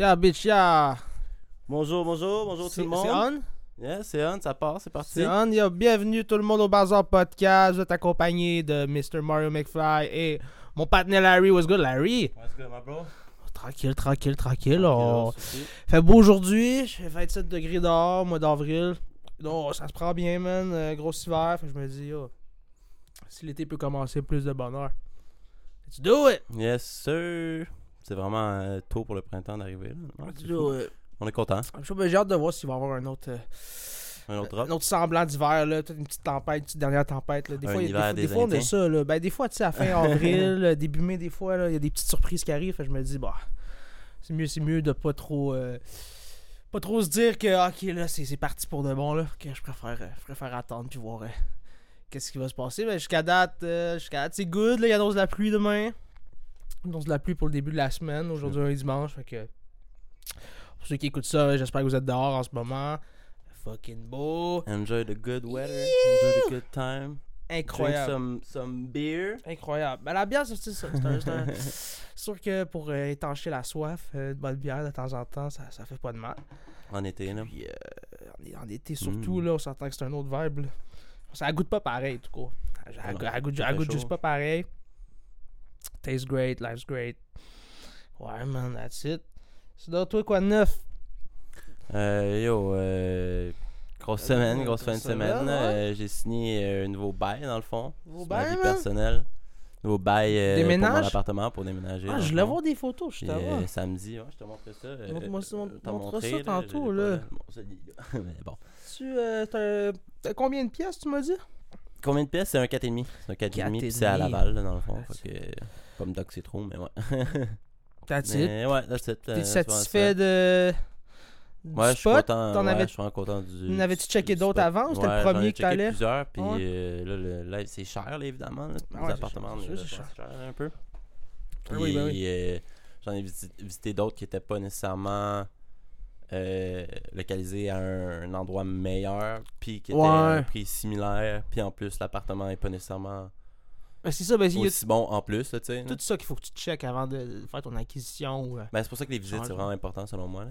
Yeah, bitch, yeah. Bonjour, bonjour, bonjour tout le monde. c'est on? Yeah, c'est on, ça part, c'est parti. C'est on. Yo, bienvenue tout le monde au Bazar Podcast. Vous êtes accompagné de Mr. Mario McFly et mon partenaire Larry. What's good, Larry? What's good, my bro? Tranquille, tranquille, tranquille. on- Fait beau aujourd'hui. Il fait 27 degrés dehors, mois d'avril. Non, ça se prend bien, man. Euh, gros hiver. Fait que je me dis, yo, si l'été peut commencer, plus de bonheur. Let's do it! Yes, sir. C'est vraiment euh, tôt pour le printemps d'arriver. là. Ouais, c'est. On est content. Je J'ai hâte de voir s'il va y avoir un autre. euh, Un autre drop. Un autre semblant d'hiver, là, peut-être une petite tempête, une petite dernière tempête. Là. Des, Un fois, il y a- hiver des, des fois, des fois, on a Indiens. ça. Là. Ben, des fois, tu sais, à fin avril, euh, début mai, des fois, là, il y a des petites surprises qui arrivent. Fait que je me dis, bah, c'est mieux, c'est mieux de pas trop. euh, pas trop se dire que, ah, ok, là, c'est c'est parti pour de bon, là. Que je préfère, euh, je préfère attendre puis voir euh, qu'est-ce qui va se passer. Mais jusqu'à date, euh, jusqu'à date, c'est good. Là, il annonce la pluie demain. Il annonce la pluie pour le début de la semaine. Aujourd'hui, un dimanche. Fait que. Pour ceux qui écoutent ça, j'espère que vous êtes dehors en ce moment. Fucking beau. Enjoy the good weather. Enjoy the good time. Drink Incroyable. some, some beer. Incroyable. Ben, la bière, c'est ça. C'est sûr que pour euh, étancher la soif, euh, une bonne bière de temps en temps, ça, ça fait pas de mal. En été, là. Puis, euh, en, en été surtout, Mm. là, on s'entend que c'est un autre vibe. là. Ça goûte pas pareil, tout court. Elle, goûte- juste pas pareil. Tastes great, life's great. Ouais, man, that's it. Sinon, toi, quoi de neuf? Euh, yo, euh, grosse Euh, semaine, grosse fin de semaine, semaine. ouais. euh, J'ai signé euh, un nouveau bail, dans le fond. Nouveau bail, personnelle. Nouveau bail euh, pour mon appartement pour déménager. Ah, je voulais voir des photos, je vois. samedi, ouais, je te montrerai ça. montre- t'en montre-moi montrer, ça là, tantôt, là. pas, Bon, celui-là. Mais bon. Tu, t'as combien de pièces, tu m'as dit? Combien de pièces? C'est un 4,5. C'est un 4,5 puis c'est à 4,5. Laval, là, dans le fond. Ah, Fait que, pas me doxer trop, mais ouais. That's it? mais ouais, that's it. euh, T'es c'est souvent satisfait de. du Ouais, je suis content. T'en ouais, avais- je suis content du. en avais-tu du- checké d'autres avant ou c'était le Ouais, premier j'en ai que t'allais? plusieurs, puis Ouais. euh, là, le live, c'est cher, là, évidemment. là. Ah les c'est appartements, cher, là, c'est cher. chers un peu. Ah oui, ben Puis, euh, J'en ai visité, visité d'autres qui n'étaient pas nécessairement euh, localisés à un, un endroit meilleur, puis qui étaient à un prix similaire, puis en plus, l'appartement n'est pas nécessairement Ben, c'est ça, ben, il y a aussi bon en plus, là, tu sais. là. tout ça qu'il faut que tu checkes avant de faire ton acquisition. ou, euh, Ben, c'est pour ça que les visites, c'est vraiment important selon moi. Là.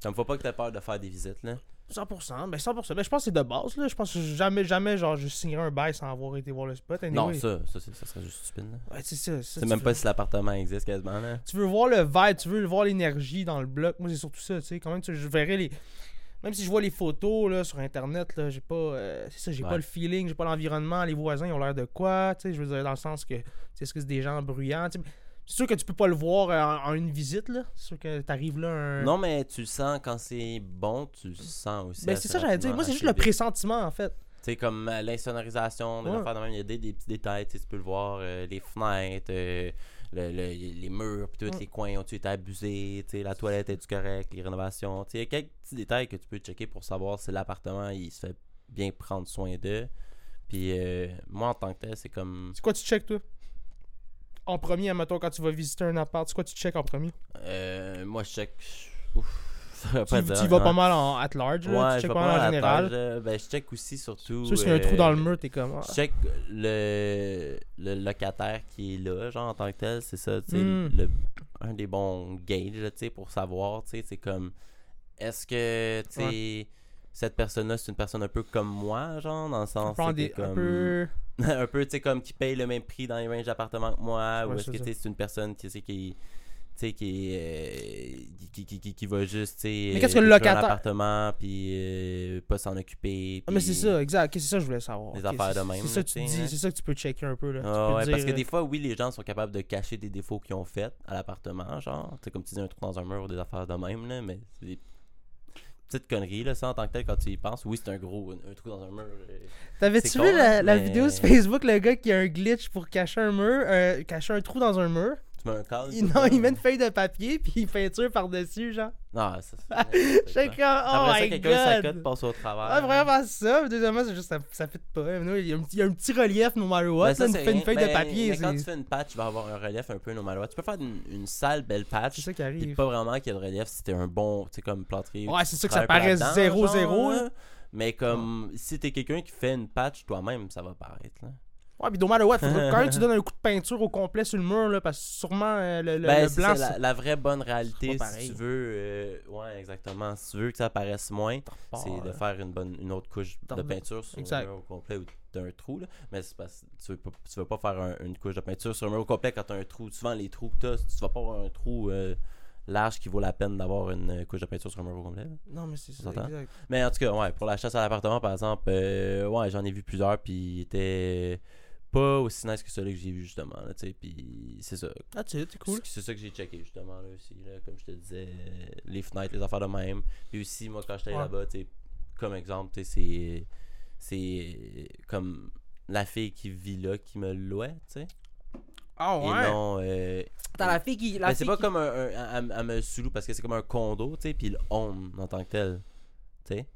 Ça me faut pas que t'aies peur de faire des visites. Là. 100%. Ben 100%. Ben, je pense que c'est de base. Là. Je pense que jamais, jamais, genre, je signerai un bail sans avoir été voir le spot. Non, ça, ça, ça serait juste stupide. là. Ouais, c'est ça. ça, C'est même veux- pas si l'appartement existe quasiment. Là. Tu veux voir le vibe, tu veux voir l'énergie dans le bloc. Moi, c'est surtout ça, tu sais. Quand même, tu- je verrais les. Même si je vois les photos là, sur internet, là, j'ai pas. euh, c'est ça, j'ai Ouais. pas le feeling, j'ai pas l'environnement. Les voisins, ils ont l'air de quoi, tu sais. Je veux dire, dans le sens que. tu sais, Est-ce que c'est des gens bruyants, tu sais. C'est sûr que tu peux pas le voir en, en une visite, là. C'est sûr que t'arrives là un. Non, mais tu le sens quand c'est bon, tu le sens aussi. Ben, assez c'est ça, j'allais dire. Moi, c'est juste le pressentiment, en fait. Tu sais, comme euh, l'insonorisation, Ouais. de même, il y a des, des petits détails, tu peux le voir, euh, les fenêtres, euh, le- le- les murs, puis tous Ouais. les coins ont-tu été abusés, tu sais, la toilette est-tu correcte, les rénovations, tu sais, il y a quelques petits détails que tu peux checker pour savoir si l'appartement, il se fait bien prendre soin d'eux. Puis euh, moi, en tant que tel, c'est comme... C'est quoi tu checkes, toi? En premier, admettons, quand tu vas visiter un appart, c'est quoi tu checkes en premier? Euh, moi, je check... Ouf, ça Tu, tu vas pas mal en at large, là. Ouais, tu je checkes vais pas mal en général. tâche, là. Ben, je check aussi surtout... Sûr, s'il y a un trou dans le euh, mur, t'es comme. ah. Je check le, le locataire qui est là, genre en tant que tel, c'est ça, tu sais, Mm. le- un des bons gauges, là, tu sais, pour savoir, tu sais, c'est comme, est-ce que, tu sais, cette personne-là, c'est une personne un peu comme moi, genre, dans le sens, des, est un comme, peu. un peu, tu sais, comme qui paye le même prix dans les ranges d'appartements que moi, Ouais, ou est-ce que, tu sais, c'est une personne qui, tu sais, qui qui, euh, qui, qui, qui, qui va juste, tu sais, Mais qu'est-ce que le locataire- appartement, puis euh, pas s'en occuper. Ah, mais c'est ça, exact. C'est ça que je voulais savoir. Des Ok, affaires de même, C'est ça que tu dis, hein. ça que tu peux checker un peu, là. Ah ouais, parce que euh, des fois, oui, les gens sont capables de cacher des défauts qu'ils ont faits à l'appartement, genre, tu sais, comme tu dis, un trou dans un mur ou des affaires de même, là, mais c'est des petites conneries, là, ça, en tant que tel, quand tu y penses. Oui, c'est un gros, un, un trou dans un mur. euh, T'avais-tu vu con, la, vidéo sur Facebook, le gars qui a un glitch pour cacher un mur, euh, cacher un trou dans un mur? Tu mets un cadre. Il, non, ça, il met une hein. feuille de papier, puis il peinture par-dessus, genre. Non, ça, c'est. comme, oh Après ça, my quelqu'un s'accote, passe au travers. Ah, vraiment ça. Deuxièmement, c'est juste, ça, ça fait pas. Nous, Il y, a un petit- il y a un petit relief, no matter what. Ben, ça, là, une, une feuille Ben, de papier. Mais quand tu fais une patch, tu vas avoir un relief un peu no matter what. Tu peux faire une, une sale belle patch. C'est ça qui arrive. pas vraiment qu'il y a de relief si t'es un bon, tu sais, comme plâtrier. Ouais, c'est ça que ça paraît là-dedans, 0-0. genre, là. là. Mais comme, si t'es quelqu'un qui fait une patch toi-même, ça va paraître, là. Ouais, puis no matter what, faudrait quand même que tu donnes un coup de peinture au complet sur le mur, là, parce que sûrement euh, le, Ben, le blanc, c'est la, la vraie bonne réalité, si tu veux, euh, ouais, exactement. Si tu veux que ça paraisse moins, c'est de faire une bonne, une autre couche de peinture sur Exact. le mur au complet ou d'un trou, là. Mais c'est parce que tu veux pas, tu veux pas faire un- une couche de peinture sur le mur au complet quand t'as un trou. Souvent, les trous que t'as, tu vas pas avoir un trou euh, large qui vaut la peine d'avoir une couche de peinture sur le mur au complet. Non, mais c'est ça. exact. Mais en tout cas, ouais, pour la chasse à l'appartement, par exemple, euh, ouais, j'en ai vu plusieurs, puis ils étaient pas aussi nice que celui que j'ai vu, justement, là, tu sais, puis c'est ça. Ah, tu sais, c'est cool. C'est ça que j'ai checké, justement, là, aussi, là, comme je te disais, les fenêtres, les affaires de même. Puis aussi, moi, quand j'étais Ouais. là-bas, tu sais, comme exemple, tu sais, c'est... C'est comme la fille qui vit là qui me louait, tu sais. Ah, Et ouais. non... euh, T'as la fille qui. La mais c'est pas qui- comme un, un, elle me sous parce que c'est comme un condo, tu sais, puis il own en tant que tel, tu sais.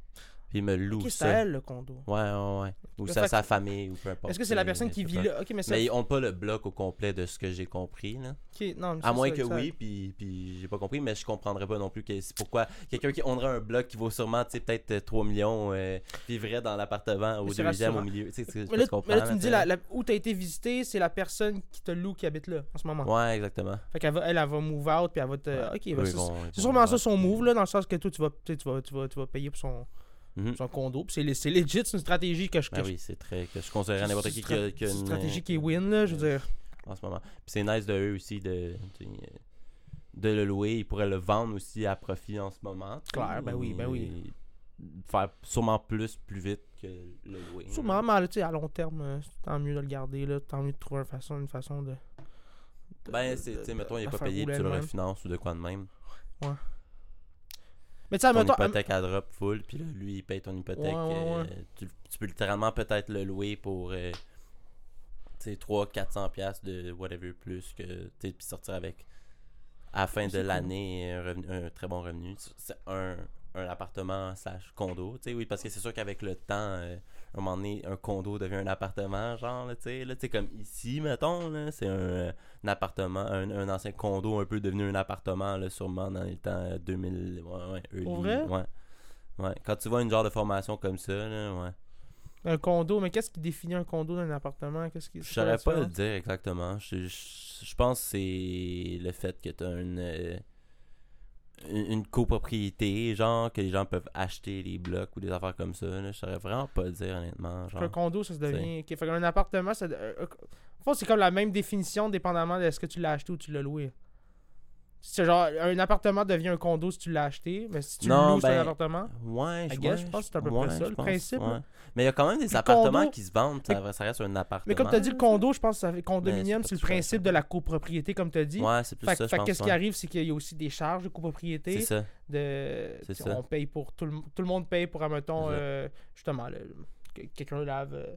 Puis il me loue Ok, c'est ça. à elle, le condo. Ouais, ouais, ouais. Ou c'est fait sa famille, ou peu importe. Est-ce que c'est la euh, personne qui c'est vit là? Ok, mais c'est. Mais ils ont pas le bloc au complet de ce que j'ai compris, là. Ok, non, À c'est moins ça, que oui, puis, puis j'ai pas compris, mais je comprendrais pas non plus que c'est pourquoi quelqu'un qui ownerait un bloc qui vaut sûrement, tu sais, peut-être euh, 3 millions, euh, vivrait dans l'appartement au c'est deuxième, au milieu. Tu sais, tu- Mais là, tu mais là, tu me dis, tu la, sais. la- où t'as été visité, c'est la personne qui te loue qui habite là, en ce moment. Ouais, exactement. Fait qu'elle va, elle, elle va move out, puis elle va te. Ouais. Ok, c'est- c'est sûrement ça son move, là, dans le sens que toi, tu vas, tu sais, tu vas, tu vas, tu vas payer pour son, Mhm. son condo. Puis c'est c'est legit, c'est une stratégie que je. que Ah je- oui, c'est très. que je conseillerais à n'importe une qui c'est une stratégie qui est win, là, je veux dire. en ce moment. Puis c'est nice de eux aussi de, de, de le louer. Ils pourraient le vendre aussi à profit en ce moment. Clair, ben oui, ben oui. Faire sûrement plus, plus vite que le louer. Sûrement, mais là, tu sais, à long terme, euh, c'est tant mieux de le garder, là. Tant mieux de trouver une façon, une façon de. de- Ben, c'est, mettons, il de est pas payé, puis tu le refinances ou de quoi de même. Mais tu sais, Ton mettons. hypothèque à drop full, puis là, lui, il paye ton hypothèque. Ouais, ouais, euh, tu, tu peux littéralement peut-être le louer pour, euh, tu sais, 300-400$ piastres de whatever plus que, tu puis sortir avec, à la fin de cool. l'année, un, un très bon revenu. C'est un, un appartement slash condo, tu sais, oui, parce que c'est sûr qu'avec le temps, euh, un moment donné, un condo devient un appartement, genre, tu sais, là, tu sais, comme ici, mettons, là, c'est un, euh, un appartement, un, un ancien condo un peu devenu un appartement, là, sûrement dans les temps euh, 2000, ouais, ouais, early, Pour vrai? ouais. Ouais, quand tu vois une genre de formation comme ça, là, ouais. Un condo, mais qu'est-ce qui définit un condo d'un appartement? Qu'est-ce qui. Je saurais pas le dire exactement. Je, je, je pense que c'est le fait que tu as une, euh, une, copropriété, genre, que les gens peuvent acheter les blocs ou des affaires comme ça. Là. Je saurais vraiment pas dire, honnêtement. Genre. Un condo, ça se devient. ok, fait qu'un appartement, ça. euh, euh, c'est comme la même définition dépendamment de est-ce que tu l'as acheté ou tu l'as loué. C'est genre, un appartement devient un condo si tu l'as acheté, mais si tu Non, loues, c'est ben, un appartement. Ouais, je, guess, ouais, je pense que c'est à peu ouais, près ça, le principe, ouais. Mais il y a quand même des Le appartements condo- qui se vendent, ça, ça reste un appartement. Mais comme tu as dit, le condo, je pense que ça fait condominium, c'est le principe de la copropriété, comme tu as dit. Ouais, c'est plus fait ça, fait qu'est-ce qui arrive, c'est qu'il y a aussi des charges de copropriété. C'est ça. de on paye pour tout le, tout le monde paye pour admettons euh, justement le- quelqu'un lave euh,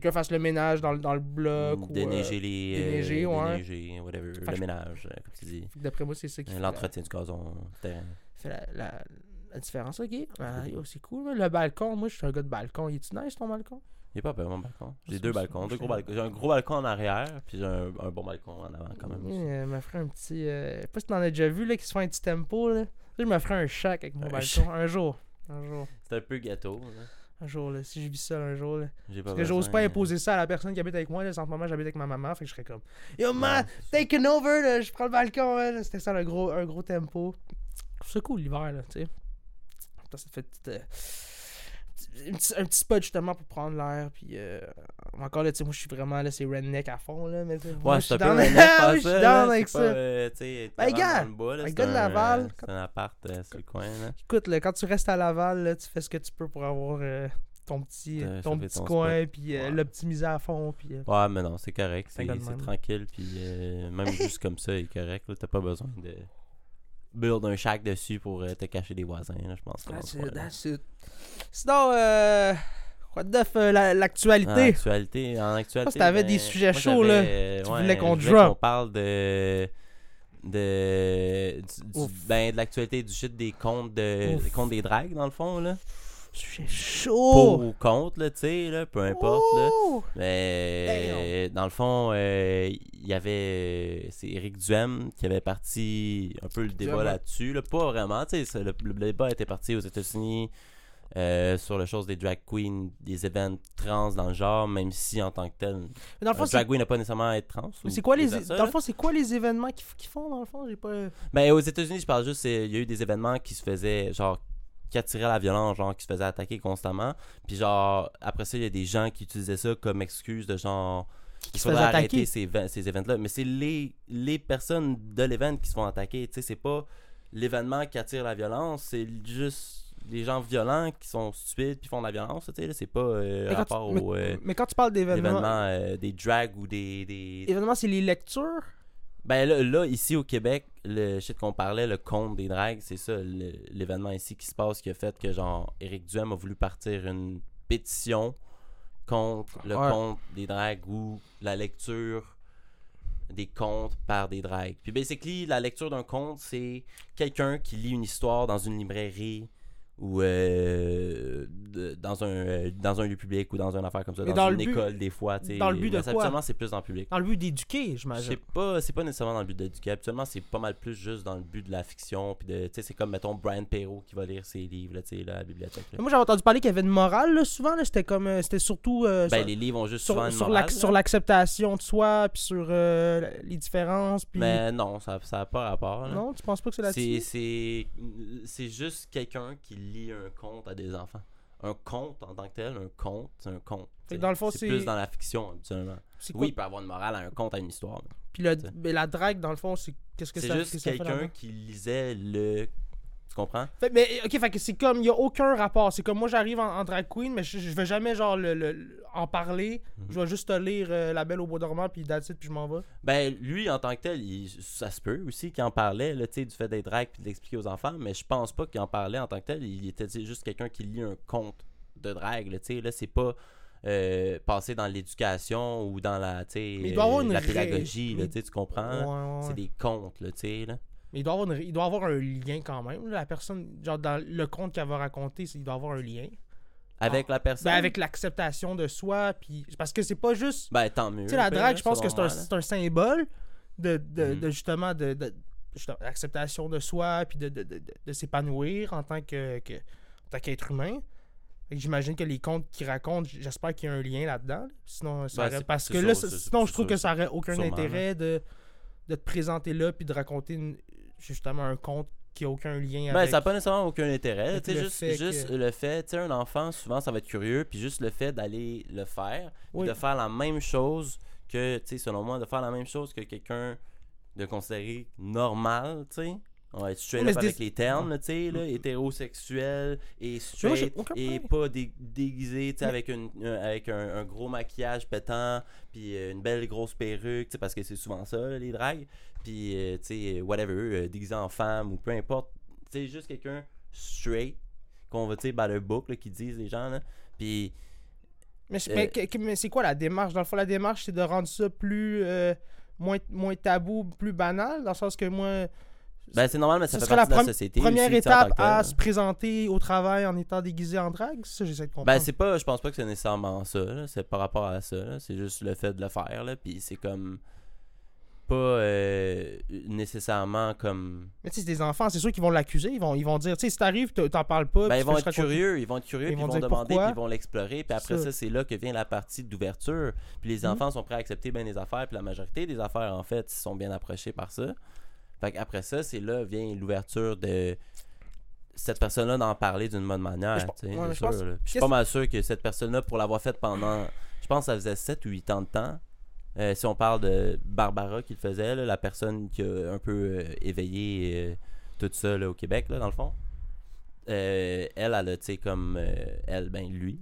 quelqu'un fasse le ménage dans, le- dans le bloc ou euh, déneiger les. euh, déneiger, ouais. déneiger, whatever. Fait le ménage, euh, comme tu dis. d'après moi c'est ça qui L'entretien du gazon, terrain. fait la, la- la différence ok Ah, c'est cool le balcon moi je suis un gars de balcon il est nice ton balcon? Il est pas peur, mon balcon. J'ai deux balcons, deux gros balcons. J'ai un gros balcon en arrière, puis j'ai un, un bon balcon en avant quand même. Aussi. euh, me ferait un petit euh, je sais pas si t'en as déjà vu là qui se fait un petit tempo là Là, je me ferais un shack avec mon Un balcon un jour un jour C'est un peu gâteau. là. Un jour là si je vis seul un jour là pas parce que j'ose pas euh, imposer ça à la personne qui habite avec moi là en ce moment j'habite avec ma maman fait que je serais comme yo man ça. taking over, là, je prends le balcon, c'était ça le gros, un gros tempo. C'est cool l'hiver, là, tu sais. Ça fait petite, euh, un, petit, un petit spot justement pour prendre l'air, puis euh, encore là, tu sais, moi je suis vraiment là, c'est redneck à fond, là, mais moi, Ouais, je suis oui, je suis là, avec ça. euh, tu Ben, gars, dans un gars de Laval, C'est un appart euh, sur le coin, là. Écoute, là, quand tu restes à Laval, là, tu fais ce que tu peux pour avoir euh, ton petit, ton petit ton coin, puis Ouais. l'optimiser à fond, puis Ouais, mais non, c'est correct. C'est tranquille, puis même juste comme ça, il est correct. là. T'as pas besoin de build un shack dessus pour euh, te cacher des voisins, je pense. that's it, that's it. Sinon, euh, what the f, euh, la- En l'actualité. actualité, en actualité. que t'avais ben, des sujets moi, chauds, là. Tu ouais, voulais qu'on drop. parle de. De, du- du- ben, de l'actualité du shit des comptes, de, des comptes des dragues, dans le fond, là. Sujet Pour chaud. ou contre, là, tu sais, là, peu importe, là. Mais dans le fond, euh, il y avait. C'est Eric Duhem qui avait parti un peu le débat là-dessus. Là. Pas vraiment, tu sais, ça, le, le débat était parti aux États-Unis euh, sur la chose des drag queens, des événements trans dans le genre, même si en tant que tel, Mais dans le fond, c'est drag queen n'a pas nécessairement à être trans. c'est quoi les dans le là. fond c'est quoi les événements qu'ils font dans le fond? J'ai pas Ben, aux États-Unis, je parle juste, il y a eu des événements qui se faisaient, genre, qui attiraient la violence, genre, qui se faisaient attaquer constamment. Puis, genre, après ça, il y a des gens qui utilisaient ça comme excuse de genre. Il se faisaient attaquer. ces, ces événements-là. Mais c'est les, les personnes de l'événement qui se font attaquer. Tu sais, c'est pas l'événement qui attire la violence, c'est juste les gens violents qui sont stupides puis font de la violence. Tu sais, c'est pas euh, Mais rapport tu- au euh, mais quand tu parles d'événements événement euh, des drags ou des, des, événements c'est les lectures? Ben là, là, ici au Québec, le shit qu'on parlait, le compte des drags, c'est ça, l'événement ici qui se passe qui a fait que genre Eric Duhem a voulu partir une pétition contre le Ouais. compte des drags ou la lecture des contes par des drags. Puis basically, la lecture d'un conte, c'est quelqu'un qui lit une histoire dans une librairie ou euh, de- dans un euh, dans un lieu public ou dans une affaire comme ça, dans, dans une but- école des fois, tu sais. dans le but de quoi? habituellement, c'est plus dans le public. dans le but d'éduquer Je j'imagine sais pas, c'est pas nécessairement dans le but d'éduquer. Habituellement, c'est pas mal plus juste dans le but de la fiction. Puis de, tu sais, c'est comme, mettons, Brian Perrault qui va lire ses livres, là, tu sais, là, à la bibliothèque. là. moi j'avais entendu parler qu'il y avait une morale là, souvent là, c'était comme euh, c'était surtout euh, Ben, sur- les livres ont juste sur, souvent une sur morale, l'ac- là. sur l'acceptation de soi puis sur euh, les différences puis Mais non, ça n'a pas rapport. là. non tu penses pas que c'est C'est, là-dessus c'est, c'est juste quelqu'un qui lit un conte à des enfants. Un conte en tant que tel, un conte, c'est un conte. Dans le fond, c'est- plus dans la fiction, quoi Oui, il peut avoir une morale à un conte, à une histoire. puis le- t'sais. mais la drague dans le fond c'est qu'est-ce que C'est ça juste quelqu'un qui lisait le. Tu comprends? Fait- mais ok, fait que c'est comme, il y a aucun rapport. C'est comme moi j'arrive en, en drag queen, mais je, je vais jamais genre le, le- en parler. Mhm. Je vais juste te lire euh, La Belle au Bois dormant, puis that's it, puis je m'en vais. Ben, lui, en tant que tel, il- ça se peut aussi qu'il en parlait, là, tu sais, du fait d'être drag puis de l'expliquer aux enfants, mais je pense pas qu'il en parlait en tant que tel. Il était juste quelqu'un qui lit un conte de drague, là, tu sais, là, c'est pas euh, passé dans l'éducation ou dans la, euh, la pédagogie, là, tu comprends? Ouais, ouais, C'est des contes, là, tu sais, là. Mais il doit, avoir une- il doit avoir un lien quand même. La personne, genre dans le conte qu'elle va raconter, il doit avoir un lien. Avec la personne? Ben, avec l'acceptation de soi, puis parce que c'est pas juste. Ben, tant mieux. Tu sais, la drague, je pense que c'est un, symbole de, de, Mhm. de justement de, l'acceptation de soi, puis de, de, de, de- s'épanouir en tant que, que- en tant qu'être humain. J'imagine que les contes qu'ils racontent, j'espère qu'il y a un lien là-dedans. là. Sinon, ça Ben, aurait- parce que sûr, là, sinon, je trouve sûr, que ça aurait aucun sûrement, intérêt de, de te présenter là puis de raconter une- justement un conte qui a aucun lien Ben, avec. ça n'a pas nécessairement aucun intérêt. avec Tu sais, le juste, fait juste que- le fait, tu sais, un enfant, souvent, ça va être curieux, puis juste le fait d'aller le faire, Oui. de faire la même chose que, tu sais, selon moi, de faire la même chose que quelqu'un de considéré normal, tu sais. On va être straight up avec les termes, tu sais, là, hétérosexuel et straight et pas dé- déguisé, tu sais, avec, une, un- avec un, gros maquillage pétant, puis euh, une belle grosse perruque, tu sais, parce que c'est souvent ça, les dragues. Puis, euh, tu sais, whatever, euh, déguisé en femme ou peu importe. Tu sais, juste quelqu'un straight, qu'on va, tu sais, by the book, là, qui disent les gens, là. Puis, Mais, c'est- quoi la démarche? Dans le fond, la démarche, c'est de rendre ça plus. moins, moins tabou, plus banal, dans le sens que moi. Ben, c'est normal, mais ça Ce fait serait la partie de la société. Première aussi, étape à se présenter au travail en étant déguisé en drague, ça j'essaie de comprendre. Ben, c'est pas, je pense pas que c'est nécessairement ça. C'est par rapport à ça. C'est juste le fait de le faire, là. Puis c'est comme. Pas euh, nécessairement comme. Mais tu sais, c'est des enfants, c'est sûr qu'ils vont l'accuser, ils vont, ils vont dire, tu sais, si t'arrives, t'en parles pas. Ben, ils vont être curieux, ils vont être curieux, Ils puis ils vont vont demander, puis ils vont l'explorer, puis après Ça. ça, c'est là que vient la partie d'ouverture. Puis les Mhm. enfants sont prêts à accepter bien des affaires, puis la majorité des affaires, en fait, sont bien approchés par ça. Fait qu'après ça, c'est là vient l'ouverture de cette personne-là d'en parler d'une bonne manière, je ouais, je pense- suis pas mal sûr que cette personne-là, pour l'avoir faite pendant, je pense que ça faisait 7 ou 8 ans de temps, euh, si on parle de Barbara qui le faisait, là, la personne qui a un peu euh, éveillé euh, tout ça là, au Québec, là, dans le fond. Euh, elle, elle a, tu sais, comme. euh, elle, ben, lui,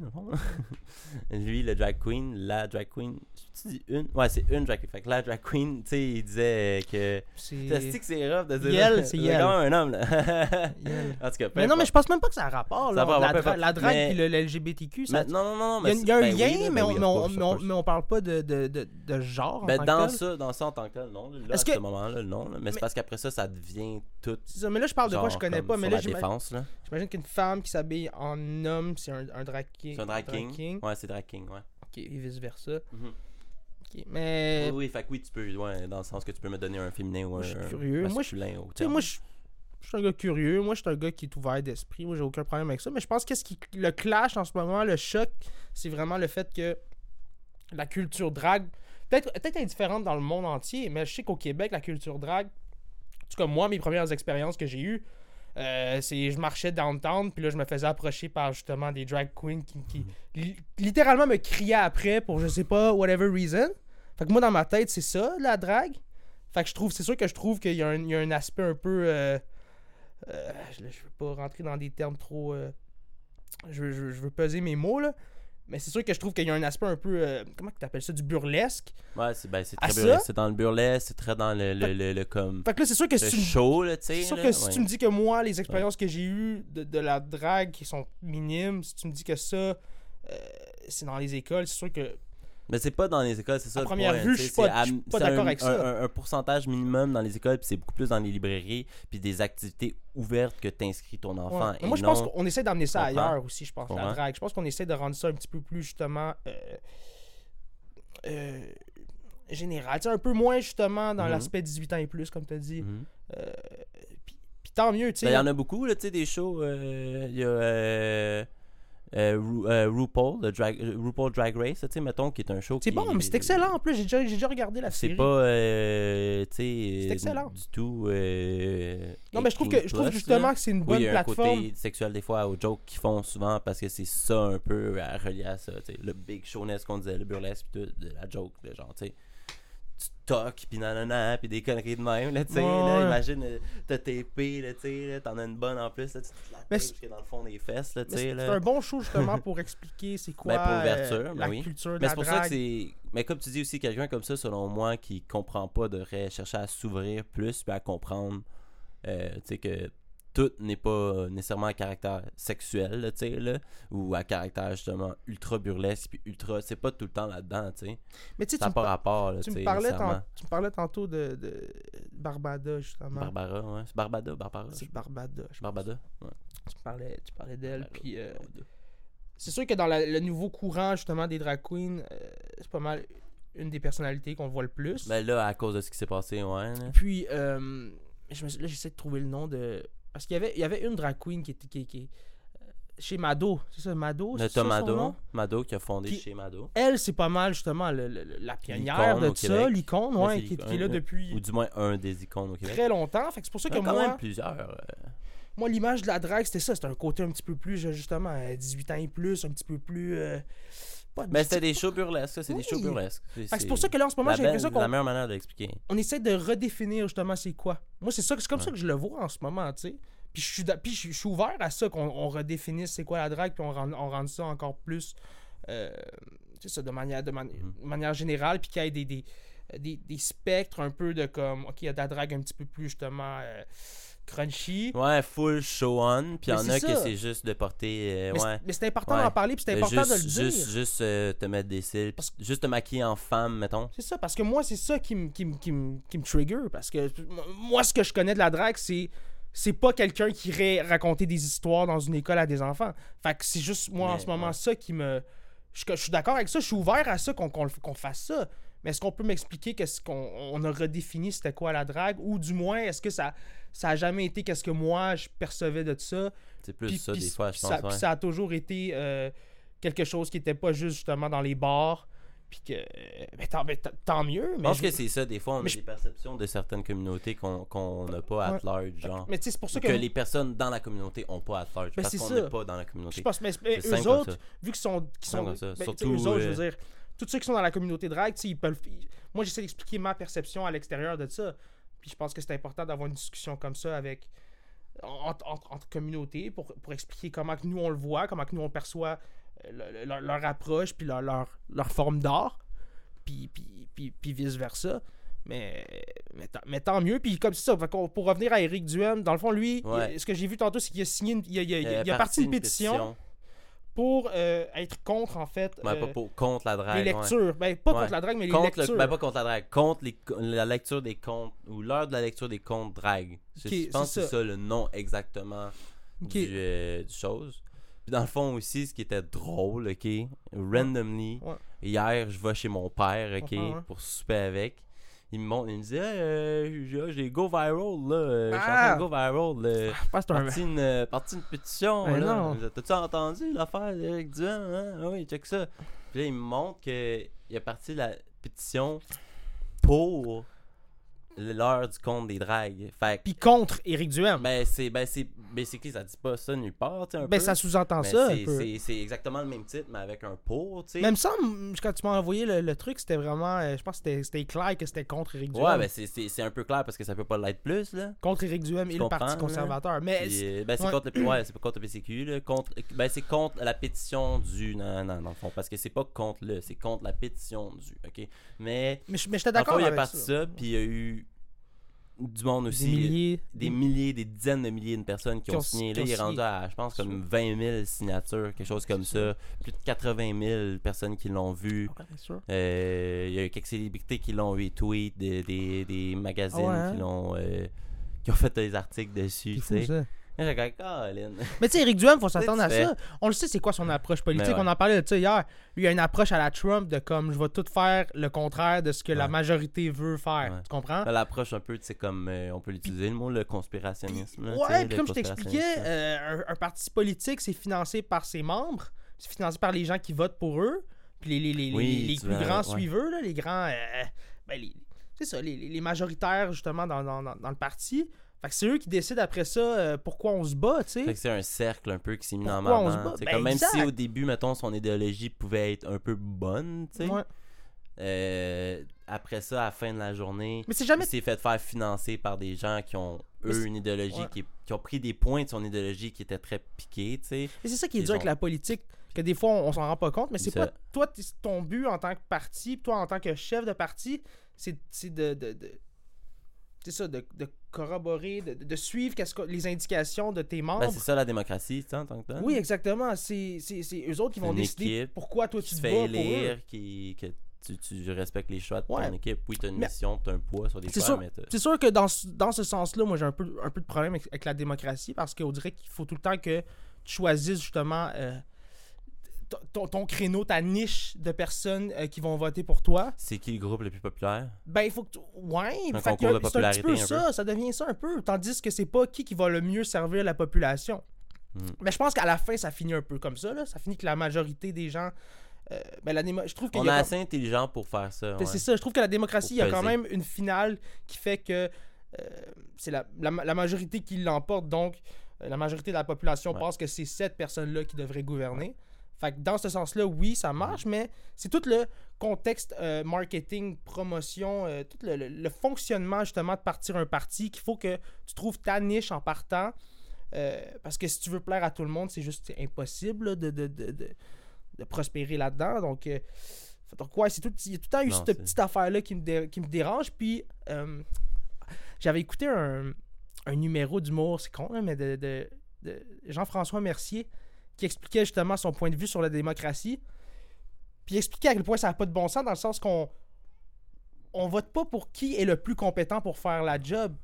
lui, le drag queen, la drag queen. Tu dis une? Ouais, c'est une drag queen. Fait que la drag queen, tu sais, il disait que. C'est- que c'est rough de dire. Yel, c'est Yel. un homme, là. En tout cas, Mais non, mais je pense même pas que ça a rapport. Là, la, dra- la drague Mais- et le, LGBTQ, ça, Mais non, non, non, il y a, mais il y a un lien, mais, on, parle pas de, de, de, de genre. en Ben, tant que dans tel. ça, dans ça en tant que tel, non. Là, à ce que- moment-là, non. Mais, c'est parce qu'après ça, ça devient tout. Mais là, je parle de quoi je connais pas. Mais là, là. J'imagine qu'une femme qui s'habille en homme, c'est un, un drag king. C'est un drag king? Ouais, c'est drag king, ouais. Ok, et vice versa. Mhm. Ok, mais. Oui, oui, fait que oui, tu peux, ouais, dans le sens que tu peux me donner un féminin ou un Moi, je suis curieux. Moi, je- masculin au sais, terme. moi, je, je suis un gars curieux. Moi, je suis un gars qui est ouvert d'esprit. Moi, j'ai aucun problème avec ça. Mais je pense que ce qui le clash en ce moment, le choc, c'est vraiment le fait que la culture drague, peut-être peut indifférente dans le monde entier, mais je sais qu'au Québec, la culture drague, en tout cas, moi, mes premières expériences que j'ai eues, euh, c'est je marchais downtown puis là je me faisais approcher par justement des drag queens qui, qui li- littéralement me criaient après pour je sais pas whatever reason. Fait que moi dans ma tête c'est ça la drague. Fait que je trouve c'est sûr que je trouve qu'il y, a un- il y a un aspect un peu euh, euh, je, je veux pas rentrer dans des termes trop je, je veux peser mes mots là mais c'est sûr que je trouve qu'il y a un aspect un peu euh, comment tu appelles ça du burlesque Ouais, c'est ben, très burlesque. C'est dans le burlesque, c'est très dans le, le, le, le comme. fait que là c'est sûr que si tu show, là, tu sais. C'est sûr là, que si tu me dis que moi, les expériences que j'ai eues de, de la drague qui sont minimes, si tu me dis que ça, euh, c'est dans les écoles, c'est sûr que. Mais c'est pas dans les écoles, c'est ça À le première point, vue, sais, je suis pas- je suis pas d'accord un- avec ça. Un, un- un pourcentage minimum dans les écoles, puis c'est beaucoup plus dans les librairies, puis des activités ouvertes que t'inscris ton enfant. Ouais. Et Moi, je pense qu'on essaie d'amener ça comprends. ailleurs aussi, je pense, la Comprends. drague. Je pense qu'on essaie de rendre ça un petit peu plus, justement, euh, euh, général. Tu sais, un peu moins, justement, dans Mhm. l'aspect 18 ans et plus, comme tu as dit. Mhm. Euh, puis, puis tant mieux, tu Ben, Il y sais. en a beaucoup, là, tu sais, des shows. Il y a euh, euh, Ru- euh, RuPaul, le drag, RuPaul Drag Race, tu sais, mettons, qui est un show C'est bon, mais c'est excellent en plus. J'ai déjà, déjà regardé la C'est série. pas, euh, tu sais, C'est excellent. du tout. Non, mais je trouve, que, 18 je trouve justement là. que c'est une Oui, bonne il y a un plateforme. côté sexuel des fois aux jokes qu'ils font souvent parce que c'est ça un peu à relier à ça. tu sais, Le big showness qu'on disait, le burlesque, de la joke, de genre, tu sais. Tu toques, pis nanana, pis des conneries de même, là, tu sais. Ouais, là, ouais. imagine, euh, t'as tes là, tu sais, t'en as une bonne en plus, là, tu te la dans le fond des fesses, là, tu sais, C'est un bon show justement pour expliquer c'est quoi Ben, pour euh, ben la oui. culture de Mais la c'est pour ça que c'est. Mais comme tu dis aussi, quelqu'un comme ça, selon moi, qui comprend pas, devrait chercher à s'ouvrir plus, puis à comprendre, euh, tu sais, que tout n'est pas nécessairement à caractère sexuel, là, tu sais, là, ou à caractère justement ultra burlesque, puis ultra. C'est pas tout le temps là-dedans, tu sais. Mais tu Ça tu me pas par- rapport, là, tu tu me sais. parlais tant- tu me parlais tantôt de, de Barbada justement. Barbara, ouais. C'est Barbada, Barbara. C'est Barbada. je. Barbada, ouais. Tu parlais, tu parlais d'elle. Puis euh, c'est sûr que dans la- le nouveau courant justement des drag queens, euh, c'est pas mal une des personnalités qu'on voit le plus. Ben là, à cause de ce qui s'est passé, ouais. là. Puis euh, je me suis- là j'essaie de trouver le nom de parce qu'il y avait il y avait une drag queen qui était qui, qui- euh, chez Mado, c'est ça Mado, Le c'est ça son nom? Mado qui a fondé Qui- chez Mado. Elle, c'est pas mal justement le- le- le- la pionnière de ça, l'icône, Ouais, qui, est là depuis Ou du moins un des icônes au Québec. très longtemps. Fait que c'est pour ça que quand moi, même plusieurs. euh, moi l'image de la drague, c'était ça. C'était un côté un petit peu plus, justement, euh, 18 ans et plus, un petit peu plus. euh, pas Ben, c'était des shows burlesques, ça, c'est des shows burlesques. C'est pour ça que là, en ce moment, la, j'ai l'impression la qu'on meilleure manière de l'expliquer. on essaie de redéfinir justement c'est quoi. Moi, c'est ça, c'est comme Ouais. ça que je le vois en ce moment, tu sais. Puis je suis, puis je suis- ouvert à ça, qu'on on redéfinisse c'est quoi la drague, puis on rende, on rende ça encore plus, euh, tu sais, ça, de manière, de, man- Mhm. de manière générale, puis qu'il y ait des, des, des, des spectres un peu de comme, ok, il y a de la drague un petit peu plus justement euh, crunchy. Ouais, full show on. Puis il y en a que c'est juste de porter. euh, Mais c'est- ouais. mais c'est important Ouais. d'en parler, puis c'est De important juste, de le dire. Juste, juste euh, te mettre des cils. Parce- Juste te maquiller en femme, mettons. C'est ça, parce que moi, c'est ça qui me qui qui qui trigger. Parce que moi, ce que je connais de la drague, c'est. C'est pas quelqu'un qui irait raconter des histoires dans une école à des enfants. Fait que c'est juste moi en ce moment ouais. ça qui me. Je, je suis d'accord avec ça, je suis ouvert à ça qu'on fasse ça. Mais est-ce qu'on peut m'expliquer qu'est-ce qu'on on a redéfini c'était quoi la drague? Ou du moins, est-ce que ça, ça a jamais été qu'est-ce que moi je percevais de ça? C'est plus puis- ça, puis- des fois, je pense. ça, puis ça a toujours été euh, quelque chose qui était pas juste justement dans les bars. Puis que. Mais tant, mais tant- tant mieux. Je pense je- que c'est ça, des fois, on mais a je- des perceptions de certaines communautés qu'on n'a pas à large, genre. Mais c'est pour ça que, que. les personnes dans la communauté ont pas à large. Ben, parce qu'on n'est pas dans la Je communauté. pense, mais, eux autres, vu qu'ils sont. Simple sont ben, Surtout, eux autres, je veux euh, dire, tous ceux qui sont dans la communauté sais, ils peuvent. ils- Moi, j'essaie d'expliquer ma perception à l'extérieur de ça. Puis je pense que c'est important d'avoir une discussion comme ça avec. Entre, entre- entre communautés pour, pour expliquer comment que nous on le voit, comment que nous on perçoit euh, le- le- leur, approche, puis leur, leur, leur forme d'art, puis, puis, puis, puis vice-versa. Mais, mais, tant, mais tant mieux. Puis comme ça, pour revenir à Eric Duhem, dans le fond, lui, Ouais. il- ce que j'ai vu tantôt, c'est qu'il a signé une, il a, il a- il a- parti une pétition, pour euh, être contre, en fait, Ouais, euh, pas pour, contre la drague. les ouais. lectures. Ben, pas Ouais. contre la drague, mais les Contre lectures. le, ben pas contre la drague, contre les, la lecture des contes, ou l'heure de la lecture des contes drague. Je- pense que c'est ça. le nom exactement Ok. du, euh, du chose. Puis dans le fond aussi, ce qui était drôle, ok, randomly, Ouais. hier, je vais chez mon père, ok, Ouais, ouais. pour souper avec. Il me montre, il me dit, hey, euh, j'ai- go viral, là. euh, Je suis en Ah! train de go viral. là. Que c'est un- Parti une, euh, parti une pétition, Ben là. T'as-tu entendu l'affaire d'Éric Duhem, hein? Ah oui, check ça. Puis là, il me montre qu'il a parti la pétition pour l'heure du compte des dragues. Fait Puis contre Éric Duhem. ben, c'est, ben, c'est, basically, ça dit pas ça nulle part, tu un Ben, peu. ça sous-entend Mais ça un c'est, peu. c'est, c'est exactement le même titre, mais avec un pour, tu sais. Même ça, quand tu m'as envoyé le, le truc, c'était vraiment. euh, je pense que c'était- c'était clair que c'était contre Éric Duhem. Ouais, ben, c'est, c'est, c'est un peu clair parce que ça peut pas l'être plus, là. Contre Éric Duhem et le Parti là? conservateur. Mais Puis, euh, ben, c'est ouais. contre le, ouais, c'est pas contre le PCQ, là, contre, ben, c'est contre la pétition du. Non, non, dans le fond, parce que c'est pas contre le, c'est contre la pétition du, ok? Mais, mais, je- mais j'étais d'accord il a avec parti ça, puis il y a eu du monde aussi. Des milliers. des milliers, des dizaines de milliers de personnes qui, Qui ont ont- signé. qui Là, ont il est rendu à, je pense, comme 20 000 signatures, quelque chose comme ça. Plus de 80 000 personnes qui l'ont vu. Ouais, sûr. Euh, Il y a eu quelques célébrités qui l'ont retweet, des, des, des magazines Ah ouais, hein? qui l'ont. euh, qui ont fait des articles dessus, Mais tu sais, Éric Duhem, faut s'attendre à ça. On le sait, c'est quoi son approche politique. Ouais. On en parlait de ça hier. Lui, il a une approche à la Trump de comme je vais tout faire le contraire de ce que la majorité veut faire. Ouais. Tu comprends? L'approche un peu, tu sais, comme euh, on peut l'utiliser le mot, le conspirationnisme. Ouais, puis comme je t'expliquais, euh, un, un parti politique, c'est financé par ses membres, c'est financé par les gens qui votent pour eux, puis les, les, les, Oui, les- plus grands suiveurs, là, les grands. euh, ben, les- c'est ça, les, majoritaires, justement, dans, dans, dans- dans le parti. Fait que c'est eux qui décident après ça euh, pourquoi on se bat, tu Fait sais. que c'est un cercle un peu qui s'est mis en? C'est Ben, comme même si au début, mettons, son idéologie pouvait être un peu bonne, tu sais. Ouais. Euh, après ça, à la fin de la journée, Mais c'est il jamais. s'est fait faire financer par des gens qui ont, eux, une idéologie ouais. qui, qui ont pris des points de son idéologie qui était très piquée, tu sais. C'est ça qui est dur avec la politique, que des fois on, on s'en rend pas compte, mais c'est pas toi ton but en tant que parti, toi en tant que chef de parti, c'est c'est de, de, de- c'est ça, de, de corroborer, de, de suivre les indications de tes membres. Ben, c'est ça la démocratie, tu sais, en tant que tel. oui, exactement. C'est eux autres qui vont une décider pourquoi toi tu te eux. élire, qui, que tu, tu respectes les choix de ton équipe. Oui, t'as une Mais- mission, t'as un poids sur des choix, sûr. mais C'est sûr que dans, ce- dans ce sens-là, moi j'ai un peu, un peu de problème avec, avec la démocratie parce qu'on dirait qu'il faut tout le temps que tu choisisses justement euh, ton- ton, créneau, ta niche de personnes euh, qui vont voter pour toi. c'est qui le groupe le plus populaire? Ben, il faut que tu. Ouais, c'est un petit peu un ça, ça devient ça un peu. Tandis que c'est pas qui qui va le mieux servir la population. Mm. Mais je pense qu'à la fin, ça finit un peu comme ça. Là. Ça finit que la majorité des gens. euh, ben, la démo- je trouve On est assez intelligent pour faire ça. Ben, ouais. C'est ça, je trouve que la démocratie, il y a quand même une finale qui fait que euh, c'est la, la, la majorité qui l'emporte. Donc, euh, la majorité de la population Ouais. pense que c'est cette personne-là qui devrait gouverner. Fait que dans ce sens-là, oui, ça marche, mais c'est tout le contexte euh, marketing, promotion, euh, tout le, le- le fonctionnement justement de partir un parti qu'il faut que tu trouves ta niche en partant. Euh, parce que si tu veux plaire à tout le monde, c'est juste impossible là, de, de, de, de- de prospérer là-dedans. Donc, donc ouais, c'est tout, il y a tout le temps eu Non, cette petite affaire-là qui qui me dérange. Puis, euh, j'avais écouté un, un numéro d'humour, c'est con, là, mais de, de- de Jean-François Mercier qui expliquait justement son point de vue sur la démocratie. Puis il expliquait à quel point ça n'a pas de bon sens dans le sens qu'on on vote pas pour qui est le plus compétent pour faire la job.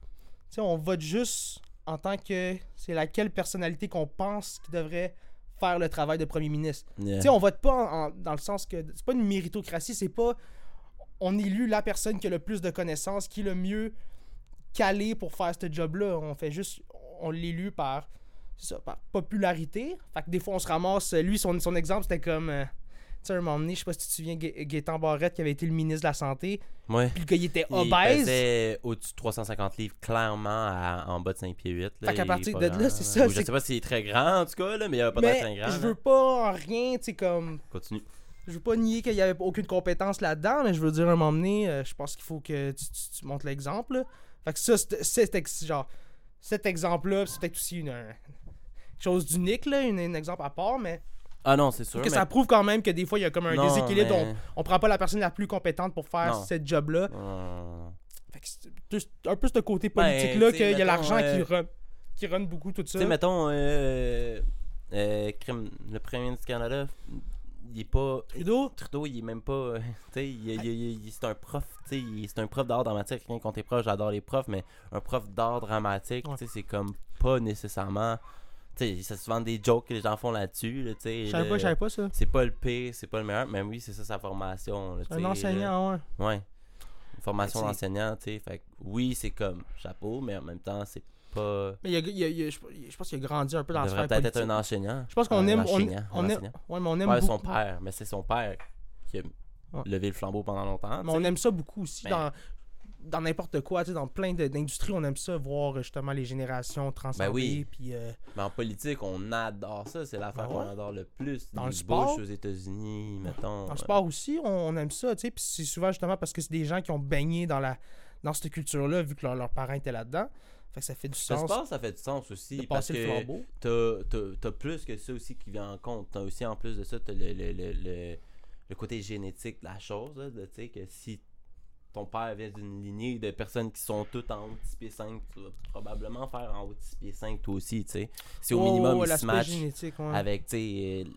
On vote juste en tant que c'est laquelle personnalité qu'on pense qui devrait faire le travail de premier ministre. Yeah. Tu sais, on vote pas en- en- dans le sens que c'est pas une méritocratie, c'est pas on élu la personne qui a le plus de connaissances, qui est le mieux calé pour faire ce job-là. On fait juste on l'élu par ça, par popularité. Fait que des fois on se ramasse lui son, son exemple c'était comme euh, tu sais, un moment donné, je sais pas si tu te souviens, Gai- Gaétan Barrette qui avait été le ministre de la Santé, Ouais. puis le gars il était Il obèse. pesait au-dessus de 350 livres, clairement, à- en bas de 5 pieds 8. Là, Fait qu'à Il partir pas de grand, là, c'est ça, Ou Je sais pas s'il est très grand, en tout cas, là, mais il a pas d'air très Mais grand. je veux pas en rien, tu sais, comme Continue. je veux pas nier qu'il y avait aucune compétence là-dedans, mais je veux dire, à un moment donné, euh, je pense qu'il faut que tu, tu- tu montres l'exemple. Fait que ça, ex- genre, cet exemple-là, c'est peut-être aussi une, un- chose d'unique, là, une- un exemple à part, mais Ah non, c'est sûr. que mais... ça prouve quand même que des fois, il y a comme un Non, déséquilibre. mais- On, on prend pas la personne la plus compétente pour faire Non. cette job-là. Non. Fait que c'est un peu ce côté Ben, politique-là, tu qu'il y a l'argent qui, euh, run, qui run beaucoup tout Tu ça. sais, mettons, euh, euh, le premier ministre du Canada, il est pas. Trudeau, Trudeau, il est même pas. euh, Tu sais, il- il- il- il- c'est un prof. Tu sais, c'est un prof d'art dramatique. Rien contre les profs, j'adore les profs, mais un prof d'art dramatique, Ouais. tu sais, c'est comme pas nécessairement. Sais, c'est souvent des jokes que les gens font là-dessus. Là, je savais pas, je savais pas ça. C'est pas le pire, c'est pas le meilleur, mais oui, c'est ça sa formation. là, Un enseignant, ouais. Ouais. formation Mais tu d'enseignant, tu sais. Fait que oui, c'est comme chapeau, mais en même temps, c'est pas. Mais il y a- il y a- il y a- je pense qu'il a grandi un peu dans la devrait sphère peut-être être un enseignant. Je pense qu'on aime, on, enseignant, on un aime, ouais, mais on aime Ouais, son père, mais c'est son père qui a Ouais. levé le flambeau pendant longtemps. mais on aime ça beaucoup aussi Mais- dans dans n'importe quoi, tu sais, dans plein d'industries, on aime ça voir justement les générations transcender, Ben oui. puis euh, Mais en politique, on adore ça. C'est l'affaire Ben qu'on adore le plus. Dans le sport. Aux États-Unis, mettons. dans le euh, sport aussi, on, aime ça, tu sais, puis c'est souvent justement parce que c'est des gens qui ont baigné dans la dans cette culture-là, vu que leur- leurs parents étaient là-dedans, fait que ça fait du Le sens sport, ça fait du sens aussi. parce le que t'as, plus que ça aussi qui vient en compte. T'as aussi en plus de ça, t'as le, le, le, le, le côté génétique de la chose. là, de, tu sais, que si ton père vient d'une lignée de personnes qui sont toutes en haut de 6 pieds 5, tu vas probablement faire en haut de 6 pieds 5 toi aussi, tu sais. Si au Oh, minimum ouais, il se ouais. avec, tu sais, euh,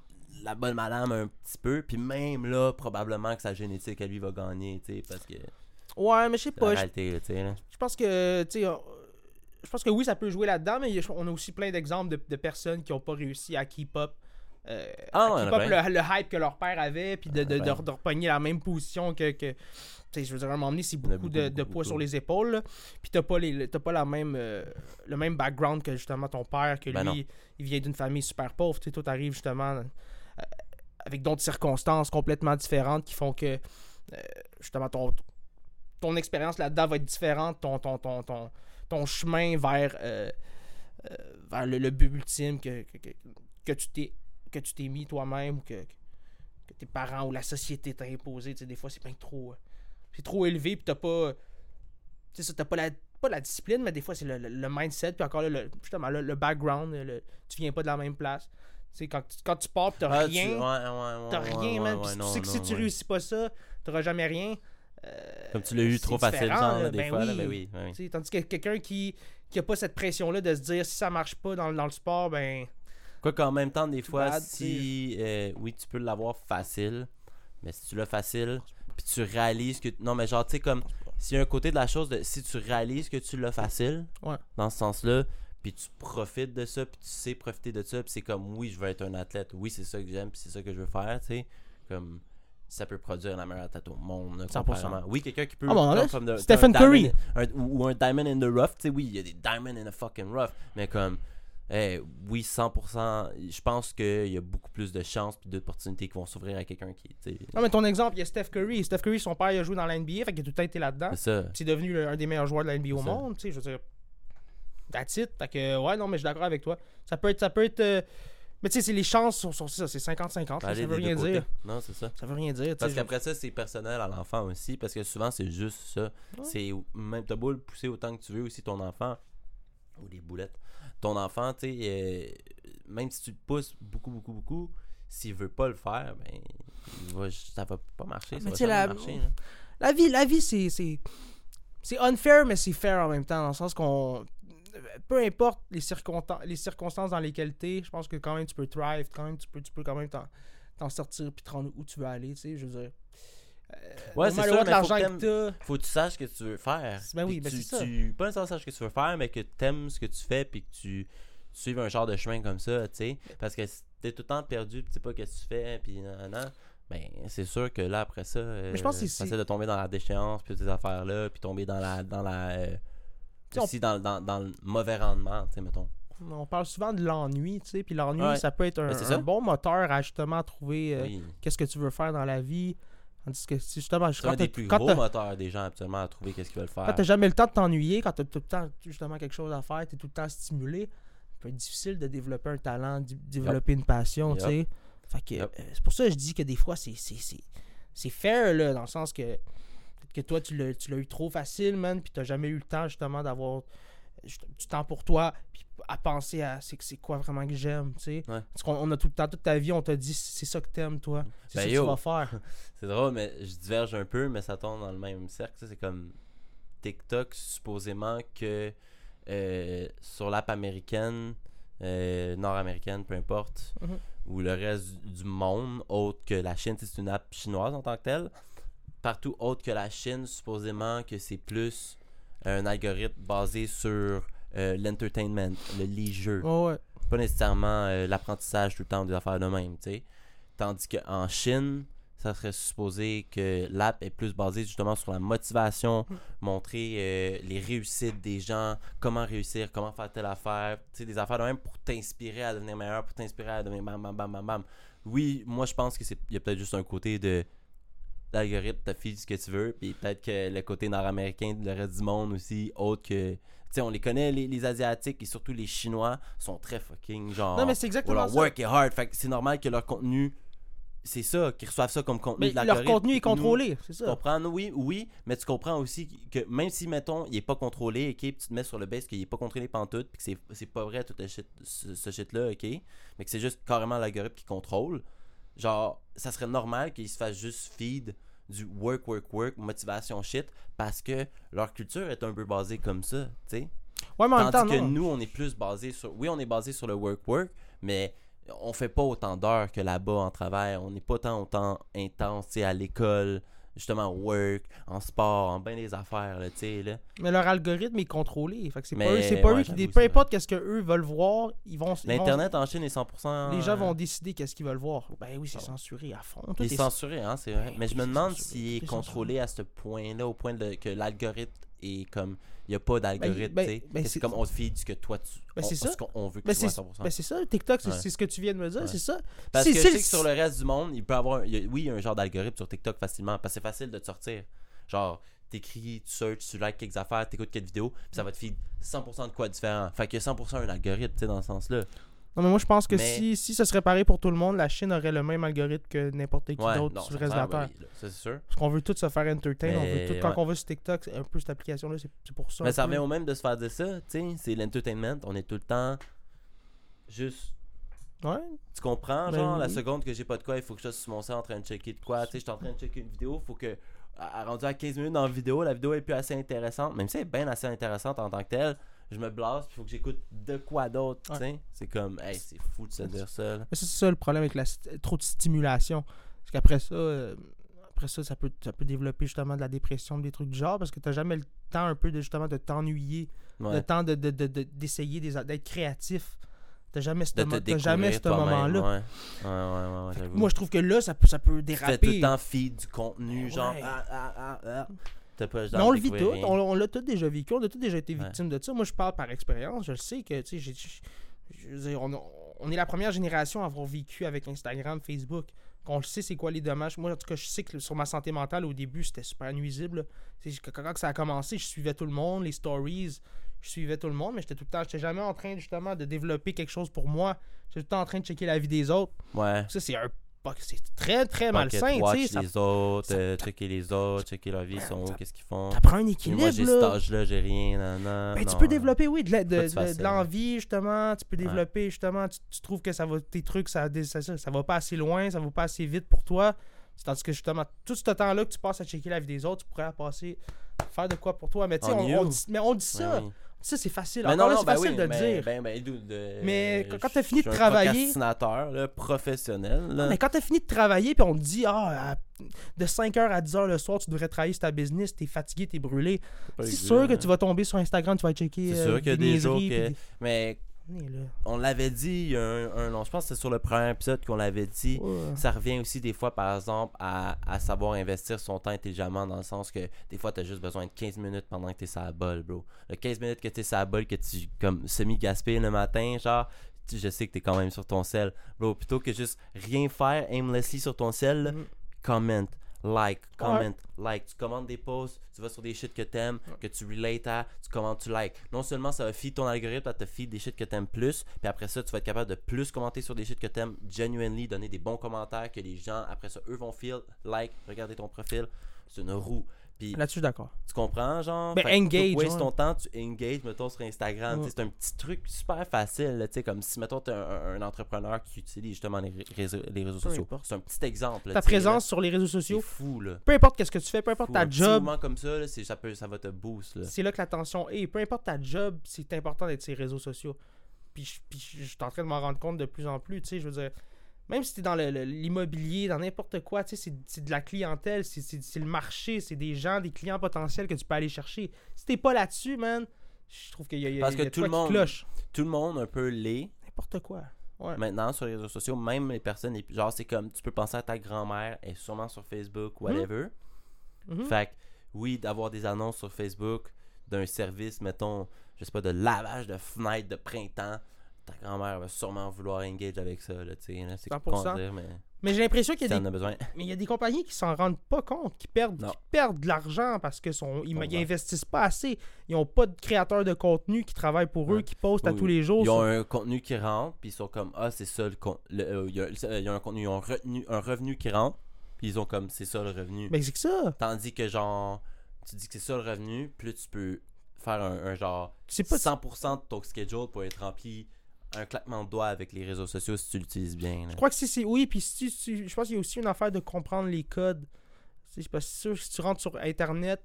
la bonne madame un petit peu, puis même là, probablement que sa génétique à lui va gagner, tu sais, parce que c'est Ouais, mais je sais pas, je pense que, tu sais, je pense que oui, ça peut jouer là-dedans, mais on a aussi plein d'exemples de, de personnes qui n'ont pas réussi à keep up, euh, Ah, à ouais, keep il y en a up le, le hype que leur père avait, puis de, de, de, plein. de repogner la même position que. que je veux dire, à un moment donné, c'est beaucoup, beaucoup, de, beaucoup, poids beaucoup. sur les épaules, puis t'as pas, les, pas la même, euh, le même background que justement ton père, que Ben non. lui, il vient d'une famille super pauvre. Tu sais, toi, t'arrives justement euh, avec d'autres circonstances complètement différentes qui font que, euh, justement, ton, ton expérience là-dedans va être différente, ton, ton, ton, ton, ton chemin vers, vers le, le but ultime que, que, que, que tu t'es que tu t'es mis toi-même ou que, que tes parents ou la société t'a imposé. Tu sais, des fois, c'est bien trop. euh, c'est trop élevé, puis t'as pas. Tu sais, t'as pas la, pas la discipline, mais des fois, c'est le, le- le mindset, puis encore là, le, justement, le, le background. le- tu viens pas de la même place. Tu quand, tu- quand tu pars, t'as Ah, tu- rien. ouais, ouais, ouais, T'as rien, man. non, tu sais que si tu réussis pas ça, t'auras jamais rien. Euh, Comme tu l'as eu trop facile, genre, là. des Ben fois, là, oui. ben oui, ben oui. Tu Tandis que quelqu'un qui qui a pas cette pression-là de se dire si ça marche pas dans, dans le sport, ben. Quoi qu'en même temps, des fois, bad, si. euh, oui, tu peux l'avoir facile, mais si tu l'as facile, puis tu réalises que. Non, mais genre, tu sais, comme. S'il y a un côté de la chose, de, si tu réalises que tu l'as facile, Ouais. dans ce sens-là, puis tu profites de ça, puis tu sais profiter de ça, puis c'est comme, oui, je veux être un athlète, oui, c'est ça que j'aime, puis c'est ça que je veux faire, tu sais. Comme. Ça peut produire la meilleure athlète au monde. là, 100%. comparément. Oui, quelqu'un qui peut. Ah bon, là, the- Stephen un Curry. diamond- un- ou ou un diamond in the rough, tu sais, oui, il y a des diamonds in the fucking rough, mais comme. Eh, oui, 100%. Je pense qu'il y a beaucoup plus de chances et d'opportunités qui vont s'ouvrir à quelqu'un qui. tu sais, Non, mais ton exemple, il y a Steph Curry. Steph Curry, son père, il a joué dans la NBA, fait qu'il a tout le temps été là-dedans. C'est c'est devenu le- un des meilleurs joueurs de la NBA au ça. monde, tu sais, je veux dire. That's it. Fait que, ouais, non, mais je suis d'accord avec toi. Ça peut être. Ça peut être euh, Mais tu sais, c'est les chances sont, ça, c'est 50-50. là, Aller Ça veut rien côtés. dire. Non, c'est ça. Ça veut rien dire. Parce qu'après ça, c'est personnel à l'enfant aussi. Parce que souvent, c'est juste ça. Ouais. C'est même t'as beau le pousser autant que tu veux aussi ton enfant. Ou des boulettes. Ton enfant, tu sais, euh, même si tu le pousses beaucoup, beaucoup, beaucoup, s'il veut pas le faire, ben il va, ça va pas marcher. Ah, Ça va la- marcher. là. La vie, la vie c'est, c'est, c'est unfair, mais c'est fair en même temps, dans le sens qu'on. Peu importe les, circonstances, les circonstances dans lesquelles t'es, je pense que quand même tu peux thrive, quand même tu peux, tu peux quand même t'en, t'en sortir puis te rendre où tu veux aller, tu sais, je veux dire. Euh, Ouais, c'est what, mais faut l'argent que que. Faut que tu saches ce que tu veux faire. Ben oui, ben tu, c'est ça. pas nécessairement saches ce que tu veux faire, mais que tu aimes ce que tu fais puis que tu, tu suives un genre de chemin comme ça, tu sais. Parce que si t'es tout le temps perdu tu sais pas qu'est-ce que tu fais puis nan, nan, ben c'est sûr que là après ça, euh, je pense que c'est c'est- facile de tomber dans la déchéance puis ces affaires là puis tomber dans la dans la euh, sais, on- aussi dans, dans, dans le mauvais rendement, tu sais mettons. On parle souvent de l'ennui, tu sais, puis l'ennui, Ouais. ça peut être un, Ben, un ça. bon moteur à justement trouver euh, oui. qu'est-ce que tu veux faire dans la vie. Tandis que si justement, C'est un des plus quand gros moteurs des gens absolument à trouver qu'est-ce qu'ils veulent faire. Quand t'as jamais le temps de t'ennuyer, quand t'as tout le temps justement quelque chose à faire, t'es tout le temps stimulé, ça peut être difficile de développer un talent, d- développer une passion, Yep. tu sais. Fait que Yep. euh, c'est pour ça que je dis que des fois c'est c'est fair là dans le sens que peut-être que toi tu l'as tu l'as eu trop facile man puis t'as jamais eu le temps justement d'avoir du temps pour toi à penser à c'est c'est quoi vraiment que j'aime tu sais Ouais. parce qu'on on a tout le temps toute ta vie on t'a dit c'est ça que t'aimes toi c'est Ben ça que tu vas faire C'est drôle, mais je diverge un peu, mais ça tombe dans le même cercle. Ça, C'est comme TikTok, supposément que euh, sur l'app américaine, euh, nord-américaine, peu importe, Mhm. ou le reste du monde, autre que la Chine, c'est une app chinoise en tant que telle. Partout autre que la Chine, supposément que c'est plus un algorithme basé sur euh, l'entertainment, le ouais pas nécessairement euh, l'apprentissage tout le temps des affaires de même, tu sais. Tandis qu'en Chine, ça serait supposé que l'app est plus basée justement sur la motivation, Mm. montrer euh, les réussites des gens, comment réussir, comment faire telle affaire, tu sais, des affaires de même pour t'inspirer à devenir meilleur, pour t'inspirer à devenir bam bam bam bam bam. Oui, moi je pense que c'est il y a peut-être juste un côté de l'algorithme te file ce que tu veux, puis peut-être que le côté nord-américain, le reste du monde aussi, autre que. On les connaît, les, les Asiatiques et surtout les Chinois sont très fucking genre. Non, mais c'est Ou exactement leur ça. work est hard. Fait c'est normal que leur contenu. C'est ça, qu'ils reçoivent ça comme contenu Mais de leur l'algorithme. contenu est contrôlé, c'est Tu ça. comprends? Oui, oui, mais tu comprends aussi que même si, mettons, il est pas contrôlé, ok, puis tu te mets sur le base qu'il est pas contrôlé pantoute, puis que c'est- pas vrai tout shit- ce, ce shit-là, ok, mais que c'est juste carrément l'algorithme qui contrôle, genre, ça serait normal qu'il se fasse juste feed du work, work, work, motivation shit, parce que leur culture est un peu basée comme ça, tu sais. Ouais, mais en Tandis temps, que non. nous, on est plus basé sur. Oui, on est basé sur le work-work, mais on fait pas autant d'heures que là-bas en travail. On n'est pas tant autant intense, tu sais, à l'école, justement, work, en sport, en bien des affaires, là, tu sais, là. Mais leur algorithme est contrôlé. Fait que c'est pas eux, c'est pas ouais, eux qui. j'avoue, Peu c'est importe qu'est-ce que eux veulent voir, ils vont. L'Internet en Chine est 100%. Les gens vont euh, décider qu'est-ce qu'ils veulent voir. Ben oui, c'est censuré à fond. Il Tout est est- censuré, hein, c'est vrai. Ben Mais je me c'est demande s'il est est contrôlé à ce point-là, au point de, que l'algorithme est comme. Il n'y a pas d'algorithme, ben, ben, Que c'est comme on te feed ce que toi tu. Ben, on-. Ce qu'on veut que Ben, tu sois à c'est 100%. ben, c'est ça, TikTok, c'est Ouais. ce que tu viens de me dire, Ouais. c'est ça. Parce que je sais que sur le reste du monde, il peut avoir. il y a- oui, il y a un genre d'algorithme sur TikTok facilement. Parce que c'est facile de te sortir. Genre, t'écris, tu searches, tu likes quelques affaires, t'écoutes quelques vidéos, puis ça va te feed 100% de quoi différent. Fait qu'il y a 100% un algorithme, tu sais, dans ce sens-là. Non, mais moi, je pense que Mais- si, si ça serait pareil pour tout le monde, la Chine aurait le même algorithme que n'importe qui Ouais, d'autre sur le reste de la Terre. oui, c'est sûr. Parce qu'on veut tous se faire entertain, on veut tout, quand ouais. on va sur TikTok, c'est un peu cette application-là, c'est pour ça. Mais ça revient au même de se faire dire ça. C'est l'entertainment. On est tout le temps juste Ouais. Tu comprends, Ben genre, la seconde que j'ai pas de quoi, il faut que je sois sur mon sel en train de checker de quoi. Tu sais, je suis en train de checker une vidéo, faut que, à, à- rendu à 15 minutes dans la vidéo, la vidéo est plus assez intéressante, même si elle est bien assez intéressante en tant que telle, je me blase, il faut que j'écoute de quoi d'autre. C'est comme, hey, c'est fou de se dire ça. Mais c'est ça le problème avec la trop de stimulation. Parce qu'après ça, euh, après ça, ça peut, ça peut développer justement de la dépression, des trucs du genre, parce que t'as jamais le temps un peu de justement de t'ennuyer, Ouais. le temps de, de- de- de- d'essayer d'être créatif. T'as jamais ce, t'as moment-là. Moi, je trouve que là, ça peut, ça peut Tu fais tout déraper. le temps feed du contenu, genre, ah, ah, ah. T'as pas le temps Mais on le vit tout, rien. on, on l'a tous déjà vécu, on a tous déjà été Ouais. victimes de ça. Moi, je parle par expérience, je le sais que, tu sais, j'ai- j'ai- je veux dire, on, est la première génération à avoir vécu avec Instagram, Facebook. Qu'on le sait, c'est quoi les dommages. Moi, en tout cas, je sais que sur ma santé mentale, au début, c'était super nuisible. quand ça a commencé, je suivais tout le monde, les stories, je suivais tout le monde, mais j'étais tout le temps, j'étais jamais en train, justement, de développer quelque chose pour moi. J'étais tout le temps en train de checker la vie des autres. Ouais. Ça, c'est un c'est très, très Pocket malsain, watch. Ça, les autres, ça- euh, checker les autres, checker leur vie, ils sont où, qu'est-ce qu'ils font. ça prend un équilibre, moi, j'ai là. cet âge-là, j'ai rien, nan, nan, Ben, tu peux développer, oui, de, de- l'envie, justement. Tu peux Ouais. développer, justement. Tu, tu trouves que ça va, tes trucs, ça, ça, ça, ça va pas assez loin, ça va pas assez vite pour toi. Tandis que, justement, tout ce temps-là que tu passes à checker la vie des autres, tu pourrais passer, faire de quoi pour toi. Mais, tu sais, On on, dit, mais on dit ça. oui. Ça, c'est facile. Mais Encore là, c'est ben facile oui, de ben- dire. Ben, ben, Mais quand- quand t'as fini de un travailler- là, professionnel, là. Non, mais quand t'as fini de travailler, puis on te dit, ah, de 5h à 10h le soir, tu devrais travailler sur ta business, t'es fatigué, t'es brûlé. C'est sûr que hein. tu vas tomber sur Instagram, tu vas checker. C'est euh, sûr qu'il y a des jours que- des- Mais On est là. on l'avait dit, il y a un, long, je pense que c'est sur le premier épisode qu'on l'avait dit. Ouais. Ça revient aussi des fois, par exemple, à, à savoir investir son temps intelligemment dans le sens que des fois, tu as juste besoin de 15 minutes pendant que tu es sur la balle, bro. Le 15 minutes que tu es sur la balle, que tu comme semi-gaspilles le matin, genre, tu- je sais que tu es quand même sur ton sel. Bro, plutôt que juste rien faire aimlessly sur ton sel, là, Mhm. Like, comment, like. Tu commandes des posts, tu vas sur des shit que t'aimes, Ouais. que tu relates à, tu commandes, tu like. Non seulement ça va feed ton algorithme, ça te feed des shit que t'aimes plus, puis après ça, tu vas être capable de plus commenter sur des shit que t'aimes, genuinely, donner des bons commentaires que les gens, après ça, eux vont feel, like, regarder ton profil. C'est une roue. Là-dessus, je suis d'accord. tu comprends, genre? Ben, Fait engage, waste ouais. ton temps, tu engage, mettons, sur Instagram. Ouais. Tu C'est un petit truc super facile, tu sais, comme si, mettons, t'es un, un- entrepreneur qui utilise justement les ré- réseaux, les réseaux sociaux. C'est un petit exemple. Ta tu là. présence sur les réseaux C'est sociaux, fou, là. peu importe qu'est-ce que tu fais, peu importe Fou, ta un petit job, mouvement comme ça, là, c'est- ça, peut, ça va te boost, là. c'est là que l'attention est. Peu importe ta job, c'est important d'être sur les réseaux sociaux. Puis, puis je suis en train de m'en rendre compte de plus en plus, tu sais, je veux dire, même si tu es dans l'immobilier, dans n'importe quoi, tu sais, c'est- de la clientèle, c'est- le marché, c'est des gens, des clients potentiels que tu peux aller chercher. Si t'es pas là-dessus, man, je trouve qu'il y a, y a- Parce il y a que tout le monde- cloche. Tout le monde un peu l'est, N'importe quoi. Ouais. Maintenant, sur les réseaux sociaux, même les personnes, les- genre, c'est comme, tu peux penser à ta grand-mère, elle est sûrement sur Facebook, whatever. Mhm. Fait que, oui, d'avoir des annonces sur Facebook d'un service, mettons, je sais pas, de lavage de fenêtres de printemps, ta grand-mère va sûrement vouloir engage avec ça, là, tu sais. là, C'est 100%. con à dire, mais Mais j'ai l'impression qu'il y a des a besoin. Mais il y a des compagnies qui s'en rendent pas compte, qui perdent, qui perdent de l'argent parce qu'ils sont, ils, investissent pas assez. Ils ont pas de créateurs de contenu qui travaillent pour eux, Ouais. qui postent à Oui, tous les jours. Ils ont sur- un contenu qui rentre, puis ils sont comme, ah, c'est ça le contenu. Il a- il y a un contenu, ils ont retenu, un revenu qui rentre, puis ils ont comme, c'est ça le revenu. Mais c'est que ça. Tandis que, genre, tu dis que c'est ça le revenu, plus tu peux faire un, un genre pas 100% de ton schedule pour être rempli un claquement de doigts avec les réseaux sociaux si tu l'utilises bien. là. Je crois que c'est. Oui, puis si tu- je pense qu'il y a aussi une affaire de comprendre les codes. C'est parce que c'est sûr, si tu rentres sur Internet,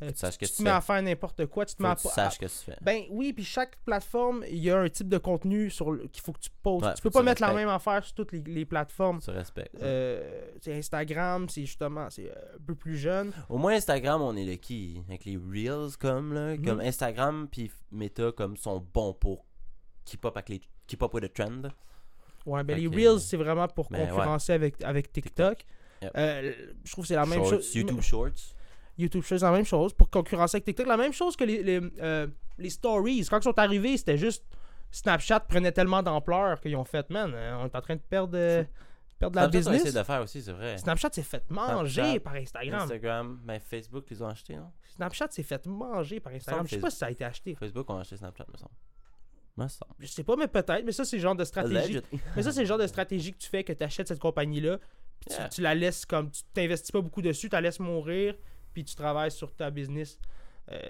euh, Tu tu, tu tu te mets à faire n'importe quoi. Tu te mets à, tu saches que tu fais. Ben oui, puis chaque plateforme, il y a un type de contenu sur le- qu'il faut que tu postes. Ouais, tu peux pas mettre la même affaire sur toutes les, les plateformes. Tu respectes. Euh, Instagram, c'est justement c'est euh, un peu plus jeune. Au moins Instagram, on est le qui? Avec les reels comme là, Mhm. comme Instagram puis Meta comme sont bons pour keep up avec les keep up with the trend. Ouais, ben les Reels, c'est vraiment pour Ben, concurrencer avec, avec TikTok. Yep. Euh, je trouve que c'est la même chose. YouTube Shorts. YouTube Shorts, la même chose pour concurrencer avec TikTok. La même chose que les, les, euh, les stories. Quand ils sont arrivés, c'était juste Snapchat prenait tellement d'ampleur qu'ils ont fait, man, euh, on est en train de perdre, euh, perdre la Snapchat, business. de faire aussi, c'est vrai. Snapchat s'est fait manger Snapchat, par Instagram. Instagram, ben Facebook, ils ont acheté, non? Snapchat s'est fait manger par Instagram. Je sais pas si ça a été acheté. Facebook ont acheté Snapchat, me semble. Je sais pas, mais peut-être. Mais ça, c'est le genre de stratégie. Mais ça, c'est le genre de stratégie que tu fais, que tu achètes cette compagnie-là, puis tu- Yeah. tu, la laisses comme. Tu t'investis pas beaucoup dessus, tu la laisses mourir, puis tu travailles sur ta business. Euh,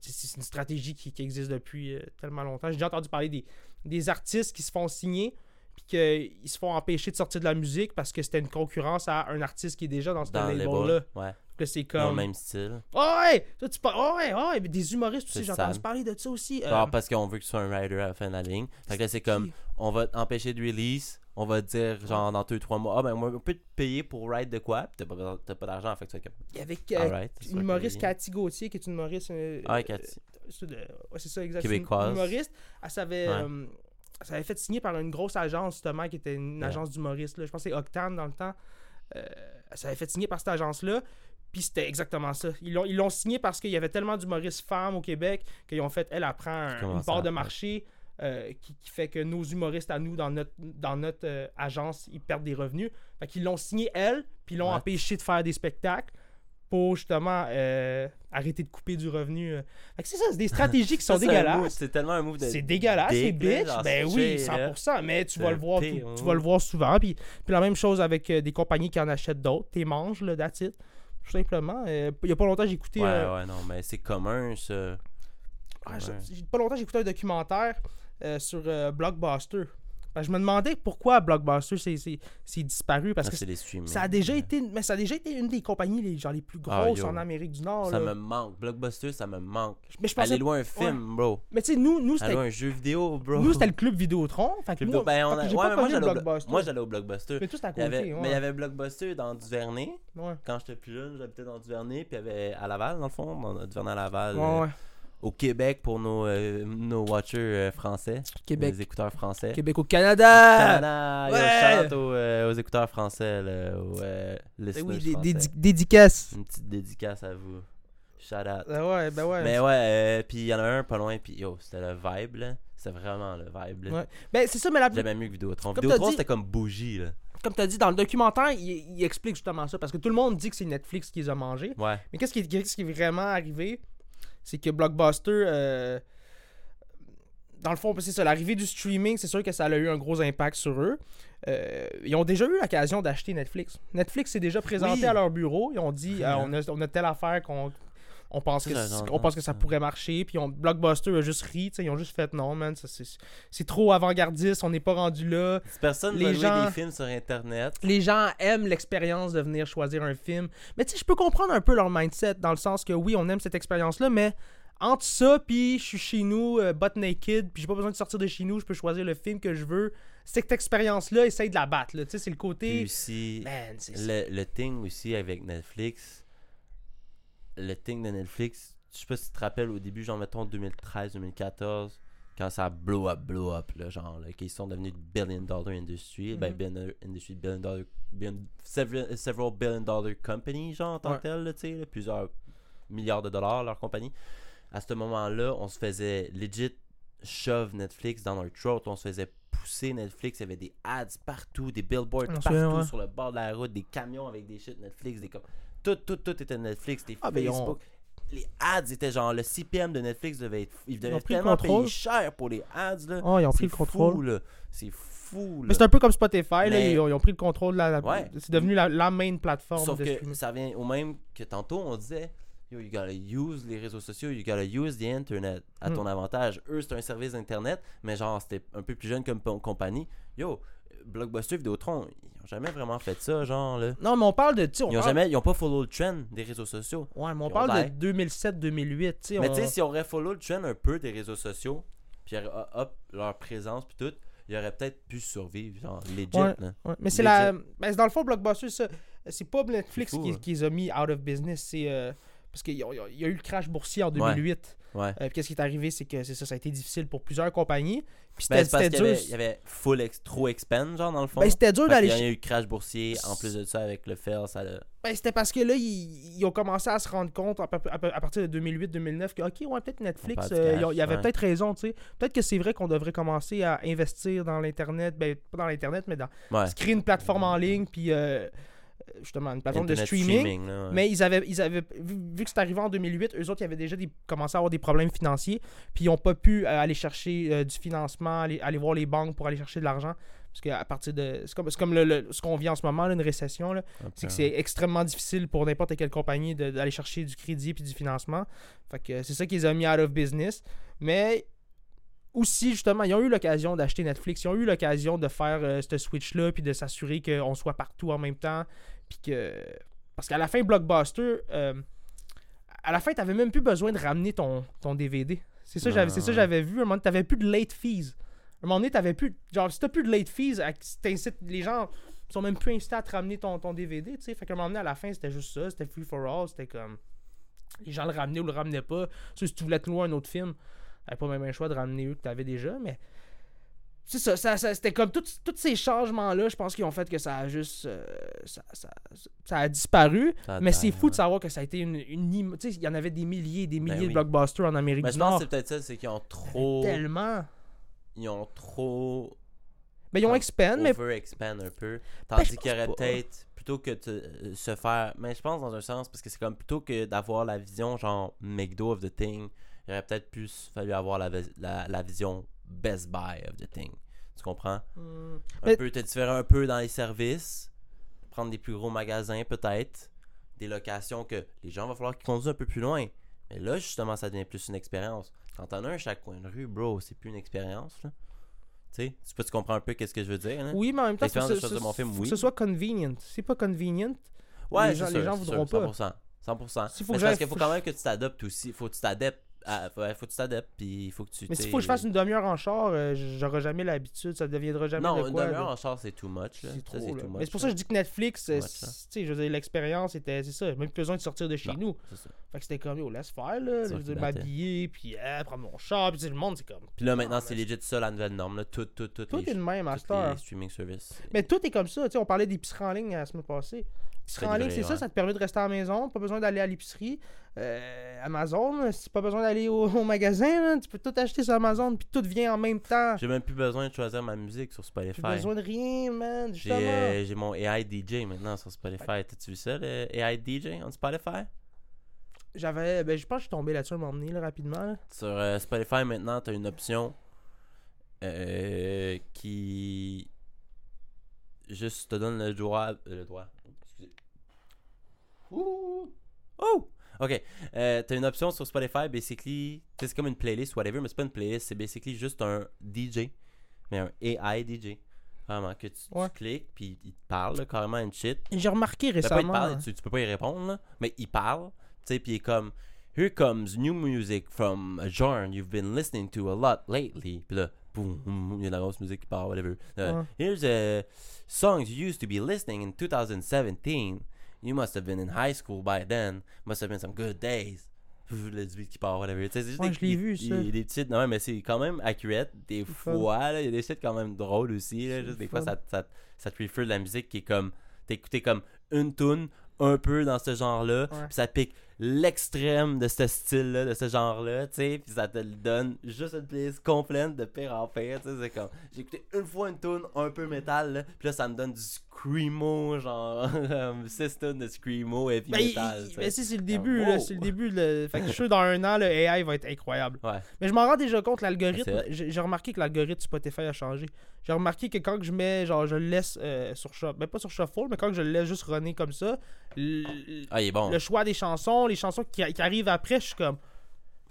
c'est une stratégie qui, qui existe depuis euh, tellement longtemps. J'ai déjà entendu parler des, des artistes qui se font signer, puis qu'ils se font empêcher de sortir de la musique parce que c'était une concurrence à un artiste qui est déjà dans ce label-là. Ouais. Que c'est Ils ont le comme. même style. Oh ouais! Toi, tu par- oh ouais, oh ouais, mais des humoristes aussi, j'ai entendu parler de ça aussi. Euh, Genre parce qu'on veut que tu sois un rider à la fin de la ligne. Fait que là, c'est comme, on va t'empêcher de release. On va te dire, genre, dans 2-3 mois, ah ben, moi, on peut te payer pour ride de quoi? Puis t'as pas, t'as pas d'argent, fait que tu vas comme, avec euh, c'est une humoriste Cathy Gauthier, qui est une humoriste. euh, Ah, ouais, Cathy. euh, ouais, c'est ça, exact. Québécoise. Une humoriste. Elle s'avait, Ouais. euh, elle s'avait fait signer par une grosse agence, justement, qui était une Ouais. agence d'humoristes. là. Je pense que c'est Octane dans le temps. Euh, elle s'avait fait signer par cette agence-là. Puis c'était exactement ça. Ils l'ont, ils l'ont signé parce qu'il y avait tellement d'humoristes femmes au Québec qu'ils ont fait, elle, elle prend un- Comment une part de marché euh, qui, qui fait que nos humoristes à nous, dans notre, dans notre euh, agence, ils perdent des revenus. Fait qu'ils l'ont signé, elle, puis ils l'ont Ouais. empêché de faire des spectacles pour justement euh, arrêter de couper du revenu. Fait que c'est ça, c'est des stratégies qui sont Ça, c'est move- dégueulasses. C'est tellement un move de. C'est dégueulasse, c'est bitch. Ben oui, chier, là. 100%. Mais tu vas le voir, tu vas le voir souvent. Puis, puis la même chose avec des compagnies qui en achètent d'autres. T'es manges, là, that's it. Tout simplement. Euh, il y a pas longtemps, j'ai écouté. Ouais, euh, ouais, non, mais c'est commun, ça. ah, Ouais. pas longtemps, j'ai écouté un documentaire euh, sur Blockbuster. Ben, je me demandais pourquoi Blockbuster s'est- disparu. Parce Ah, que ça a déjà ouais. été, mais ça a déjà été une des compagnies les, genre, les plus Ah, grosses en Amérique du Nord. Ça là. me manque. Blockbuster, ça me manque. Mais je pensais, Allez loin un film, bro. mais tu sais, nous, nous c'était un jeu vidéo, bro. nous, c'était le club Vidéotron. Fait que Club moi, de- ben, on a- ouais, pas moi, j'allais au Block- Blockbuster. moi, j'allais au Blockbuster. Mais tout c'était à Il y avait- côté. ouais. Mais il y avait Blockbuster dans Duvernay. Quand j'étais plus jeune, j'habitais dans Duvernay. Puis il y avait à Laval, dans le fond. Dans Duvernay à Laval. Ouais, euh, ouais. Au Québec pour nos, euh, nos watchers euh, français. Québec. Les écouteurs français. Québec au Canada! Canada, yo, Ouais. aux, euh, aux écouteurs français, là, aux euh, Ben oui, des, français. des di- dédicaces. Une petite dédicace à vous. Shout out. Ah ouais, ben ouais. Mais ouais, euh, puis il y en a un pas loin, puis yo, c'était le vibe, là. C'était vraiment le vibe, là. Ouais. Ben c'est ça, mais la, J'aimais mieux que Vidéotron. Comme Vidéotron, dit- c'était comme bougie, là. comme tu as dit dans le documentaire, il, il explique justement ça. Parce que tout le monde dit que c'est Netflix qui les a mangés. Ouais. Mais qu'est-ce qui, qu'est-ce qui est vraiment arrivé? C'est que Blockbuster, euh, dans le fond, c'est ça, l'arrivée du streaming, c'est sûr que ça a eu un gros impact sur eux. Euh, ils ont déjà eu l'occasion d'acheter Netflix. Netflix s'est déjà présenté Oui. à leur bureau. Ils ont dit euh, on, a, on a telle affaire qu'on on pense, Ça, que, entendu on pense que ça ça. pourrait marcher. Puis on, Blockbuster a juste ri. Ils ont juste fait non, man. ça, c'est- trop avant-gardiste. On n'est pas rendu là. Personne Les gens- des films sur Internet, les gens aiment l'expérience de venir choisir un film. Mais tu sais, je peux comprendre un peu leur mindset dans le sens que oui, on aime cette expérience-là, mais entre ça, puis je suis chez nous, euh, butt naked, puis j'ai pas besoin de sortir de chez nous, je peux choisir le film que je veux. Cette expérience-là, essaye de la battre. là. Tu sais, c'est le côté. aussi, Man, le, le thing aussi avec Netflix, le thing de Netflix, je sais pas si tu te rappelles au début, genre mettons 2013-2014, quand ça a blow up, blow up, là, genre, là, qu'ils sont devenus billion dollar industry, ben, Mhm. billion industry, billion dollar, billion- several, several billion dollar company, genre, en tant Ouais. que tel, tu sais, plusieurs milliards de dollars, leur compagnie. À ce moment-là, on se faisait legit shove Netflix dans leur throat, on se faisait pousser Netflix, il y avait des ads partout, des billboards On partout ouais. sur le bord de la route, des camions avec des shit Netflix, des comme tout, tout, tout était Netflix, des Ah, ben, Facebook. Les ads étaient genre le CPM de Netflix devait être ils devaient tellement payer cher pour les ads là. Oh, ils ont pris le contrôle. C'est fou là. Mais c'est un peu comme Spotify, là, ils, ont, ils ont pris le contrôle de la. la- Ouais. C'est devenu la, la main plateforme Sauf de que streaming. ça vient au même que tantôt on disait Yo, you gotta use les réseaux sociaux, you gotta use the internet à Mm. ton avantage. Eux, c'est un service d'internet, mais genre, c'était un peu plus jeune comme compagnie. Yo, Blockbuster, Vidéotron, ils ont jamais vraiment fait ça, genre, là. Non, mais on parle de. on Ils ont parle- jamais, ils ont pas follow le trend des réseaux sociaux. Ouais, mais on Ils parle de 2007-2008. tu sais, Mais on- tu sais, si on aurait follow le trend un peu des réseaux sociaux, puis hop, leur présence, puis tout, ils auraient peut-être pu survivre, genre, legit, Ouais. là. Ouais, mais c'est la. Ben, dans le fond, Blockbuster, ça. C'est pas Netflix fou, qui, hein. qui les a mis out of business. C'est. euh, parce qu'il y, a- il y a eu le crash boursier en 2008. Ouais. Euh, puis qu'est-ce qui est arrivé, c'est que c'est ça, ça a été difficile pour plusieurs compagnies. Puis Ben, c'était y dur. avait, il y avait full ex, trop expand, genre, dans le fond. Ben, c'était dur d'aller. qu'il y a eu le crash boursier, en plus de ça, avec le fail, ça Ben, c'était parce que là, ils, ils ont commencé à se rendre compte à, partir de 2008-2009 que, ok, ouais, peut-être Netflix, euh, il y avait ouais. peut-être raison, tu sais. Peut-être que c'est vrai qu'on devrait commencer à investir dans l'Internet, ben, pas dans l'Internet, mais dans. Ouais. se créer une plateforme en ligne, puis euh, justement, une plateforme de streaming. là, ouais. Mais ils avaient, ils avaient vu, vu que c'est arrivé en 2008, eux autres, ils avaient déjà des, commencé à avoir des problèmes financiers, puis ils n'ont pas pu euh, aller chercher euh, du financement, aller, aller voir les banques pour aller chercher de l'argent. Parce qu'à partir de. C'est comme, c'est comme le- le- ce qu'on vit en ce moment, là, une récession. Là, Un c'est que c'est extrêmement difficile pour n'importe quelle compagnie d'aller chercher du crédit puis du financement. Fait que c'est ça qui les a mis out of business. Mais aussi, justement, ils ont eu l'occasion d'acheter Netflix. Ils ont eu l'occasion de faire euh, ce switch-là puis de s'assurer qu'on soit partout en même temps. Puis que. Parce qu'à la fin, Blockbuster, euh, à la fin, t'avais même plus besoin de ramener ton, ton DVD. C'est ça, que j'avais- c'est ça j'avais vu. À un moment donné, t'avais plus de late fees. À un moment donné, t'avais plus. Genre, si t'as plus de late fees, les gens sont même plus incités à te ramener ton, ton DVD, tu sais. Fait qu'à un moment donné, à la fin, c'était juste ça. C'était free for all. C'était comme. Les gens le ramenaient ou le ramenaient pas. Si tu voulais te louer un autre film, t'avais pas même un choix de ramener eux que t'avais déjà, mais. C'est ça, ça, ça- c'était comme tous ces changements-là, je pense qu'ils ont fait que ça a juste. euh, ça, ça- ça a disparu. Ça Mais c'est fou de savoir que ça a été une. une tu sais, il y en avait des milliers et des milliers oui. de blockbusters en Amérique Ben, du je pense Nord. que c'est peut-être ça, c'est qu'ils ont trop. Tellement. Ils ont trop. Ben, ils ont expand, mais. Over-expand un peu. Ben, Tandis qu'il y aurait peut-être. Plutôt que de euh, se faire. Mais je pense dans un sens, parce que c'est comme plutôt que d'avoir la vision genre McDo of the Thing, il aurait peut-être plus fallu avoir la, la, la vision Best Buy of the Thing. Tu comprends? Hmm. Un Mais- peu te différer un peu dans les services, prendre des plus gros magasins peut-être, des locations que les gens va falloir qu'ils conduisent un peu plus loin. Mais là justement ça devient plus une expérience. Quand t'en as un chaque coin de rue, bro, c'est plus une expérience là. Tu sais, tu peux tu comprends un peu qu'est-ce que je veux dire hein? Oui, mais en même temps, faut que de ce- choisir mon film, faut que oui. ce soit convenient. Si c'est pas convenient, Ouais, les gens- sûr, les gens c'est voudront sûr, pas. 100%. 100%. S'il faut Mais que c'est parce qu'il faut quand même que tu t'adaptes aussi. Faut que tu t'adaptes. Ouais, faut que tu t'adaptes, puis il faut que tu. mais s'il faut que je fasse une demi-heure en char, euh, j'aurai jamais l'habitude, ça deviendra jamais Non, de une demi-heure de- en char, c'est too much. Là. C'est Ça, trop, c'est là. too Mais much, c'est pour ça que je dis que Netflix, euh, much, c'est- là. tu sais, je veux dire, l'expérience, c'était, c'est ça, même plus besoin de sortir de chez Non. nous. C'est ça. Fait que c'était comme, yo, laisse faire, là, C'est je veux ça dire, m'habiller, puis euh, prendre mon char, puis le monde, c'est comme... Puis là, maintenant, Ah, c'est mais legit ça la nouvelle norme. Là. Tout, tout, tout. Tout est de même à streaming services. Mais tout est comme ça, tu sais, on parlait d'épicerie en ligne la semaine passée. En ligne, c'est ça, ouais. ça te permet de rester à la maison, pas besoin d'aller à l'épicerie. Euh, Amazon, si pas besoin d'aller au, au magasin, là, tu peux tout acheter sur Amazon, puis tout vient en même temps. J'ai même plus besoin de choisir ma musique sur Spotify. J'ai besoin de rien, man, J'ai euh, mon AI DJ maintenant sur Spotify. T'as-tu vu ça, le AI DJ on Spotify? J'avais, ben, je pense que je suis tombé là-dessus à là, rapidement. là. Sur euh, Spotify, maintenant, t'as une option euh, qui juste te donne le droit. Le droit. Ouh! Oh! Ok. Euh, t'as une option sur Spotify, basically. tu C'est comme une playlist, whatever, mais c'est pas une playlist. C'est basically juste un DJ. Mais un AI DJ. Vraiment, que tu, tu cliques, puis il te parle, là, carrément, une shit. J'ai remarqué Ben, pas il te récemment. parle, tu, tu peux pas y répondre, là, mais il parle, tu sais, puis il est comme Here comes new music from a genre you've been listening to a lot lately. Puis là, boum, il y a de la grosse musique qui parle, whatever. Euh, Ouais. Here's a songs you used to be listening in 2017. You must have been in high school by then. Must have been some good days. le beat qui part, whatever. C'est juste Ouais, des, je l'ai vu, ça. Des, des petites. Non, mais c'est quand même accurate. Des fois, là, il y a des shit quand même drôles aussi. Là, C'est juste des fois, ça, ça, ça te refer de la musique qui est comme. Écouté comme une tune un peu dans ce genre-là, puis ça pique l'extrême de ce style-là, de ce genre-là, tu sais, puis ça te donne juste une playlist complète de pire en pire, tu sais, c'est comme, j'ai écouté une fois une tune un peu métal, là, puis là, ça me donne du screamo, genre, 6 tunes de screamo heavy Ben, metal, il- mais si, c'est le début, là, c'est le début. là. Fait que je suis dans un an, le AI va être incroyable. Ouais. Mais je m'en rends déjà compte, l'algorithme. J'ai remarqué que l'algorithme Spotify a changé. J'ai remarqué que quand je mets, genre, je le laisse euh, sur Shuffle, ben pas sur Shuffle, mais quand je le laisse juste runner comme ça, Ah, il est bon. le choix des chansons, les chansons qui, qui arrivent après, je suis comme.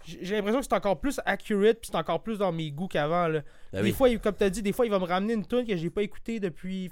J'ai j'ai l'impression que c'est encore plus accurate, puis c'est encore plus dans mes goûts qu'avant. là. Ben des oui. fois, il- comme tu as dit, des fois, il va me ramener une tune que j'ai pas écoutée depuis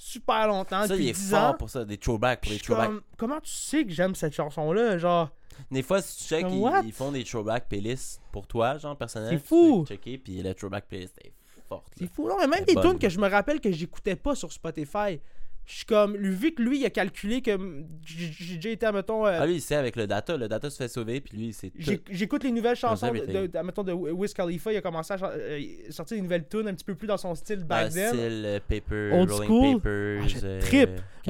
super longtemps, Ça, il est 10 fort ans. pour ça, des throwbacks, pour les throwbacks. comme, comment tu sais que j'aime cette chanson-là? Genre, Des fois, si tu check, ils, font des throwback playlists pour toi, genre personnel. C'est fou! Tu checker, puis le throwback playlist est forte. C'est fou. Non, mais même des tunes que je me rappelle que j'écoutais pas sur Spotify. Je suis comme, lui, vu que lui, il a calculé que j'ai déjà été, admettons, euh, Ah, lui, il sait avec le data. Le data se fait sauver, puis lui, c'est j'écoute les nouvelles chansons de, everything. de, de- admettons, de Wiz Khalifa. Il a commencé à euh, sortir des nouvelles tunes un petit peu plus dans son style back Ah, then. style euh, Paper, Old Rolling school. Papers, Ah, je euh,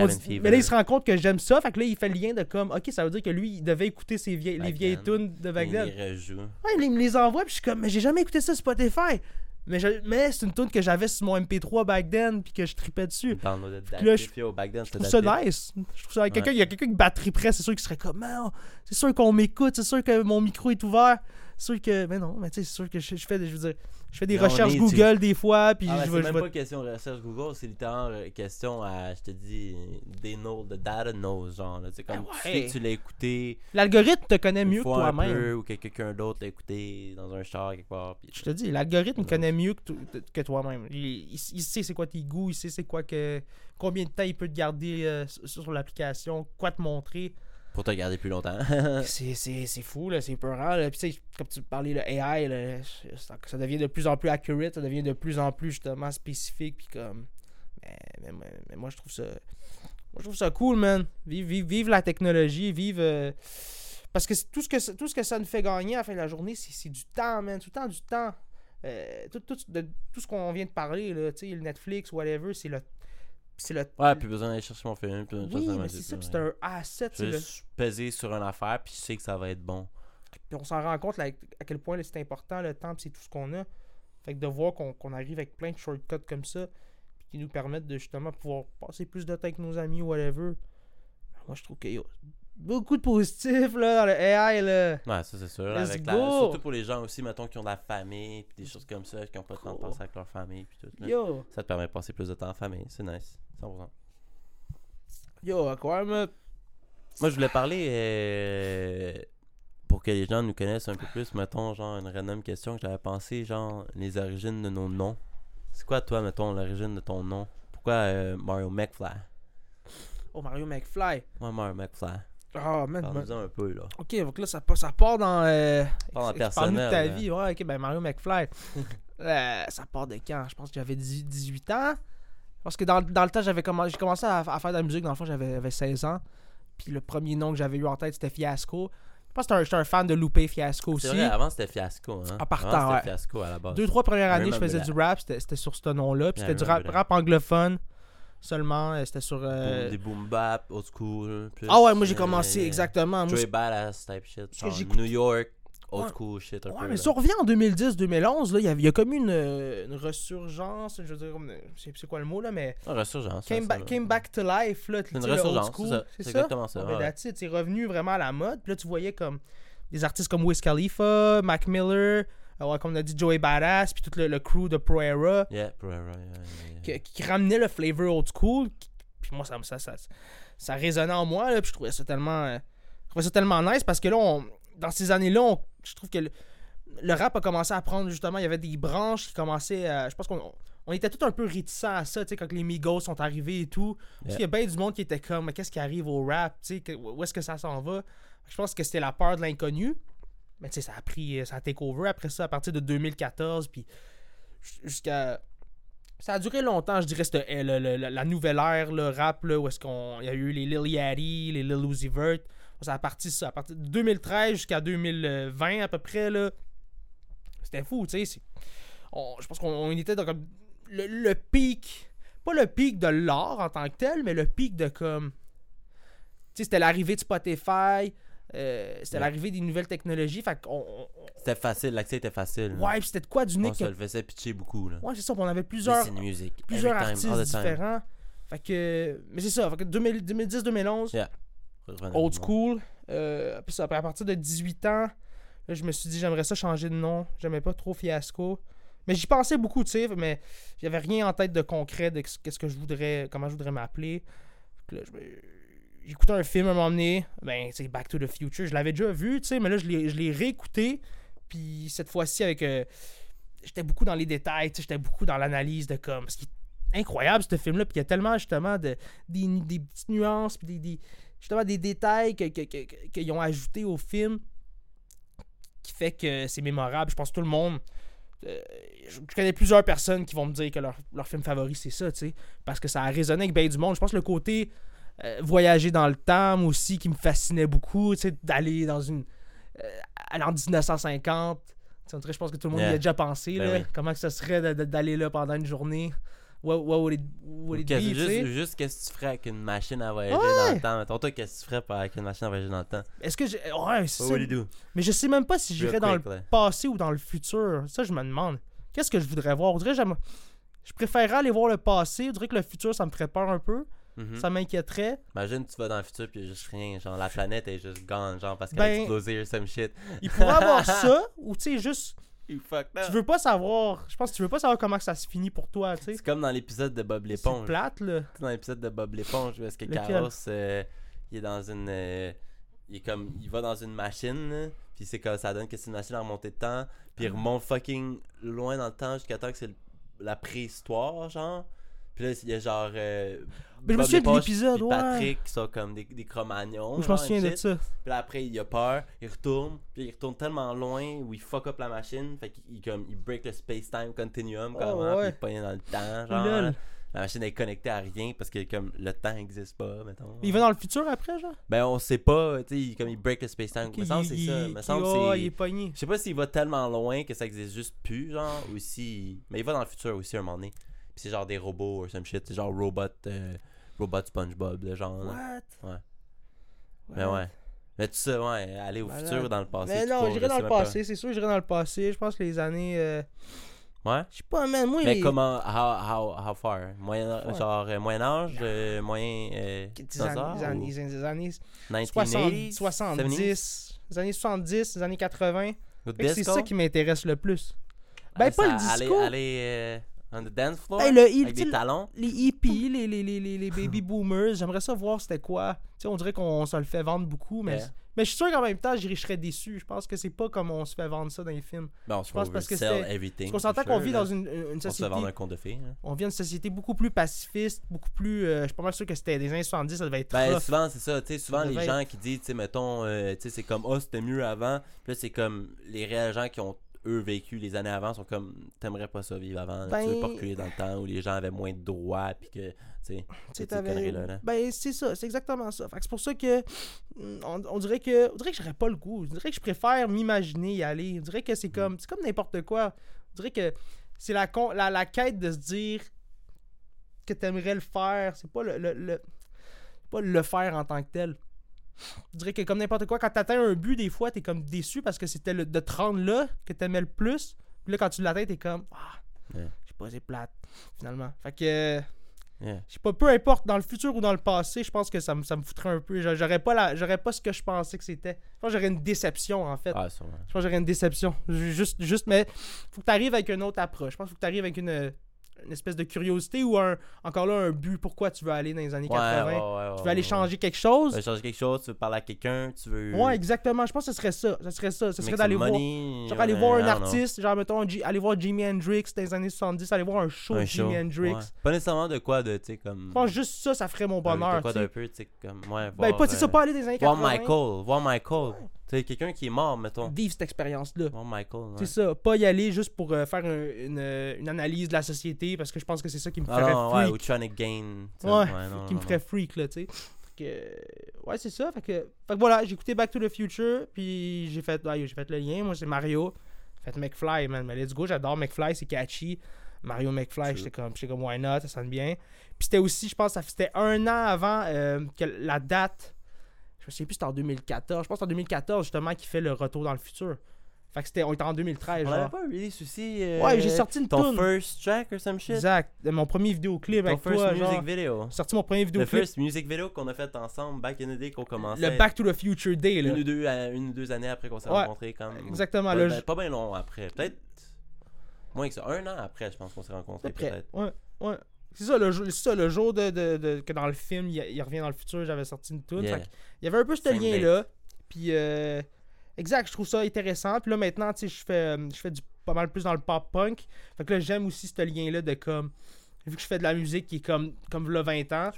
dit- Fever. mais là, il se rend compte que j'aime ça. Fait que là, il fait le lien de comme, ok, ça veut dire que lui, il devait écouter ses vieilles, les vieilles tunes de back il then. les rejoue. Ouais, il me les envoie, puis je suis comme, mais j'ai jamais écouté ça sur Spotify. Mais, je- mais c'est une tune que j'avais sur mon MP3 back then, puis que je tripais dessus. Là, back then, Je c'était trouve ça nice. Je trouve ça. quelqu'un-. Il y a quelqu'un qui batterait près, c'est sûr qu'il serait comme, Man, c'est sûr qu'on m'écoute, c'est sûr que mon micro est ouvert. C'est sûr que. Mais non, mais tu sais, c'est sûr que je, je fais, des- je veux dire, je fais des Mais on recherches est- Google des fois, puis Ah, je c'est vais. même je pas question de recherche Google, c'est littéralement euh, question à, je te dis, des know, the data knows, genre, tu comme tu ouais. sais que tu l'as écouté L'algorithme te connaît mieux que toi-même. ou que quelqu'un d'autre l'a écouté dans un char quelque part, puis Je te dis, l'algorithme Ouais. connaît mieux que, que toi-même. Il, il- il sait c'est quoi tes goûts, il sait c'est quoi que. Combien de temps il peut te garder euh, sur l'application, quoi te montrer. Pour te garder plus longtemps. C'est, fou, là, c'est peurant. Là. Puis, tu sais, comme tu parlais, le AI, là, ça, ça devient de plus en plus accurate, ça devient de plus en plus justement spécifique. Puis comme. Mais, mais- moi, je trouve ça. Moi, je trouve ça cool, man. Vive, vive, vive la technologie, vive. euh, Parce que tout ce, que, ça- tout ce que ça nous fait gagner à la fin de la journée, c'est, du temps, man. Tout le temps du temps. Euh, tout, tout, de- tout ce qu'on vient de parler, là, tu sais, le Netflix, whatever, c'est le. C'est le. ouais, plus besoin d'aller chercher mon film, de oui, mais c'est ça, puis c'est un asset. Je c'est vais le- juste peser sur une affaire, puis je sais que ça va être bon. Puis on s'en rend compte là, à quel point c'est important, le temps, puis c'est tout ce qu'on a. Fait que de voir qu'on arrive avec plein de shortcuts comme ça, puis qui nous permettent de justement pouvoir passer plus de temps avec nos amis ou whatever. Moi, je trouve qu'il y a beaucoup de positifs là, dans le AI. Là. Ouais, ça c'est sûr. Avec la-! Surtout pour les gens aussi, mettons, qui ont de la famille, puis des choses comme ça, qui ont pas le temps de penser avec leur famille, puis tout. là. Yo, Ça te permet de passer plus de temps en famille, c'est nice. 100%. yo, à quoi, mais. Moi, je voulais parler euh, pour que les gens nous connaissent un peu plus, mettons, genre, une random question que j'avais pensé, genre, les origines de nos noms. C'est quoi, toi, mettons, l'origine de ton nom? Pourquoi euh, Mario McFly? Oh, Mario McFly. Moi, Mario McFly. Oh, man. Parle-nous un peu, là. Ok, donc là, ça, ça part dans. Euh... Parle de ta vie. Ouais, ok, ben Mario McFly. Euh, ça part de quand? Je pense que j'avais 18 18 ans. Parce que dans, dans le temps, j'avais commencé, j'ai commencé à, à faire de la musique. Dans le fond, j'avais j'avais 16 ans. Puis le premier nom que j'avais eu en tête, c'était Fiasco. Je pense que j'étais un- fan de Lupe Fiasco C'est aussi. vrai, avant c'était Fiasco, hein. En partant, Avant, ouais. c'était Fiasco à la base. Deux, trois premières années, je faisais du rap. C'était sur ce nom-là. Puis c'était du rap, rap anglophone seulement. euh, C'était sur. euh, Des boom bap, old school. plus, Ah ouais, moi j'ai euh, commencé exactement. Joey Badass type shit. Genre New York, old Ouais. school shit un Ouais, peu. mais là. si on revient en 2010-2011, là, il y a- il y, a comme une, euh, une resurgence, je veux dire, euh, c'est quoi le mot là, mais Ah, resurgence. came, back, ça- came back to life, là, une resurgence, c'est exactement ça. Ben, ouais. c'est revenu vraiment à la mode, puis là tu voyais comme des artistes comme Wiz Khalifa, Mac Miller, euh, ouais, comme on a dit Joey Badass, puis tout le, le crew de Pro Era, Yeah, bro, right, yeah, yeah. qui, qui ramenait le flavor old school, qui- puis moi ça, ça, ça, ça résonnait en moi, là, puis je trouvais ça tellement, euh, je trouvais ça tellement nice, parce que là, on- dans ces années-là, on- je trouve que le, le rap a commencé à prendre justement, il y avait des branches qui commençaient à. Je pense qu'on on était tous un peu réticents à ça, tu sais, quand les Migos sont arrivés et tout. Parce qu'il y a bien du monde qui était comme, mais qu'est-ce qui arrive au rap, tu sais, où est-ce que ça s'en va? Je pense que c'était la peur de l'inconnu. Mais tu sais, ça a pris, ça a take over après ça, à partir de 2014, puis jus- jusqu'à. Ça a duré longtemps, je dirais, le- le- la nouvelle ère, le rap, là, où est-ce qu'on. Il y a eu les Lil Yachty, les Lil Uzi Vert. Ça a parti ça, à partir de 2013 jusqu'à 2020 à peu près, là. C'était fou, tu sais. on- Je pense qu'on on était dans comme le, le pic, pas le pic de l'art en tant que tel, mais le pic de comme. Tu sais, c'était l'arrivée de Spotify, euh, c'était Ouais. l'arrivée des nouvelles technologies. Fait qu'on. on- C'était facile, l'accès était facile. Ouais, puis c'était de quoi On d'unique se que- le faisait pitcher beaucoup, là. Ouais, c'est ça, on avait plusieurs, music. plusieurs artistes time. différents. Fait que. Mais c'est ça, fait que 2000 2010-2011, Yeah. Old school. Euh, puis à partir de 18 ans, je me suis dit, j'aimerais ça changer de nom. J'aimais pas trop Fiasco. Mais j'y pensais beaucoup, tu sais, mais j'avais rien en tête de concret de qu'est-ce que je voudrais, comment je voudrais m'appeler. J'écoutais un film à un moment donné, ben, c'est Back to the Future. Je l'avais déjà vu, tu sais, mais là, je l'ai réécouté. Puis cette fois-ci, avec. euh, j'étais beaucoup dans les détails, j'étais beaucoup dans l'analyse de comme. Ce qui est incroyable, ce film-là. Puis il y a tellement, justement, de, des, des petites nuances, puis des- justement, des détails que- que- que- que- qu'ils ont ajoutés au film qui fait que c'est mémorable. Je pense que tout le monde. euh, je connais plusieurs personnes qui vont me dire que leur, leur film favori, c'est ça, tu sais. Parce que ça a résonné avec bien du monde. Je pense que le côté euh, voyager dans le temps, moi aussi, qui me fascinait beaucoup, tu sais, d'aller dans une. euh, aller en 1950. Tu sais, on dirait, je pense que tout le monde y a déjà pensé, Ben là. oui. Comment que ce serait d'aller là pendant une journée? What, what would it, would it be, juste, juste qu'est-ce que tu ferais avec une machine à voyager Ouais. dans le temps? Mettons, toi, qu'est-ce que tu ferais avec une machine à voyager dans le temps? Est-ce que j'ai. Ouais, c'est What ça. would you do? Mais je sais même pas si j'irais dans le là. passé ou dans le futur. Ça, je me demande. Qu'est-ce que je voudrais voir? On dirait j'aime- Je préférerais aller voir le passé. On dirait que le futur, ça me ferait peur un peu. Mhm. Ça m'inquiéterait. Imagine, tu vas dans le futur puis il y a juste rien. Genre, la planète est juste gone, genre, parce qu'elle Ben- a explosé or some shit. Il pourrait avoir ça, ou tu sais, juste. Tu veux pas savoir. Je pense que tu veux pas savoir comment ça se finit pour toi, tu sais. C'est comme dans l'épisode de Bob C'est l'éponge. plate, là. dans l'épisode de Bob l'éponge où est-ce que Lequel? Carlos euh, il est dans une euh, il est comme il va dans une machine puis c'est comme ça donne que c'est une machine à remonter de temps puis il Ah. remonte fucking loin dans le temps jusqu'à temps que c'est la préhistoire genre puis là il y a genre euh, Mais je me souviens de l'épisode, puis ouais. Patrick qui sont comme des, des cro-magnons Je m'en genre, souviens de ça. puis là, après il a peur il retourne puis il retourne tellement loin où il fuck up la machine fait qu'il il, comme il break le space-time continuum Oh, carrément, puis ouais. il pogne dans le temps genre Lol. là. La machine est connectée à rien parce que comme le temps n'existe pas, mettons. Il va dans le futur après, genre? Ben on sait pas, tu sais, il- comme il break le space-time. Ok, me semble c'est il- ça. il- Me semble oh, il est pogné. Je sais pas s'il va tellement loin que ça existe juste plus, genre, ou si. Mais il va dans le futur aussi un moment donné. Puis c'est genre des robots ou some shit. C'est genre robot, euh, robot SpongeBob, le genre. là. What? Ouais. Mais ouais. Mais tu sais, ouais, aller au futur dans le passé. Mais tout non, je dans le passé, c'est sûr, j'irais dans le passé. Je pense que les années. euh, Ouais. Je sais pas, man. Moi, Mais les- comment, how, how, how far? Moyen, Ouais. Genre euh, Moyen-Âge, euh, moyen. Euh, des années, dinosaure des années, ou des années 1980s, 60, 70, les années 70, les années 80. Good Fait que C'est ça qui m'intéresse le plus. Ben, Ah, pas le ça- disco. Aller, aller euh, on the dance floor Hey, le- il- avec des talons. Les hippies, les, les, les, les, baby boomers, j'aimerais ça voir c'était quoi. Tu sais, on dirait qu'on se le fait vendre beaucoup, mais, mais je suis sûr qu'en même temps, je serais déçu. Je pense que c'est pas comme on se fait vendre ça dans les films. Bon, je pense parce que everything. Parce qu'on s'entend qu'on vit là. dans une, une On se fait société. vendre un conte de fées. hein. On vit dans une société beaucoup plus pacifiste, beaucoup plus. euh, je suis pas mal sûr que c'était des années 70, ça devait être Ben, rough. souvent, c'est ça. Tu sais, souvent, Ça les gens qui disent, tu sais, mettons, euh, tu sais, c'est comme, oh, c'était mieux avant. Puis là, c'est comme, les réels gens qui ont, eux, vécu les années avant sont comme, t'aimerais pas ça vivre avant. là. Tu veux pas Ben- reculer dans le temps où les gens avaient moins de droits. Puis que, tu sais, conneries-là, là. Ben, c'est ça, c'est exactement ça. C'est pour ça que. mm, On, on dirait que. On dirait que j'aurais pas le goût. On dirait que je préfère m'imaginer y aller. On dirait que c'est comme. C'est comme n'importe quoi. On dirait que c'est la, la, la quête de se dire que t'aimerais le faire. C'est pas le, le, le- pas le faire en tant que tel. Je dirais que comme n'importe quoi, quand t'atteins un but, des fois, t'es comme déçu parce que c'était le, de te rendre là que t'aimais le plus. Puis là, quand tu l'atteins, t'es comme. Ah, sais pas, c'est plate, finalement. Fait que. Yeah. Je sais pas, peu importe, dans le futur ou dans le passé, je pense que ça me, ça me foutrait un peu. J'a- J'aurais pas, la, j'aurais pas ce que je pensais que c'était. Je pense que j'aurais une déception, en fait. Ah, sûrement. Je pense que j'aurais une déception. Ju- Juste, juste, mais faut que tu arrives avec une autre approche. Je pense qu'il faut que tu arrives avec une, une espèce de curiosité ou un, encore là un but. Pourquoi tu veux aller dans les années Ouais, 80 ouais, ouais, Tu veux aller changer quelque chose? Tu veux changer quelque chose, tu veux parler à quelqu'un, tu veux. Ouais, exactement. Je pense que ce serait ça. Ce serait ça. Ce serait d'aller voir. Genre aller voir un don't know. artiste, genre mettons, J- aller voir Jimi Hendrix dans les années 70, aller voir un show de Jimi Hendrix. Pas nécessairement de quoi de, tu sais, comme. Je pense juste ça, ça ferait mon de bonheur. quoi tu sais. d'un peu, tu sais, comme. Ouais, Ben, voir, pas, c'est ça, euh, pas aller dans les années 80. Voir Michael, voir Michael. Sais, quelqu'un qui est mort, mettons. Vivre cette expérience-là. Voir Michael. ouais. C'est ça, pas y aller juste pour euh, faire un- une, euh, une analyse de la société parce que je pense que c'est ça qui me Ah ferait non, ouais, freak. ou trying to gain. tu sais, Ouais, non, qui me non, ferait freak là, tu sais. que. Ouais, c'est ça. Fait que, fait que voilà, j'ai écouté Back to the Future, puis j'ai fait, ouais, j'ai fait le lien. Moi, c'est Mario. J'ai fait McFly, man. Mais let's go, j'adore McFly, c'est catchy. Mario McFly, True. j'étais comme, j'étais comme, why not, ça sonne bien. Puis c'était aussi, je pense, ça c'était un an avant euh, que la date. Je souviens plus, c'était en 2014. Je pense que c'est en 2014, justement, qu'il fait le retour dans le futur. Fait que c'était, on était en 2013, On genre. avait pas release aussi. euh, Ouais, j'ai sorti une Ton toune. first track or some shit? Exact. Mon premier vidéoclip avec first toi, music genre. video. J'ai sorti mon premier Le vidéoclip. first music video qu'on a fait ensemble back in the day qu'on commençait. Le Back to the Future Day, là. une ou deux, euh, une ou deux années après qu'on s'est Ouais, rencontrés comme. Exactement. Ouais, là, ben, Pas bien long après. Peut-être. Moins que ça. Un an après, je pense qu'on s'est rencontrés. Peut-être. ouais, ouais. C'est ça, le ça, le jour de, de- de- que dans le film, il, il revient dans le futur, j'avais sorti une tune. Yeah. Il y avait un peu ce lien-là. Puis, euh, exact, je trouve ça intéressant. Puis là, maintenant, tu sais, je fais, euh, je fais du, pas mal plus dans le pop-punk. Fait que là, j'aime aussi ce lien-là de comme. Vu que je fais de la musique qui est comme, comme le 20 ans.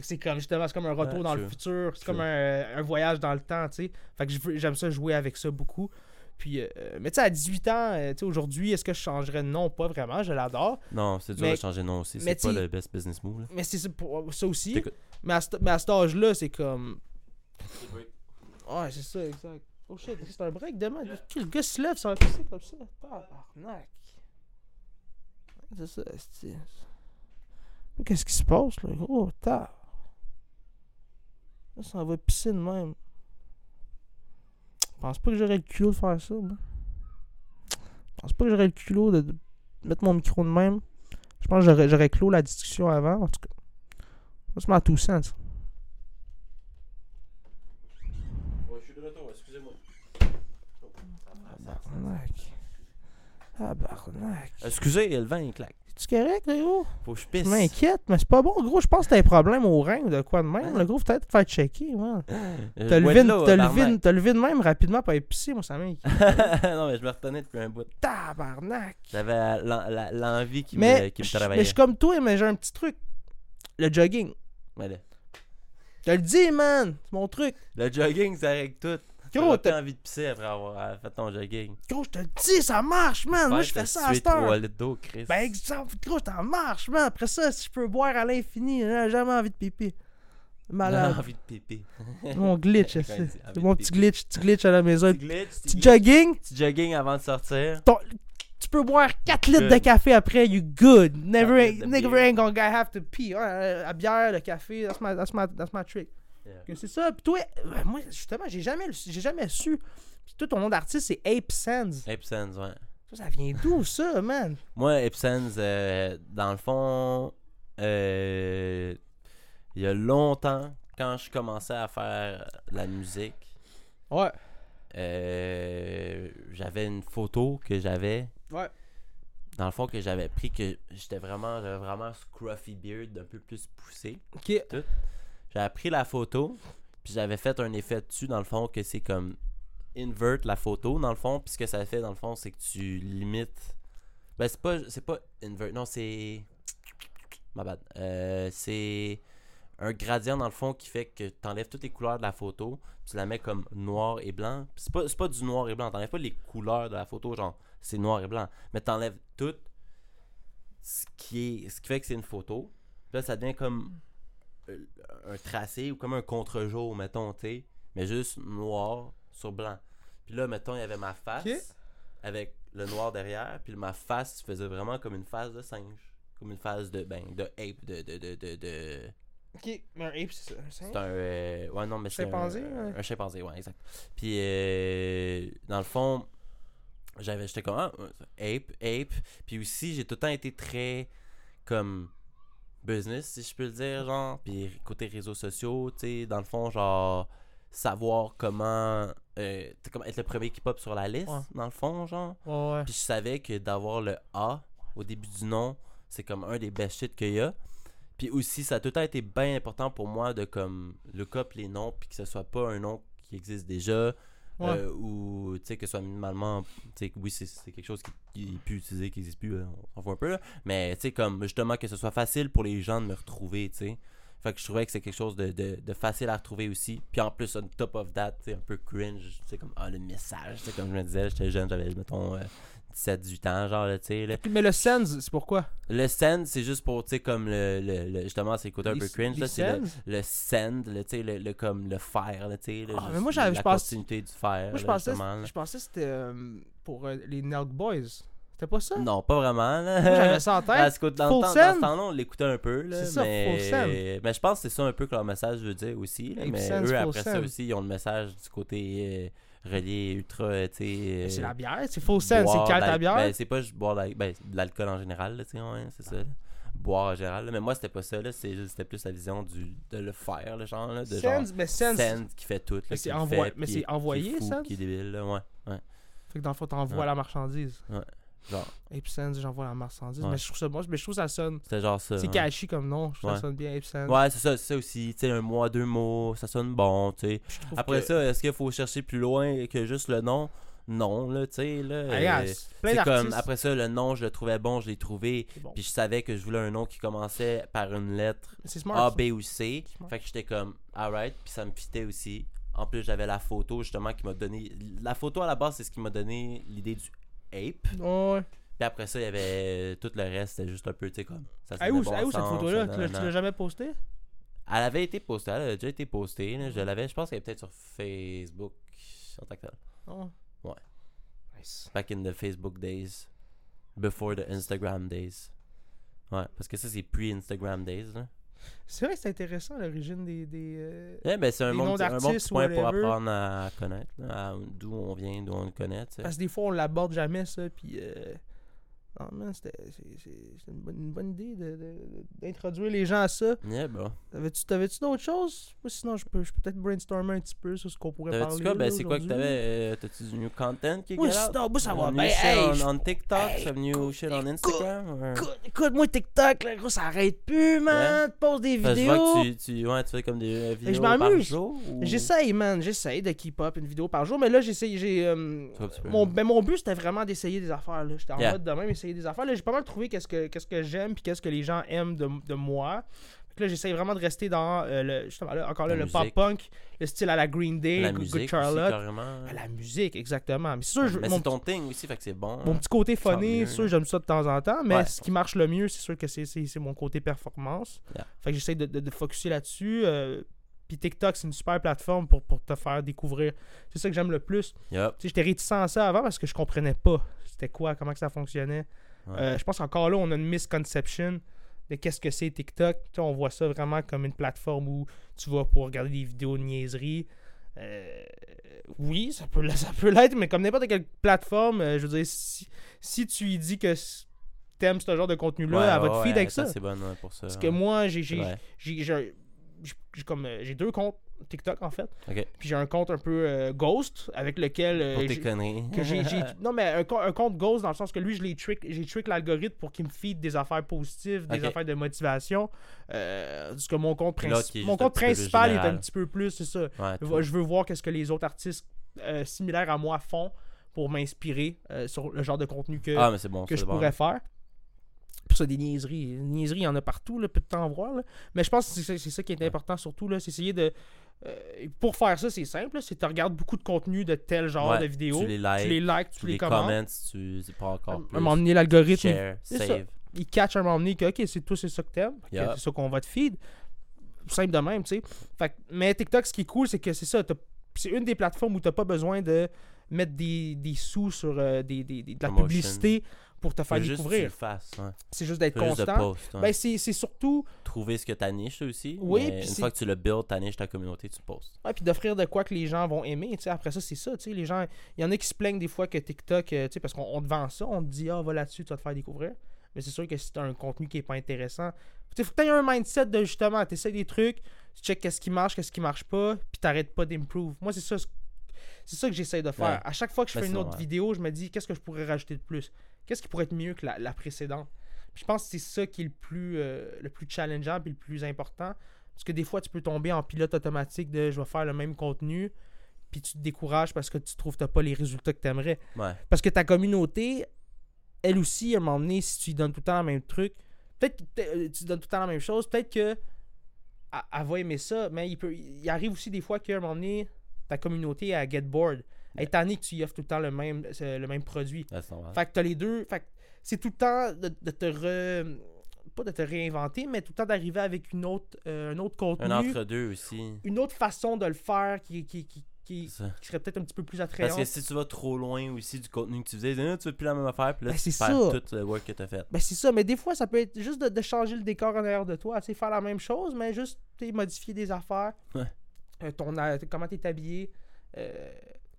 C'est comme, justement, c'est comme un retour Ouais, dans le futur. C'est comme un, un voyage dans le temps, tu sais. Fait que j'aime ça jouer avec ça beaucoup. Puis, euh, mais tu sais, à 18 ans, euh, tu sais, aujourd'hui, est-ce que je changerais Non, pas vraiment, je l'adore. Non, c'est dur Mais- de changer de nom aussi. C'est pas le best business move. Là. Mais c'est ça, pour, ça aussi. Mais à, cet- mais à cet âge-là, c'est comme. Ouais, c'est ça, exact. Oh shit, c'est un break demain. Le gars se lève sans pisser comme ça? Tabarnak. C'est ça, c'est. Qu'est-ce qui se passe, là? Gros, tard. Là, ça va pisser de même. Je pense pas que j'aurais le culot de faire ça, moi. Je pense pas que j'aurais le culot de, mettre mon micro de même. Je pense que j'aurais, j'aurais clos la discussion avant, en tout cas. Ça se met à tout sens. Ouais, je suis de retour, excusez-moi. Tabarnak. Tabarnak. Excusez, le vent il claque. Es-tu correct, là, gros? Faut que je Je pisse. m'inquiète, mais c'est pas bon, gros. Je pense que t'as un problème au rein ou de quoi de même. Le gros, peut-être te faire checker, man. Euh, T'as ouais, levé, là, t'as barnac. levé, t'as levé de même rapidement pour épicer, moi, ça m'inquiète. non, mais je me retenais depuis un bout. Tabarnak. J'avais l'envie qui, Mais, me, qui me je- mais travaillait. je suis comme toi, mais j'ai un petit truc. Le jogging. Ouais, le, Je te le dis, man. C'est mon truc. le jogging, ça règle tout. Gros, t'as envie de pisser après avoir euh, fait ton jogging. gros, je te le dis, ça marche, man. Moi, je fais ça à cette heure. 3 litres d'eau, Chris. Ben, exemple, gros, t'en marche, man. Après ça, si je peux boire à l'infini, j'ai jamais envie de pipi. Malade. J'ai envie de pipi. Mon glitch, c'est mon petit glitch, petit glitch à la maison. Petit glitch, petit jogging, petit jogging avant de sortir. tu peux boire 4 litres de café après, you good. Never, ain't, never gonna have to pee. Euh, la bière, le café, that's my, that's my, that's my trick. Que C'est ça. Puis toi, euh, moi, justement, j'ai jamais, j'ai jamais su. Puis toi, ton nom d'artiste, c'est Ape Sands. Epsons, ouais. Ça, ça vient d'où, ça, man? Moi, Epsons, euh, dans le fond, euh, il y a longtemps, quand je commençais à faire la musique, Ouais. euh, j'avais une photo que j'avais, Ouais. dans le fond, que j'avais pris, que j'étais vraiment, j'avais vraiment scruffy beard, un peu plus poussé. Ok. J'avais pris la photo, puis j'avais fait un effet dessus, dans le fond, que c'est comme invert la photo, dans le fond, puis ce que ça fait, dans le fond, c'est que tu limites. Ben, c'est pas, c'est pas invert, non, c'est. Ma bad. Euh, c'est un gradient, dans le fond, qui fait que tu enlèves toutes les couleurs de la photo, tu la mets comme noir et blanc. C'est pas, pas du noir et blanc, t'enlèves pas les couleurs de la photo, genre, c'est noir et blanc, mais t'enlèves tout ce qui, est, ce qui fait que c'est une photo. Là, ça devient comme un tracé ou comme un contre-jour, mettons, tu mais juste noir sur blanc. Puis là, mettons, il y avait ma face avec le noir derrière, puis ma face faisait vraiment comme une face de singe, comme une face de ben de ape de de de de, de... Ok. Mais un ape, c'est ça. un singe? c'est un euh, ouais non mais c'est Chimpanzé, un, ouais. un chimpanzé, ouais, exact. Puis euh, dans le fond, j'avais j'étais comme ah, ape ape, puis aussi j'ai tout le temps été très comme business, si je peux le dire, genre. Puis côté réseaux sociaux, tu sais, dans le fond, genre, savoir comment, euh, comment être le premier qui pop sur la liste, Ouais. dans le fond, genre. Ouais, ouais. Puis je savais que d'avoir le A au début du nom, c'est comme un des best shit qu'il y a. Puis aussi, ça a tout le temps été bien important pour moi de comme look up les noms, puis que ce soit pas un nom qui existe déjà. Ouais. euh, ou tu sais que ce soit minimalement oui c'est quelque chose qui, est plus utilisé qui existe plus euh, on s'en fout un peu là. mais comme justement que ce soit facile pour les gens de me retrouver sais fait que je trouvais que c'est quelque chose de, de, facile à retrouver aussi puis en plus on top of that un peu cringe c'est comme ah le message comme je me disais j'étais jeune j'avais mettons euh, 17-18 ans, genre, tu sais. là. Mais le Sens, c'est pourquoi? Le send, c'est juste pour, tu sais, comme le, le, le- justement, c'est le côté un peu cringe, là, c'est le, le send, là, tu sais, le, le- comme le faire, là, tu sais. Ah, mais moi, j'avais- la pense- continuité du faire, Moi, je pensais, je pensais que c'était euh, pour euh, les Nelk Boys. C'était pas ça? Non, pas vraiment, j'avais ça en tête. Parce que dans, Full le temps- dans ce temps-là, on l'écoutait un peu, là, C'est ça, mais... full send. mais je pense que c'est ça un peu que leur message veut dire aussi, là, mais eux, après ça aussi, ils ont le message du côté euh, relié ultra, euh, tu sais... Mais C'est euh, la bière, c'est Send, c'est à l'al- bière? Ben, c'est pas juste boire de la- ben, de l'alcool en général, tu sais, ouais, c'est ça. là. Boire en général. là. Mais moi, c'était pas ça, là. c'est juste- C'était plus la vision du, de le faire, le genre, là. De genre. Send, mais Send, Send qui fait tout. là, Mais c'est envoi- c'est qui est envoyé, fou, Send? Qui est débile, là, ouais. ouais. fait que dans le fond, t'envoies Ouais. la marchandise. Genre, Send, j'envoie la marchandise. Ouais. Mais je trouve ça bon, mais je trouve ça sonne. c'était genre ça. C'est catchy comme nom, je trouve Ouais. ça sonne bien. Ouais, c'est ça, c'est ça aussi. Tu sais, un mois, deux mots, ça sonne bon, tu sais. Après que- ça, est-ce qu'il faut chercher plus loin que juste le nom? Non, là, tu sais, là. Ah, euh, plein comme, après ça, le nom, je le trouvais bon, je l'ai trouvé. Bon. Puis je savais que je voulais un nom qui commençait par une lettre smart. A. B ou C. Fait que j'étais comme, alright, puis ça me fitait aussi. En plus, j'avais la photo justement qui m'a donné. La photo à la base, c'est ce qui m'a donné l'idée du ape. Ouais. Puis après ça, il y avait tout le reste, c'était juste un peu, tu sais, comme. Ça Ah, sonnait où, bon ah, où cette photo-là? Tu l'as- jamais postée? Elle avait été postée, elle a déjà été postée. là. Je l'avais, je pense qu'elle est peut-être sur Facebook en tant que tel. Non. Ouais. Nice. Back in the Facebook days. Before the Instagram days. Ouais, parce que ça, c'est pre-Instagram days. Là. C'est vrai que c'est intéressant l'origine des. des euh, Eh ben, c'est un, bon, un bon petit point pour apprendre à connaître. d'où on vient, d'où on le connaît. Parce que des fois, on l'aborde jamais, ça. Puis. Euh... Man, c'était une, bonne, une bonne idée d'introduire les gens à ça. Yeah, bro. T'avais-tu t'avais-tu d'autres choses? Moi, sinon, je peux, je peux peut-être brainstormer un petit peu sur ce qu'on pourrait T'avais-tu parler. quoi? Ben, c'est quoi que t'avais? euh, T'as-tu du new content qui est Moi, sinon, moi, ça va bien. Hey, on, on TikTok, hey, some new shit on Instagram? Écoute, écoute, moi, TikTok, là, gros, ça arrête plus, man. Tu poses des que je vidéos. vois que tu, tu, ouais, tu fais comme des euh, vidéos par jour. ou- J'essaye, man, j'essaye de keep up une vidéo par jour, mais là, j'essaye, j'ai... euh, tu mon, ben, mon but, c'était vraiment d'essayer des affaires, là. J'étais en Yeah. mode de même, essayer des affaires. Là, j'ai pas mal trouvé qu'est-ce que, qu'est-ce que j'aime, puis qu'est-ce que les gens aiment de, de moi. Fait que là, j'essaye vraiment de rester dans, euh, le, justement, là, encore là, La le pop-punk, le style à la Green Day, la Good musique aussi, Charlotte. carrément. Ah, la musique, exactement. Mais c'est sûr, je- Mais mon, ton thing aussi, fait que c'est bon. mon petit côté funny, c'est sûr, j'aime ça de temps en temps, mais Ouais. ce qui marche le mieux, c'est sûr que c'est, c'est, c'est mon côté performance. Yeah. Fait que j'essaie de, de, de focuser là-dessus. euh, puis TikTok, c'est une super plateforme pour, pour te faire découvrir. C'est ça que j'aime le plus. Tu sais, j'étais réticent à ça avant parce que je comprenais pas c'était quoi, comment que ça fonctionnait. Ouais. Euh, je pense qu'encore là, on a une misconception de qu'est-ce que c'est TikTok. Tu sais, on voit ça vraiment comme une plateforme où tu vas pour regarder des vidéos de niaiseries. Euh, oui, ça peut, ça peut l'être, mais comme n'importe quelle plateforme, euh, je veux dire, si, si tu lui dis que t'aimes ce genre de contenu-là, Ouais, te ouais, feed avec ça. Pour. Parce que moi, j'ai j'ai- comme euh, j'ai deux comptes TikTok en fait. Puis j'ai un compte un peu euh, ghost avec lequel euh, Pour tes j'ai- conneries. que non mais un, co- un compte ghost dans le sens que lui je l'ai trick j'ai trick l'algorithme pour qu'il me feed des affaires positives, des affaires de motivation. Euh, parce que mon compte princi- mon compte principal est un petit peu plus c'est ça. Ouais, Je veux- voir qu'est-ce que les autres artistes euh, similaires à moi font pour m'inspirer euh, sur le genre de contenu que Ah, bon. que je bon. pourrais faire. Puis ça, des niaiseries. Niaiseries, il y en a partout, là, peu de temps à voir. là. Mais je pense que c'est ça- c'est ça qui est important surtout, là, c'est essayer de... euh, pour faire ça, c'est simple, c'est tu regardes beaucoup de contenu de tel genre Ouais, de vidéos. Tu les likes, tu les likes, tu, tu les, les commentes. comments, tu c'est pas À encore un moment donné, l'algorithme, il- catch un moment donné que, OK, c'est toi, c'est ça que t'aimes. Yeah. C'est ça qu'on va te feed. Simple de même, tu sais. Fait mais TikTok, ce qui est cool, c'est que c'est ça. C'est une des plateformes où t'as pas besoin de mettre des, des sous sur euh, des, des- des- de la Promotion. publicité pour te faire tu découvrir. Ouais. C'est juste d'être constant. post. ouais. Ben, c'est surtout Trouver ce que ta niche aussi. Oui, mais une fois que tu le build, ta niche, ta communauté, tu postes. Ouais, puis d'offrir de quoi que les gens vont aimer. tu. Après ça, c'est ça. tu Les gens, il y en a qui se plaignent des fois que TikTok, euh, tu sais, parce qu'on on te vend ça, on te dit, ah, va là-dessus, tu vas te faire découvrir. Mais c'est sûr que si t'as un contenu qui est pas intéressant, il faut que tu aies un mindset de justement, tu essaies des trucs, tu check qu'est-ce qui marche, qu'est-ce qui marche pas, puis t'arrêtes pas d'improve. Moi, c'est ça. ce- C'est ça que j'essaie de faire. Ouais. À chaque fois que je Ben, fais une autre vidéo, je me dis qu'est-ce que je pourrais rajouter de plus? Qu'est-ce qui pourrait être mieux que la, la précédente? Puis je pense que c'est ça qui est le plus, euh, le plus challengeant et le plus important. Parce que des fois, tu peux tomber en pilote automatique de je vais faire le même contenu, puis tu te décourages parce que tu trouves que tu pas les résultats que tu aimerais. Ouais. Parce que ta communauté, elle aussi, à un moment donné, si tu lui donnes tout le temps le même truc, peut-être que euh, tu donnes tout le temps la même chose, peut-être que elle, elle va aimer ça, mais il, peut, il arrive aussi des fois qu'à un moment donné, ta communauté, elle get bored. Est tannée que tu y offres tout le temps le même, le même produit. Ouais. Fait que t'as les deux. Fait que c'est tout le temps de, de te re... Pas de te réinventer, mais tout le temps d'arriver avec une autre, euh, un autre contenu. Un entre-deux aussi. Une autre façon de le faire qui, qui, qui, qui, serait peut-être un petit peu plus Parce attrayante. que si tu vas trop loin aussi du contenu que tu faisais, ah, tu veux plus la même affaire, puis là, Ben, tu c'est perds ça. tout le work que t'as fait. Ben c'est ça, mais des fois ça peut être juste de, de changer le décor en arrière de toi, tu sais, faire la même chose, mais juste tu modifier des affaires. Ouais. Euh, ton, a- comment t'es habillé.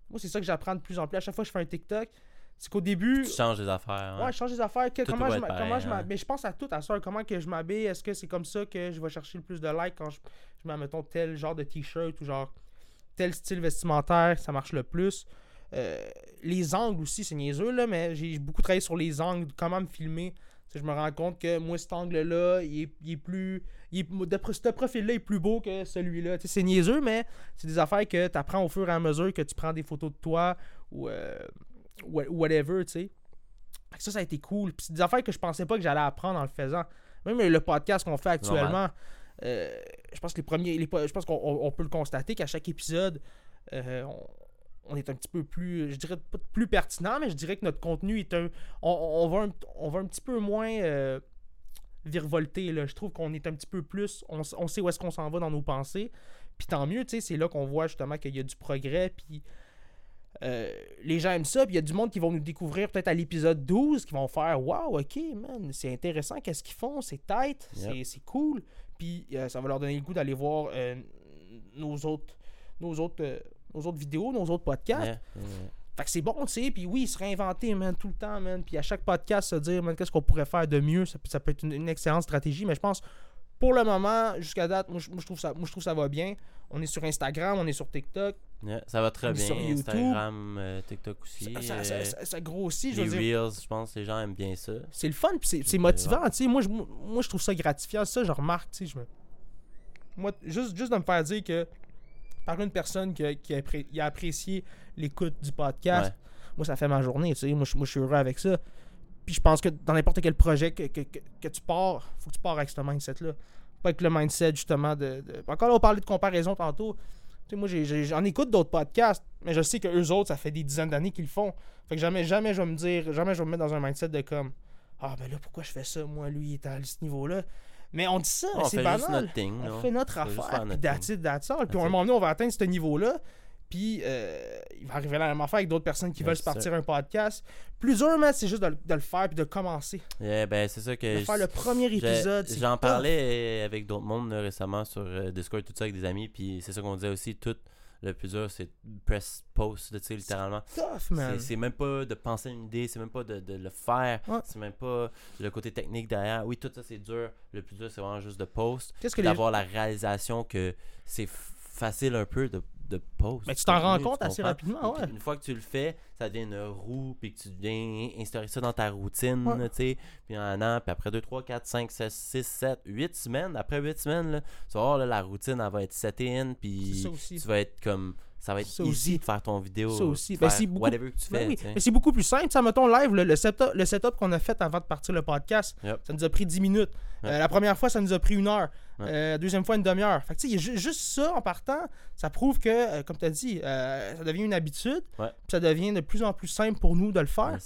Moi c'est ça que j'apprends de plus en plus. À chaque fois que je fais un TikTok, c'est qu'au début, Tu changes des affaires. hein. ouais, je change des affaires. que- comment je, pareil, comment je hein. m'hab- Mais je pense à tout à ça. Comment que je m'habille. Est-ce que c'est comme ça que je vais chercher le plus de likes quand je, je mets, mettons, tel genre de t-shirt ou genre tel style vestimentaire, ça marche le plus. Euh, les angles aussi, c'est niaiseux, là, mais j'ai beaucoup travaillé sur les angles, comment me filmer. Tu sais, je me rends compte que moi, cet angle-là, il est, il est plus. Il est, de, ce profil-là est plus beau que celui-là. Tu sais, c'est niaiseux, mais c'est des affaires que tu apprends au fur et à mesure que tu prends des photos de toi ou euh, wha- whatever, tu sais. Ça, ça a été cool. Puis c'est des affaires que je pensais pas que j'allais apprendre en le faisant. Même le podcast qu'on fait actuellement, euh, je pense que les premiers. les je pense qu'on on- on peut le constater qu'à chaque épisode, euh, on, on est un petit peu plus. Je dirais pas plus pertinent, mais je dirais que notre contenu est un. On, on va, un, on va un petit peu moins euh, virevolter. Là. Je trouve qu'on est un petit peu plus. On, sait où est-ce qu'on s'en va dans nos pensées. Puis tant mieux, tu sais, c'est là qu'on voit justement qu'il y a du progrès. Puis. euh, les gens aiment ça, puis il y a du monde qui vont nous découvrir peut-être à l'épisode 12, qui vont faire Waouh, ok, man, c'est intéressant, qu'est-ce qu'ils font, c'est tight, c'est- Yep. c'est cool. Puis euh, ça va leur donner le goût d'aller voir euh, nos autres nos autres, nos autres vidéos, nos autres podcasts. Ouais, ouais. Fait que c'est bon, tu sais. Puis oui, se réinventer, man, tout le temps, man. Puis à chaque podcast, se dire, man, qu'est-ce qu'on pourrait faire de mieux. Ça, peut- ça peut être une, une excellente stratégie. Mais je pense, pour le moment, jusqu'à date, moi, je trouve ça, moi, je trouve ça va bien. On est sur Instagram, on est sur TikTok. Ça va très bien. Sur. Instagram, euh, TikTok aussi. Ça, ça, euh, ça- ça- ça grossit, je les veux dire. Reels, je pense que les gens aiment bien ça. C'est le fun, puis c'est- motivant, tu sais. Moi, je- moi, je trouve ça gratifiant. Ça, je remarque, tu sais. me- Moi, juste, juste de me faire dire que par une personne qui a, qui a appré- il a apprécié l'écoute du podcast, Ouais. moi, ça fait ma journée, tu sais. Moi, je- moi, je suis heureux avec ça. Puis je pense que dans n'importe quel projet que, que, que, que tu pars, faut que tu pars avec ce mindset-là. Pas avec le mindset, justement, de... de- Encore là, on parlait de comparaison tantôt. Tu sais, moi, j'en écoute d'autres podcasts, mais je sais que eux autres, ça fait des dizaines d'années qu'ils le font. Fait que jamais, jamais je vais me dire, jamais je vais me mettre dans un mindset de comme, ah, ben là, pourquoi je fais ça? Moi, lui, il est à ce niveau-là. Mais on dit ça, on c'est banal. thing. On fait notre affaire, faire puis notre that's thing. it, that's all. Puis à un moment donné, on va atteindre ce niveau-là. Puis euh, il va arriver la même affaire avec d'autres personnes qui veulent se partir un podcast. Plus dur, mais c'est juste de, le- de le faire puis de commencer. Yeah, ben, c'est ça que De faire le premier épisode. J'en parlais avec d'autres mondes là, récemment sur euh, Discord, tout ça avec des amis, puis c'est ça qu'on disait aussi, tout le plus dur c'est press post, tu sais, littéralement. C'est même pas de penser à une idée, c'est même pas de, de le faire, Ouais. c'est même pas le côté technique derrière. Oui, tout ça c'est dur. Le plus dur c'est vraiment juste de post, Qu'est-ce que les d'avoir la réalisation que c'est facile un peu de, de post. Ben, tu t'en rends compte assez rapidement, ouais. Une fois que tu le fais, ça devient une roue, puis que tu viens instaurer ça dans ta routine, Ouais. tu sais. Puis un an, puis après 2, 3, 4, 5, 6, 6, 7, 8 semaines, après 8 semaines, là, tu vas voir, là, la routine, elle va être set in, puis tu vas être comme. Ça va être Ça easy aussi. de faire ton vidéo. Ça aussi. Ben, c'est beaucoup- whatever que tu Ben fais, oui, mais c'est beaucoup plus simple. Ça, mettons live, le, le setup, le setup qu'on a fait avant de partir le podcast, Yep. ça nous a pris 10 minutes. Euh, la première fois, ça nous a pris une heure. Ouais. Euh, la deuxième fois, une demi-heure. Fait que, juste ça en partant, ça prouve que, euh, comme tu as dit, ça devient une habitude. Ça devient de plus en plus simple pour nous de le faire.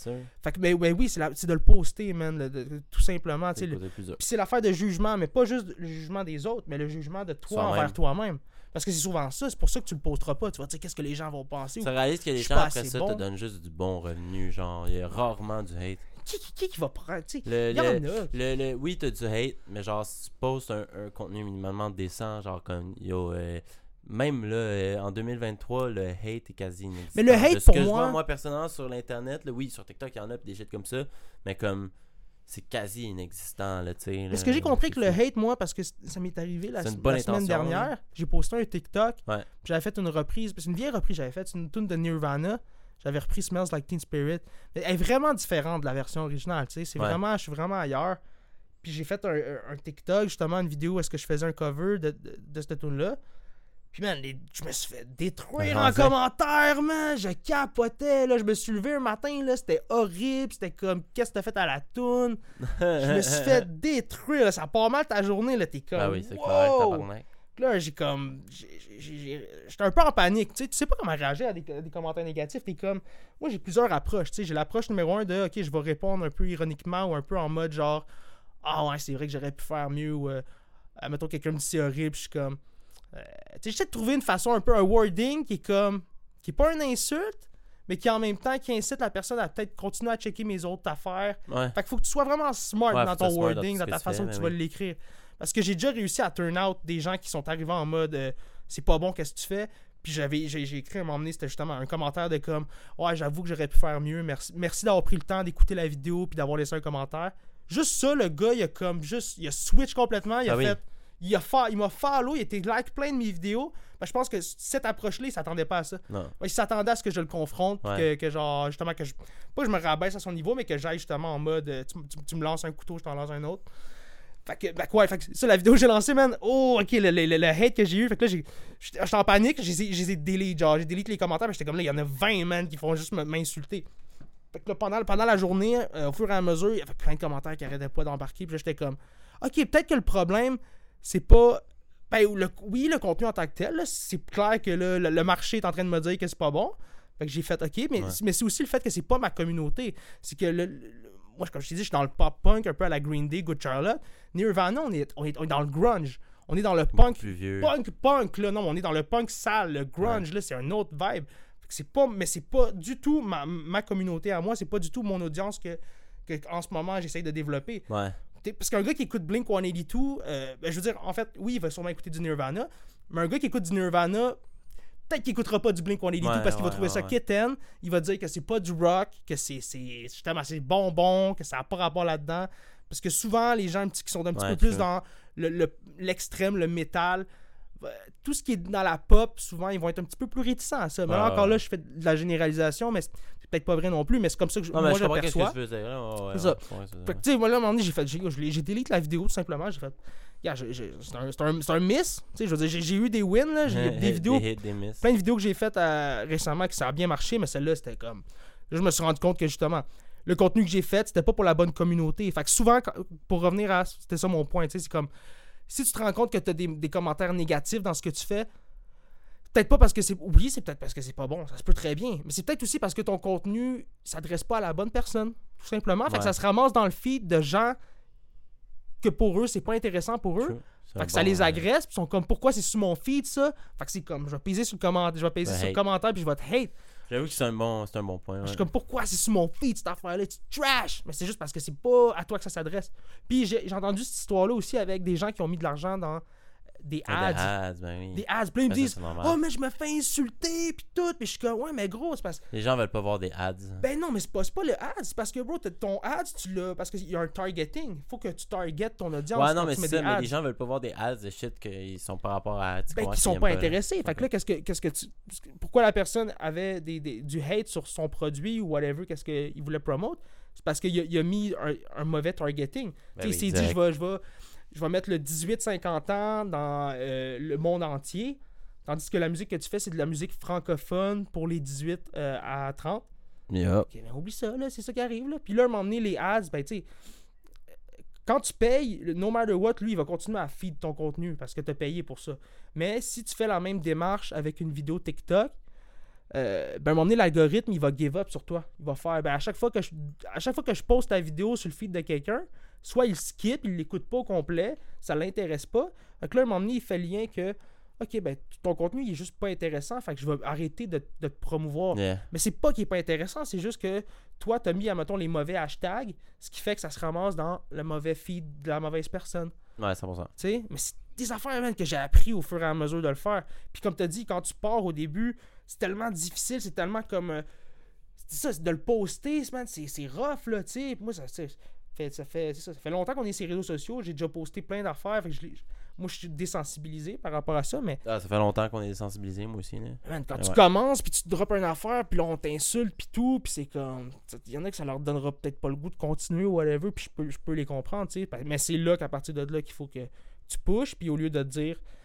Fait que, ben, ben oui, c'est la- de le poster, man, de- tout simplement. C'est le-. Puis l'affaire de jugement, mais pas juste le jugement des autres, mais le jugement de toi envers toi-même. Parce que c'est souvent ça, c'est pour ça que tu le posteras pas. Tu vas dire qu'est-ce que les gens vont penser. Tu réalises que les gens après ça bon. te donnent juste du bon revenu. Genre, il y a rarement du hate. Qui, qui, qui va prendre, tu sais? Le, Il y en a. Le, le- oui, t'as du hate, mais genre, si tu postes un, un contenu minimalement décent, genre comme, yo, euh, même là, euh, en 2023, le hate est quasi inexistant. Mais le hate, De ce pour que je moi- vois, moi, personnellement, sur l'Internet, oui, sur TikTok, il y en a des shit comme ça, mais comme, c'est quasi inexistant, là, tu sais. Mais là, ce que j'ai compris que le hate, moi, parce que ça m'est arrivé la, semaine intention, dernière, j'ai posté un TikTok. Ouais. J'avais fait une reprise. C'est une vieille reprise, j'avais fait c'est une tune de Nirvana. J'avais repris Smells Like Teen Spirit. Mais elle est vraiment différente de la version originale, tu sais. C'est Ouais. vraiment, je suis vraiment ailleurs. Puis j'ai fait un, TikTok, justement, une vidéo où est-ce que je faisais un cover de, de, de cette tune-là. Puis, man, les- je me suis fait détruire en Rasé. commentaire, man. Je capotais, là. Je me suis levé un matin, là. C'était horrible. C'était comme, qu'est-ce que t'as fait à la toune? Je me suis fait détruire. là. Ça part mal ta journée, là. T'es comme. Ah oui, c'est wow! clair. Là, j'ai comme. J'étais un peu en panique. Tu sais, tu sais pas comment réagir à des, à des commentaires négatifs. T'es comme. Moi, j'ai plusieurs approches. Tu sais, j'ai l'approche numéro un de OK, je vais répondre un peu ironiquement ou un peu en mode genre Ah ouais, c'est vrai que j'aurais pu faire mieux. Ou, euh, mettons, quelqu'un me dit c'est horrible. Je suis comme. Euh, j'essaie de trouver une façon un peu un wording qui est comme. qui est pas une insulte, mais qui en même temps qui incite la personne à peut-être continuer à checker mes autres affaires. Ouais. Fait qu'il faut que tu sois vraiment smart Ouais, dans ton dans wording, dans ta façon fais, que tu ben vas oui. l'écrire. Parce que j'ai déjà réussi à turn out des gens qui sont arrivés en mode euh, c'est pas bon, qu'est-ce que tu fais? Puis j'avais j'ai j'ai écrit à un moment donné, c'était justement un commentaire de comme Ouais, j'avoue que j'aurais pu faire mieux, merci, merci d'avoir pris le temps d'écouter la vidéo puis d'avoir laissé un commentaire. Juste ça, le gars, il a comme juste, il a switch complètement, il a Ah oui. fait. Il a fa- il m'a follow, il était like plein de mes vidéos. Ben, je pense que cette approche-là, il s'attendait pas à ça. Ouais, il s'attendait à ce que je le confronte, Ouais. que, que genre, justement, que je. Pas que je me rabaisse à son niveau, mais que j'aille justement en mode euh, tu, tu- tu me lances un couteau, je t'en lance un autre. Fait que, que ouais, fait que ça, la vidéo que j'ai lancée, man. Oh, ok, le, le, le- le hate que j'ai eu. Fait que là, j'étais en panique, j'ai delete, genre, j'ai delete les commentaires, j'étais comme là, il y en a 20, man, qui font juste m'insulter. Fait que là, pendant, pendant la journée, euh, au fur et à mesure, il y avait plein de commentaires qui arrêtaient pas d'embarquer, puis j'étais comme, ok, peut-être que le problème, c'est pas. Ben, le- oui, le contenu en tant que tel, c'est clair que le, le marché est en train de me dire que c'est pas bon. Fait que j'ai fait OK, mais, Ouais. mais c'est aussi le fait que c'est pas ma communauté. C'est que le, moi, comme je t'ai dit, je suis dans le pop punk, un peu à la Green Day, Good Charlotte. Nirvana, on est, on est, on est dans le grunge. On est dans le punk, punk, punk, là. Non, on est dans le punk sale. Le grunge, là, c'est un autre vibe. C'est pas, mais c'est pas du tout ma, ma communauté à moi. C'est pas du tout mon audience que, que en ce moment, j'essaye de développer. Ouais. Parce qu'un gars qui écoute Blink 182, euh, ben, je veux dire, en fait, oui, il va sûrement écouter du Nirvana, mais un gars qui écoute du Nirvana, peut-être qu'il écoutera pas du Blink 182 Ouais, parce qu'il va trouver ouais, ça kitten, il va dire que c'est pas du rock, que c'est justement c'est bonbon, que ça n'a pas rapport là-dedans. Parce que souvent, les gens un petit- qui sont un petit peu plus dans le- le- l'extrême, le, métal, euh, tout ce qui est dans la pop, souvent, ils vont être un petit peu plus réticents à ça. Mais là, encore là, je fais de la généralisation, mais peut-être pas vrai non plus, mais c'est comme ça que je, Non, moi je perçois. tu veux dire. là. Ouais, C'est ça. ouais, c'est Fait que, tu sais, moi, là, à un moment donné, j'ai fait, j'ai, j'ai la vidéo, tout simplement. J'ai fait, yeah, c'est, un, c'est, un, c'est un miss. Tu sais, je veux dire, j'ai, j'ai eu des wins, là. J'ai des vidéos, Des hits, des misses. plein de vidéos que j'ai faites euh, récemment qui ça a bien marché, mais celle-là, c'était comme. Là, je me suis rendu compte que justement, le contenu que j'ai fait, c'était pas pour la bonne communauté. Fait que souvent, pour revenir à. C'était ça mon point, tu sais, c'est comme. Si tu te rends compte que tu as des, des commentaires négatifs dans ce que tu fais, peut-être pas parce que c'est. Oui, c'est peut-être parce que c'est pas bon, ça se peut très bien. Mais c'est peut-être aussi parce que ton contenu s'adresse pas à la bonne personne, tout simplement. Fait que ça se ramasse dans le feed de gens que pour eux, c'est pas intéressant pour eux. Fait que ça les agresse, puis ils sont comme pourquoi c'est sur mon feed ça? Fait que c'est comme je vais peser sur le commentaire, je vais peser sur le commentaire puis je vais te hate. J'avoue que c'est un bon, c'est un bon point. Je suis comme pourquoi c'est sur mon feed cette affaire là, tu trash. Mais c'est juste parce que c'est pas à toi que ça s'adresse. Puis j'ai j'ai entendu cette histoire là aussi avec des gens qui ont mis de l'argent dans des ads. Des ads, ben oui. Des ads, puis ils me disent. "Oh mais je me fais insulter puis tout." Puis je suis comme "Ouais, mais gros, c'est parce Les gens veulent pas voir des ads. ben non, mais c'est pas, pas le ads, c'est parce que bro, ton ads, tu l'as parce qu'il y a un targeting. Faut que tu targetes ton audience. Ouais, non, mais c'est ça, mais les gens veulent pas voir des ads de shit qu'ils sont par rapport à. ben, qui sont pas intéressés. Fait que là, qu'est-ce que, qu'est-ce que tu. Pourquoi la personne avait des, des- du hate sur son produit ou whatever, qu'est-ce qu'il voulait promote? C'est parce qu'il a, mis un, un mauvais targeting. Ben Tu sais, oui, il s'est dit, je vais, je, vais, je vais mettre le 18-50 ans dans euh, le monde entier. Tandis que la musique que tu fais, c'est de la musique francophone pour les 18 euh, à 30. Yeah. Ok, ben oublie ça, là, c'est ça qui arrive. Là. Puis là, donné, les ads, ben tu sais, quand tu payes, no matter what, lui, il va continuer à feed ton contenu parce que tu as payé pour ça. Mais si tu fais la même démarche avec une vidéo TikTok, euh, ben à un moment donné, l'algorithme, il va give up sur toi. Il va faire, ben à chaque fois que je, à chaque fois que je poste ta vidéo sur le feed de quelqu'un, soit il skip, il l'écoute pas au complet, ça l'intéresse pas. Donc là, à un moment donné, il fait le lien que, ok, ben ton contenu, il est juste pas intéressant, fait que je vais arrêter de, de te promouvoir. Yeah. Mais c'est pas qu'il est pas intéressant, c'est juste que toi, t'as mis, admettons, les mauvais hashtags, ce qui fait que ça se ramasse dans le mauvais feed de la mauvaise personne. Ouais, 100%. Tu sais? Mais c'est des affaires, man, que j'ai appris au fur et à mesure de le faire. Puis comme t'as dit, quand tu pars au début, c'est tellement difficile, c'est tellement comme. euh, c'est ça, c'est de le poster, man, c'est c'est rough, là, tu sais. Puis Moi, ça, fait, ça, fait, ça, ça fait longtemps qu'on est sur les réseaux sociaux, j'ai déjà posté plein d'affaires, fait que je l'ai- moi, je suis désensibilisé par rapport à ça, mais Ah, ça fait longtemps qu'on est désensibilisés, moi aussi. Là. Man, quand Ouais. tu commences, puis tu te drops une affaire, puis là, on t'insulte, puis tout, puis c'est comme... Il y en a que ça leur donnera peut-être pas le goût de continuer ou whatever, puis je peux, je peux les comprendre, tu sais. Mais c'est là qu'à partir de là qu'il faut que tu pushes, puis au lieu de te dire «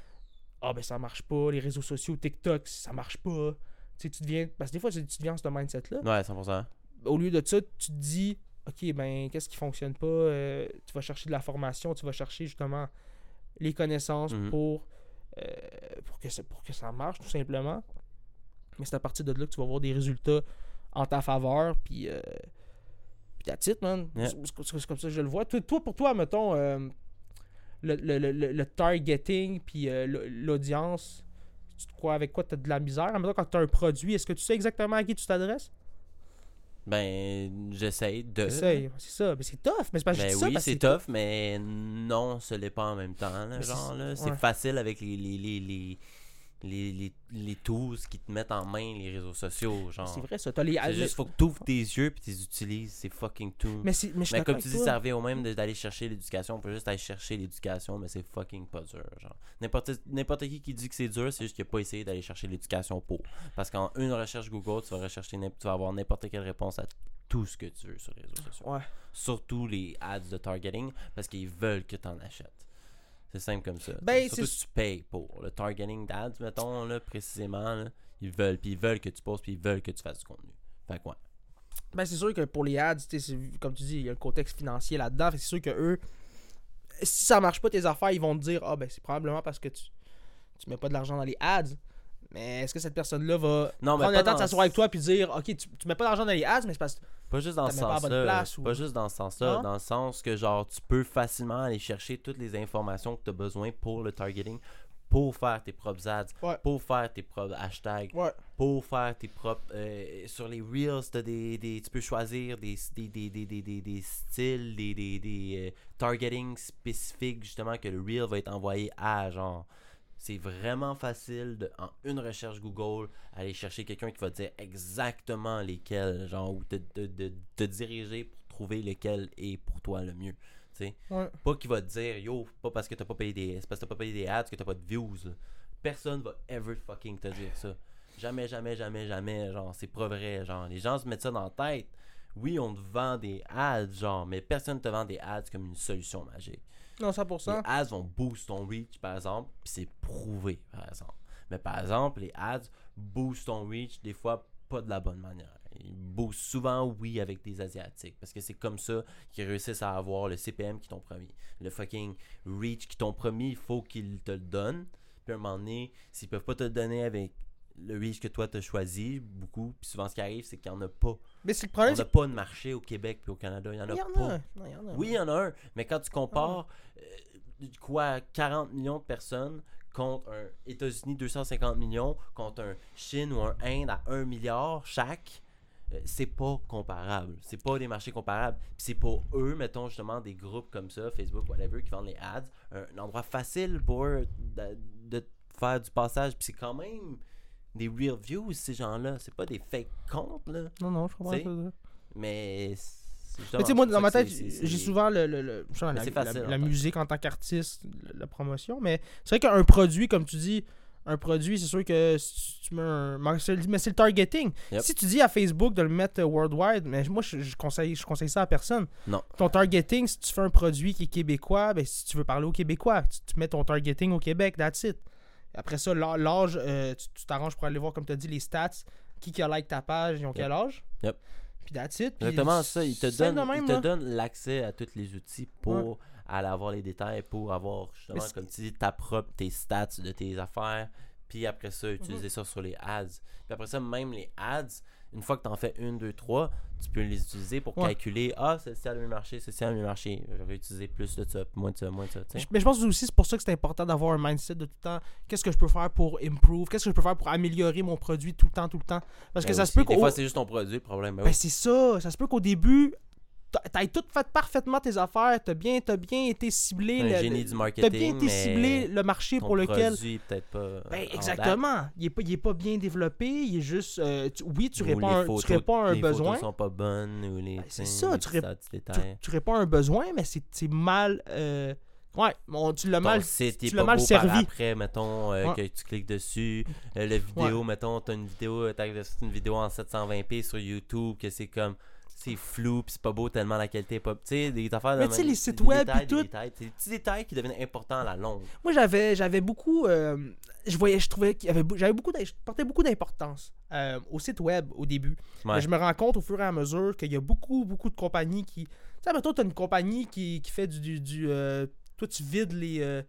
Ah, ben ça marche pas, les réseaux sociaux, TikTok, ça marche pas. » Tu sais, tu deviens... Parce que des fois, tu deviens ce mindset-là. Ouais, 100%. Au lieu de ça, tu te dis « Ok, ben, qu'est-ce qui fonctionne pas? Euh, Tu vas chercher de la formation, tu vas chercher justement les connaissances Mhm. pour euh, pour, que ça, pour que ça marche, tout simplement. Mais c'est à partir de là que tu vas voir des résultats en ta faveur, puis... Euh, puis that's it, man. Yeah. C'est- C'est c'est comme ça que je le vois. Toi, toi, pour toi, mettons, euh, le, le, le, le- targeting, puis euh, l'audience, tu te crois avec quoi tu as de la misère? Mettons, quand tu as un produit, est-ce que tu sais exactement à qui tu t'adresses? Ben, j'essaye de. Essaye. C'est ça. Mais c'est tough. Mais c'est pas Ben oui, c'est tough, mais non, ce l'est pas en même temps. là, c'est- genre, là. C'est ouais. facile avec les, les, les, les, les, les, les tools qui te mettent en main les réseaux sociaux. Genre. C'est vrai, ça. T'as les. C'est juste, faut que tu ouvres tes yeux puis tu les utilises. C'est fucking tout. Mais, mais Mais comme tu dis, toi. ça revient au même de- d'aller chercher l'éducation. On peut juste aller chercher l'éducation, mais c'est fucking pas dur. Genre. N'importe, n'importe qui qui dit que c'est dur, c'est juste qu'il n'a pas essayé d'aller chercher l'éducation pour. Parce qu'en une recherche Google, tu vas, rechercher, tu vas avoir n'importe quelle réponse à tout ce que tu veux sur les réseaux sociaux. Ouais. Surtout les ads de targeting, parce qu'ils veulent que tu en achètes. C'est simple comme ça. Ben, Surtout si tu payes pour. Le targeting d'ads, mettons, là, précisément, là, ils veulent. Puis ils veulent que tu postes, puis ils veulent que tu fasses du contenu. Fait que ouais. Ben, c'est sûr que pour les ads, comme tu dis, il y a le contexte financier là-dedans. C'est sûr que eux, si ça marche pas tes affaires, ils vont te dire Ah, ben, c'est probablement parce que tu, tu mets pas de l'argent dans les ads. Mais est-ce que cette personne-là va Non, mais prendre le temps de s'asseoir avec toi puis dire Ok, tu, tu mets pas d'argent dans les ads, mais c'est parce que. Pas juste dans ce pas sens-là. ou- Pas juste dans ce sens-là. Dans le sens que, genre, tu peux facilement aller chercher toutes les informations que tu as besoin pour le targeting, pour faire tes propres ads, Ouais. pour faire tes propres hashtags, Ouais. pour faire tes propres. euh, sur les Reels, des, des, tu peux choisir des, des, styles, des, des, des euh, targeting spécifiques, justement, que le Reel va être envoyé à, genre. C'est vraiment facile de, en une recherche Google, aller chercher quelqu'un qui va te dire exactement lesquels, genre, ou te, te, te- te diriger pour trouver lequel est pour toi le mieux. Tu sais. Ouais. Pas qu'il va te dire, yo, pas parce que t'as pas payé des. C'est parce que t'as pas payé des ads que t'as pas de views. là. Personne va ever fucking te dire ça. Jamais, jamais, jamais, jamais. Genre, c'est pas vrai. Genre, les gens se mettent ça dans la tête. Oui, on te vend des ads, genre, mais personne te vend des ads comme une solution magique. Non, 100%. Les ads vont boost ton reach, par exemple, puis c'est prouvé, par exemple. Mais par exemple, les ads boostent ton reach, des fois, pas de la bonne manière. Ils boostent souvent, oui, avec des Asiatiques, parce que c'est comme ça qu'ils réussissent à avoir le CPM qui t'ont promis. Le fucking reach qui t'ont promis, il faut qu'ils te le donnent. Puis à un moment donné, s'ils peuvent pas te le donner avec le reach que toi t'as choisi, beaucoup, puis souvent ce qui arrive, c'est qu'il y en a pas. Mais c'est le On problème, n'a pas de marché au Québec puis au Canada, il y en a qu'il y en pas. a. un. Non, il y en a. Oui, il y en a un, mais quand tu compares euh, quoi 40 millions de personnes contre un États-Unis 250 millions, contre un Chine ou un Inde à 1 milliard chaque, euh, c'est pas comparable. C'est pas des marchés comparables. Puis c'est pour eux, mettons justement des groupes comme ça, Facebook, whatever, qui vendent les ads, un, un endroit facile pour eux de, de faire du passage. Puis c'est quand même des real views, ces gens-là. C'est pas des fake comptes, là. Non, non, je comprends sais, ça. Mais. tu sais, moi, dans ma tête, j'ai souvent le, le, le- genre Mais la, en musique en tant qu'artiste, la, promotion. Mais c'est vrai qu'un produit, comme tu dis, un produit, c'est sûr que si tu mets un. Mais c'est le targeting. Yep. Si tu dis à Facebook de le mettre euh, worldwide, mais moi, je, je conseille, je conseille ça à personne. Non. Ton targeting, si tu fais un produit qui est québécois, ben, si tu veux parler aux Québécois, tu, tu mets ton targeting au Québec, that's it. Après ça, l'â- l'âge, euh, tu t'arranges pour aller voir, comme tu as dit, les stats, qui qui a like ta page, ils ont Yep. quel âge? Yep. Puis that's it. Puis Exactement ça. Il te c'est simple donne, de même, il te donne l'accès à tous les outils pour aller avoir les détails, pour avoir justement, comme tu dis, ta propre, tes stats de tes affaires. Puis après ça, utiliser Mhm. ça sur les ads. Puis après ça, même les ads, une fois que tu en fais une, deux, trois, tu peux les utiliser pour Ouais. calculer Ah, celle-ci a le mieux marché, celle-ci a le mieux marché. Je vais utiliser plus de ça, moins de ça, moins de ça. Mais je pense aussi c'est pour ça que c'est important d'avoir un mindset de tout le temps. Qu'est-ce que je peux faire pour improve Qu'est-ce que je peux faire pour améliorer mon produit tout le temps, tout le temps Parce que Ben ça aussi, se peut Des fois, c'est juste ton produit, le problème. Ben Ben oui. c'est ça. Ça se peut qu'au début, t'a- t'ailles tout fait parfaitement tes affaires. T'as bien, t'as bien été ciblé. le- génie le- du T'as marketing. bien été ciblé le marché ton pour lequel. peut-être pas. Ben exactement. Il est, pas, il est pas bien développé. Il est juste. euh, tu- oui, tu réponds, les un- tu réponds à un les besoin. photos sont pas bonnes ou les. Ben, c'est tu ça, les tu petits Tu, tu réponds à un besoin, mais c'est mal. euh, Ouais, bon, tu l'as mal. site tu l'as mal par servi. après, mettons, euh, Ouais. que tu cliques dessus. Euh, la vidéo, mettons, t'as une vidéo, t'as une vidéo en 720p sur YouTube, que c'est comme, c'est flou, pis c'est pas beau tellement la qualité est pas. Tu sais, des affaires de Mais tu sais, les sites web des tout. C'est des petits détails qui deviennent importants à la longue. Moi, j'avais, j'avais beaucoup. euh, je voyais, je trouvais qu'il y avait, j'avais beaucoup, je portais beaucoup d'importance euh, au site web au début. Ouais. Mais je me rends compte au fur et à mesure qu'il y a beaucoup, beaucoup de compagnies qui. Tu sais, mettons, t'as une compagnie qui, qui fait du. du, du, euh, toi, tu vides les. euh,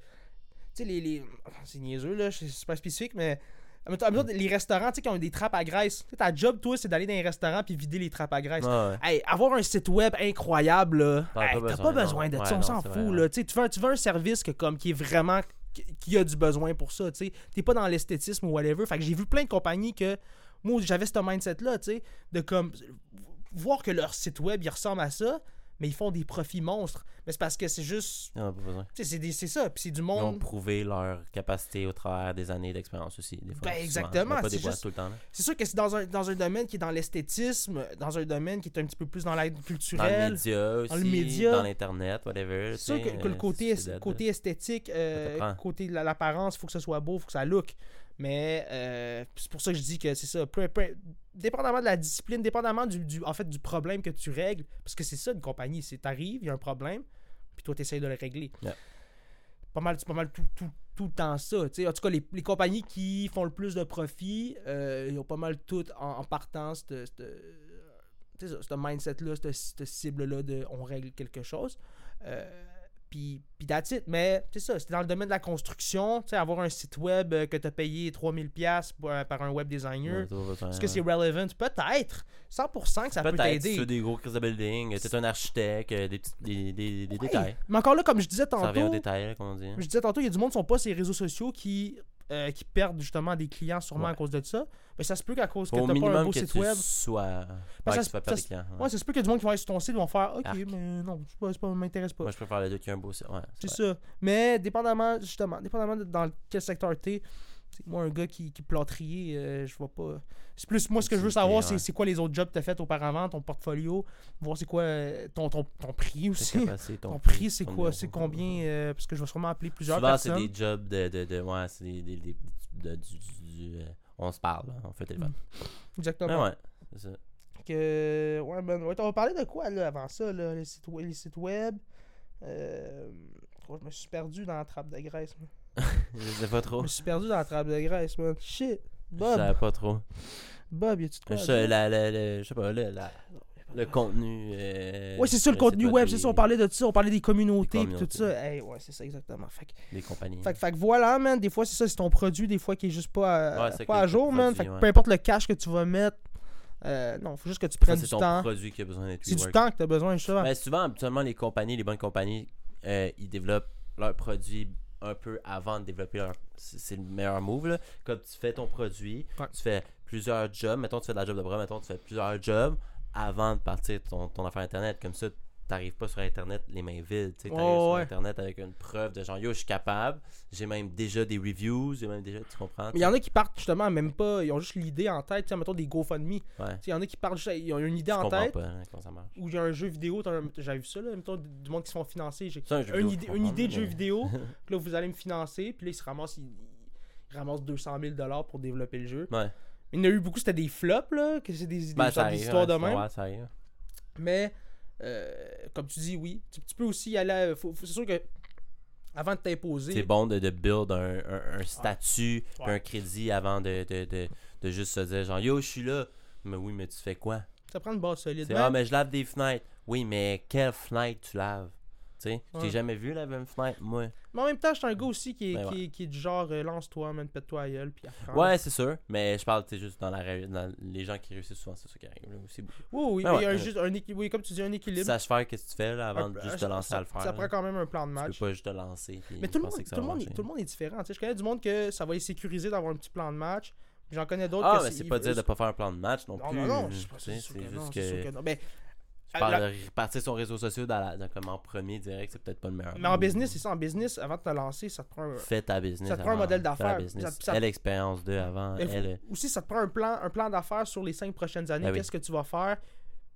tu sais, les, les. C'est niaiseux, là, c'est c'est pas spécifique, mais. Les restaurants, tu sais, qui ont des trappes à graisse. Tu sais, ta job, toi, c'est d'aller dans les restaurants puis vider les trappes à graisse. Ouais. Hey, avoir un site web incroyable, là, T'en as hey, pas t'as besoin, pas besoin de Ouais, ça, on s'en fout. Là. Tu veux, un- tu veux un service que, comme, qui est vraiment. qui- qui a du besoin pour ça. tu sais. T'es pas dans l'esthétisme ou whatever. Fait que j'ai vu plein de compagnies que. Moi, j'avais ce mindset-là, tu sais, de comme. voir que leur site web, il ressemble à ça, mais ils font des profits monstres. Mais c'est parce que c'est juste. Pas besoin. C'est ça. Puis c'est du Ils ont monde. prouvé leur capacité au travers des années d'expérience aussi. Des fois, Ben, exactement, c'est juste- sûr que c'est dans un, dans un domaine qui est dans l'esthétisme, dans un domaine qui est un petit peu plus dans l'aide Dans le culturelle. média aussi. dans le média. Dans l'internet, whatever. C'est sûr que, que le euh, côté, côté esthétique, euh, côté de la- l'apparence, il faut que ça soit beau, il faut que ça look. Mais euh, c'est pour ça que je dis que c'est ça. Peu, peu- dépendamment de la discipline, dépendamment du, du- en fait, du problème que tu règles, parce que c'est ça une compagnie, c'est t'arrives, il y a un problème, puis toi tu essayes de le régler. Yeah. Pas mal, pas mal tout, tout, tout le temps ça. En tout cas, les, les compagnies qui font le plus de profit, euh, ils ont pas mal toutes en, en partant ce mindset-là, cette, cette cible-là de on règle quelque chose. Euh, puis, puis that's it. Mais c'est ça, c'était dans le domaine de la construction, tu sais, avoir un site web euh, que tu as payé 3000$ pour, euh, par un web designer. Ouais, Est-ce que c'est relevant? Peut-être. 100% que ça peut Peut-être t'aider. sur des gros crises de building, t'es un architecte, euh, des, petits, des, des, des Ouais. détails. Mais encore là, comme je disais Ça revient aux tantôt, détails, comme on dit. je disais tantôt, il y a du monde qui sont pas les réseaux sociaux qui, euh, qui perdent justement des clients sûrement Ouais. à cause de ça. Mais ça se peut qu'à cause que tu pas un beau que site tu web. sois... Ben, Ouais, ça que se- tu ça se- clients. ouais. Ouais, ça se peut a du monde qui va aller sur ton site vont faire Ok, Arc. mais non, c'est pas, pas, m'intéresse pas. Moi, je préfère le deux qui a un beau site. Ouais, C'est ça. Mais dépendamment, justement, dépendamment de dans quel secteur t'es, c'est moi, un gars qui, qui plâtrier, euh, je vois pas. C'est plus moi, ce que je veux savoir, c'est c'est quoi les autres jobs que t'as fait auparavant, ton portfolio, voir c'est quoi euh, ton, ton, ton prix aussi. Ton ton prix, c'est quoi. C'est combien euh, Parce que je vais sûrement appeler plusieurs Souvent, c'est personnes. des jobs de. de, de ouais, c'est des. des, des- de- du, du- du, on se parle, là, on fait téléphone. Exactement. Mais ouais, c'est ça. Que, ouais, ben, ouais, on va parler de quoi là, avant ça, là, les, sites, we- les sites web? Euh, je me suis perdu dans la trappe de graisse. Je sais pas Je trop. me suis perdu dans la trappe de graisse, man. Shit. Je Bob, savais pas trop. Bob, y a-tu de quoi à Je dire? sais, la, la, la- je sais pas, le, la- le contenu. euh, Ouais, c'est ça le je sais contenu pas, web, des- c'est ça. On parlait de ça, on parlait des communautés pis tout communautés. ça. Hey, ouais, c'est ça exactement. Fait que, Des compagnies. fait, que- fait que voilà, man. Des fois, c'est ça, c'est ton produit, des fois qui est juste pas, à- Ouais, c'est pas que à jour, man. Fait que ouais. peu importe le cash que tu vas mettre, euh, non, faut juste que tu Ça, prennes c'est du ton temps. produit qui a besoin d'être C'est du temps que tu as besoin, justement. Ben, souvent, habituellement, les compagnies, les bonnes compagnies, euh, ils développent leurs produits un peu avant de développer leur. C'est le meilleur move, là. Comme tu fais ton produit, Ouais. tu fais plusieurs jobs. Mettons, tu fais de la job de bras, mettons, tu fais plusieurs jobs avant de partir ton, ton affaire Internet. Comme ça, t'arrives pas sur Internet les mains vides. Tu t'arrives sur ouais. Internet avec une preuve de genre, yo, je suis capable. J'ai même déjà des reviews. J'ai même déjà. Tu comprends? Mais il y en a qui partent justement même pas, ils ont juste l'idée en tête, tu sais, mettons des GoFundMe. Tu Ouais. Il y en a qui partent juste, ils ont une idée Je en tête, hein, ou il y a un jeu vidéo, j'avais vu ça, là, mettons du monde qui se font financer. J'ai un une idée, une idée de jeu vidéo, là vous allez me financer, puis là ils se ramassent, ils, ils ramassent 200 000 pour développer le jeu. Ouais. Il y en a eu beaucoup, c'était des flops, là, que c'est des, des Ben, arrive. d'histoires de même. ouais, ça arrive. Mais, comme tu dis, oui, tu, tu peux aussi aller. c'est sûr que, avant de t'imposer. C'est bon de, de build un, un- un statut, Ouais. un crédit avant de, de, de, de juste se dire genre yo je suis là. Mais oui mais tu fais quoi? Ça prend une base solide. Ah mais je lave des fenêtres. Oui mais quelle fenêtre tu laves? Tu sais, je t'ai jamais vu laver une fenêtre moi. Mais en même temps, je suis un gars aussi qui est, Ben qui est, qui est du genre euh, lance-toi, man, pète-toi à gueule, puis apprends. Ouais c'est sûr, mais je parle tu juste dans la dans les gens qui réussissent souvent c'est ça qui arrive là aussi. Oui, oui, Ben mais ouais, il y a un, ouais. juste un oui, comme tu dis, un équilibre. Sache faire qu'est-ce que tu fais là avant de juste te ça- lancer ça- à le faire. Ça là. prend quand même un plan de Tu match. peux pas juste te lancer. Mais tout le, monde, tout, le monde, tout le monde est différent. tu sais. Je connais du monde que ça va les sécuriser d'avoir un petit plan de match. J'en connais d'autres Ah que mais c'est pas dire de pas faire un plan de match non, plus. non, non, tu c'est non, juste c'est sûr que Tu parles la- de repartir son réseau social dans la, dans- comme en premier direct, c'est peut-être pas le meilleur. mais en business, c'est ça. En business, avant de te lancer, ça te prend un, Fais ta business. ça te prend un modèle d'affaires. Ça- Elle, expérience d'eux avant. Elle, Aussi, ça te prend un plan, un plan d'affaires sur les cinq prochaines années. Ah oui. Qu'est-ce que tu vas faire?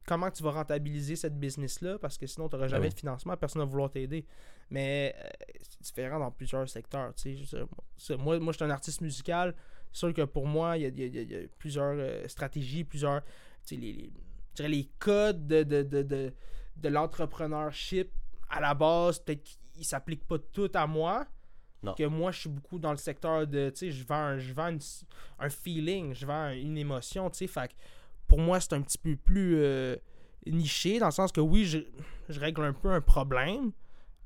Comment tu vas rentabiliser cette business-là? Parce que sinon, tu n'auras jamais Ah oui. de financement, personne ne va vouloir t'aider. Mais euh, c'est différent dans plusieurs secteurs. Je moi, moi je suis un artiste musical. C'est sûr que pour moi, il y a, y y y plusieurs euh, stratégies, plusieurs. Les, les- je dirais les codes de, de, de, de, de l'entrepreneurship à la base, peut-être qu'ils ne s'appliquent pas tout à moi. Non. Que moi, je suis beaucoup dans le secteur de. Tu sais, je vends, un- je vends une- un feeling, je vends une émotion, tu sais. Fait que pour moi, c'est un petit peu plus euh, niché, dans le sens que oui, je, je règle un peu un problème,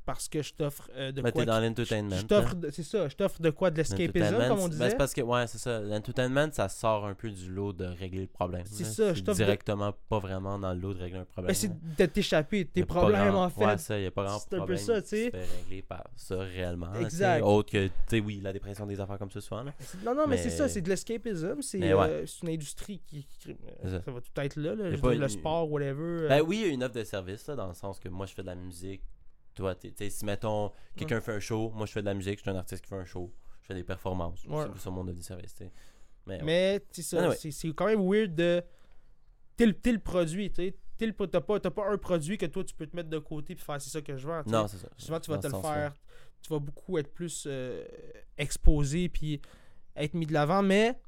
parce que je t'offre euh, de Ben, quoi. t'es dans l'entertainment. de- c'est ça, je t'offre de quoi de l'escapism, comme on ben, disait. c'est parce que, ouais, c'est ça. L'entertainment, ça sort un peu du lot de régler le problème. C'est ça, je t'offre de- directement pas vraiment dans le lot de régler un problème. Ben, c'est de t'échapper de tes problèmes, grand- en fait. Ouais, ça, y a pas grand C'est un peu problème ça, tu sais. fait régler par ça réellement. Exact. Autre que, tu sais, oui, la dépression des affaires comme ça souvent. Là. C'est- Non, non, mais, c'est ça, c'est de l'escapism. C'est ouais. euh, c'est une industrie qui. euh, C'est ça. ça. va tout être là. là. Je pas dire, le sport, whatever. Ben oui, il y a une offre de service, là, dans le sens que moi, je fais de la musique. Toi, t'es- t'sais, si mettons, quelqu'un fait un show, moi, je fais de la musique, je suis un artiste qui fait un show, je fais des performances. Ouais. C'est ça mon de service, tu sais. Mais. Mais c'est ça, Anyway. c'est- quand même weird de. T'es le, produit, tu sais. T'as pas, pas un produit que toi tu peux te mettre de côté puis faire c'est ça que je vends. tu sais. non, c'est ça. Souvent tu vas Dans te le faire. Tu vas beaucoup être plus euh, exposé puis être mis de l'avant. Mais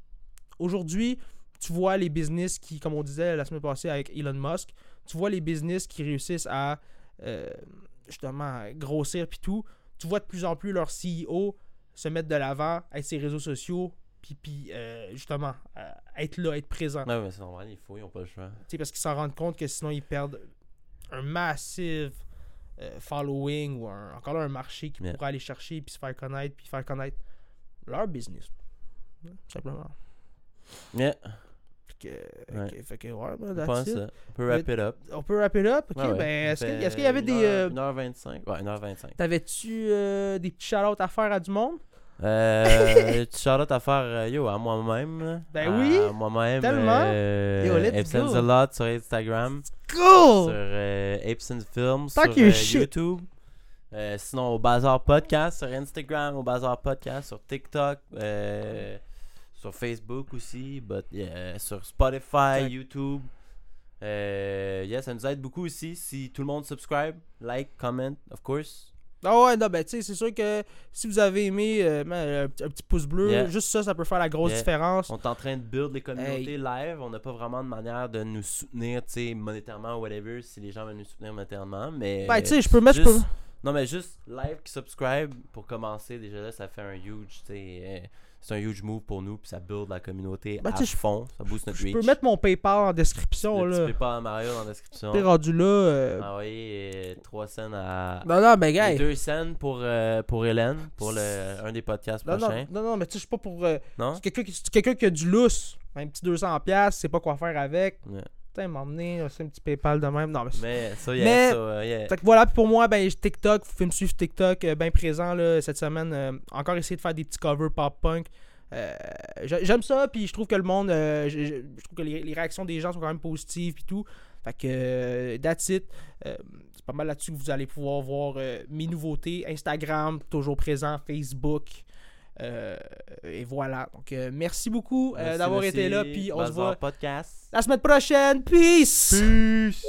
aujourd'hui, tu vois les business qui, comme on disait la semaine passée avec Elon Musk, tu vois les business qui réussissent à euh, justement grossir puis tout. Tu vois de plus en plus leurs CEO se mettre de l'avant, être sur les réseaux sociaux, puis, puis euh, justement euh, être là, être présent. Ouais, mais c'est normal, il faut, ils ont pas le choix. Tu sais, parce qu'ils s'en rendent compte que sinon ils perdent un massive euh, following ou un- encore là un marché qui Yeah. pourrait aller chercher puis se faire connaître puis faire connaître leur business. Tout simplement. Yeah, que, Ouais. ok, fait que, ouais, ben, je that's pense it. ça. On peut wrap it up. On peut wrap it up? Ok, Ouais, ben, est-ce qu'il y avait une des. heure- euh, 1h25. Ouais, 1h25. T'avais-tu euh, des petits shout-outs à faire à du monde? Euh, tu shout à faire, euh, yo, à moi-même. Ben À oui, moi-même. tellement. Euh, Yo, let's go. a lot sur Instagram. Sur Cool! euh, Epson Films. Talk sur euh. YouTube. Euh, sinon, au Bazar Podcast sur Instagram, au Bazar Podcast sur TikTok, euh, sur Facebook aussi, but, yeah, sur Spotify, Exact. YouTube. Euh, yeah, ça nous aide beaucoup aussi. Si tout le monde subscribe, like, comment, of course. Ah ouais, non, ben, tu sais, c'est sûr que si vous avez aimé, euh, un, petit- un petit pouce bleu, Yeah. juste ça, ça peut faire la grosse Yeah. différence. On est en train de build les communautés live. On n'a pas vraiment de manière de nous soutenir, tu sais, monétairement ou whatever, si les gens veulent nous soutenir monétairement. Mais Ben, tu sais, je peux mettre. juste- non, mais juste live qui subscribe pour commencer. Déjà là, ça fait un huge, tu sais, euh, c'est un huge move pour nous. Puis ça build la communauté Ben, à tu sais, je- fond. Ça booste notre Je reach. peux mettre mon PayPal en description, le là. petit PayPal à Mario la description. T'es rendu là. euh, Envoyez 3 cents à. Non, non, ben, gars. 2 cents pour, euh, pour Hélène, pour le, un des podcasts Non, non, prochains. non, non, mais tu sais, je suis pas pour. euh, Non? c'est quelqu'un qui, c'est quelqu'un qui a du lousse, un petit 200$, piastres, sait pas quoi faire avec. Putain, m'emmener, c'est un petit PayPal de même. Non, mais. Mais ça, yeah, Mais- ça, yeah. Fait que voilà, puis pour moi, ben, TikTok, vous pouvez me suivre TikTok, euh, bien présent là, cette semaine. euh, encore essayer de faire des petits covers pop-punk. Euh, j'a- J'aime ça, puis je trouve que le monde, je, je- je trouve que les, les réactions des gens sont quand même positives, puis tout. Fait que, that's it. C'est pas mal là-dessus que vous allez pouvoir voir mes nouveautés. Instagram, toujours présent, Facebook. Euh, et voilà. Donc, euh, merci beaucoup euh, d'avoir été là. Puis on se voit podcast. la semaine prochaine. Peace! Peace!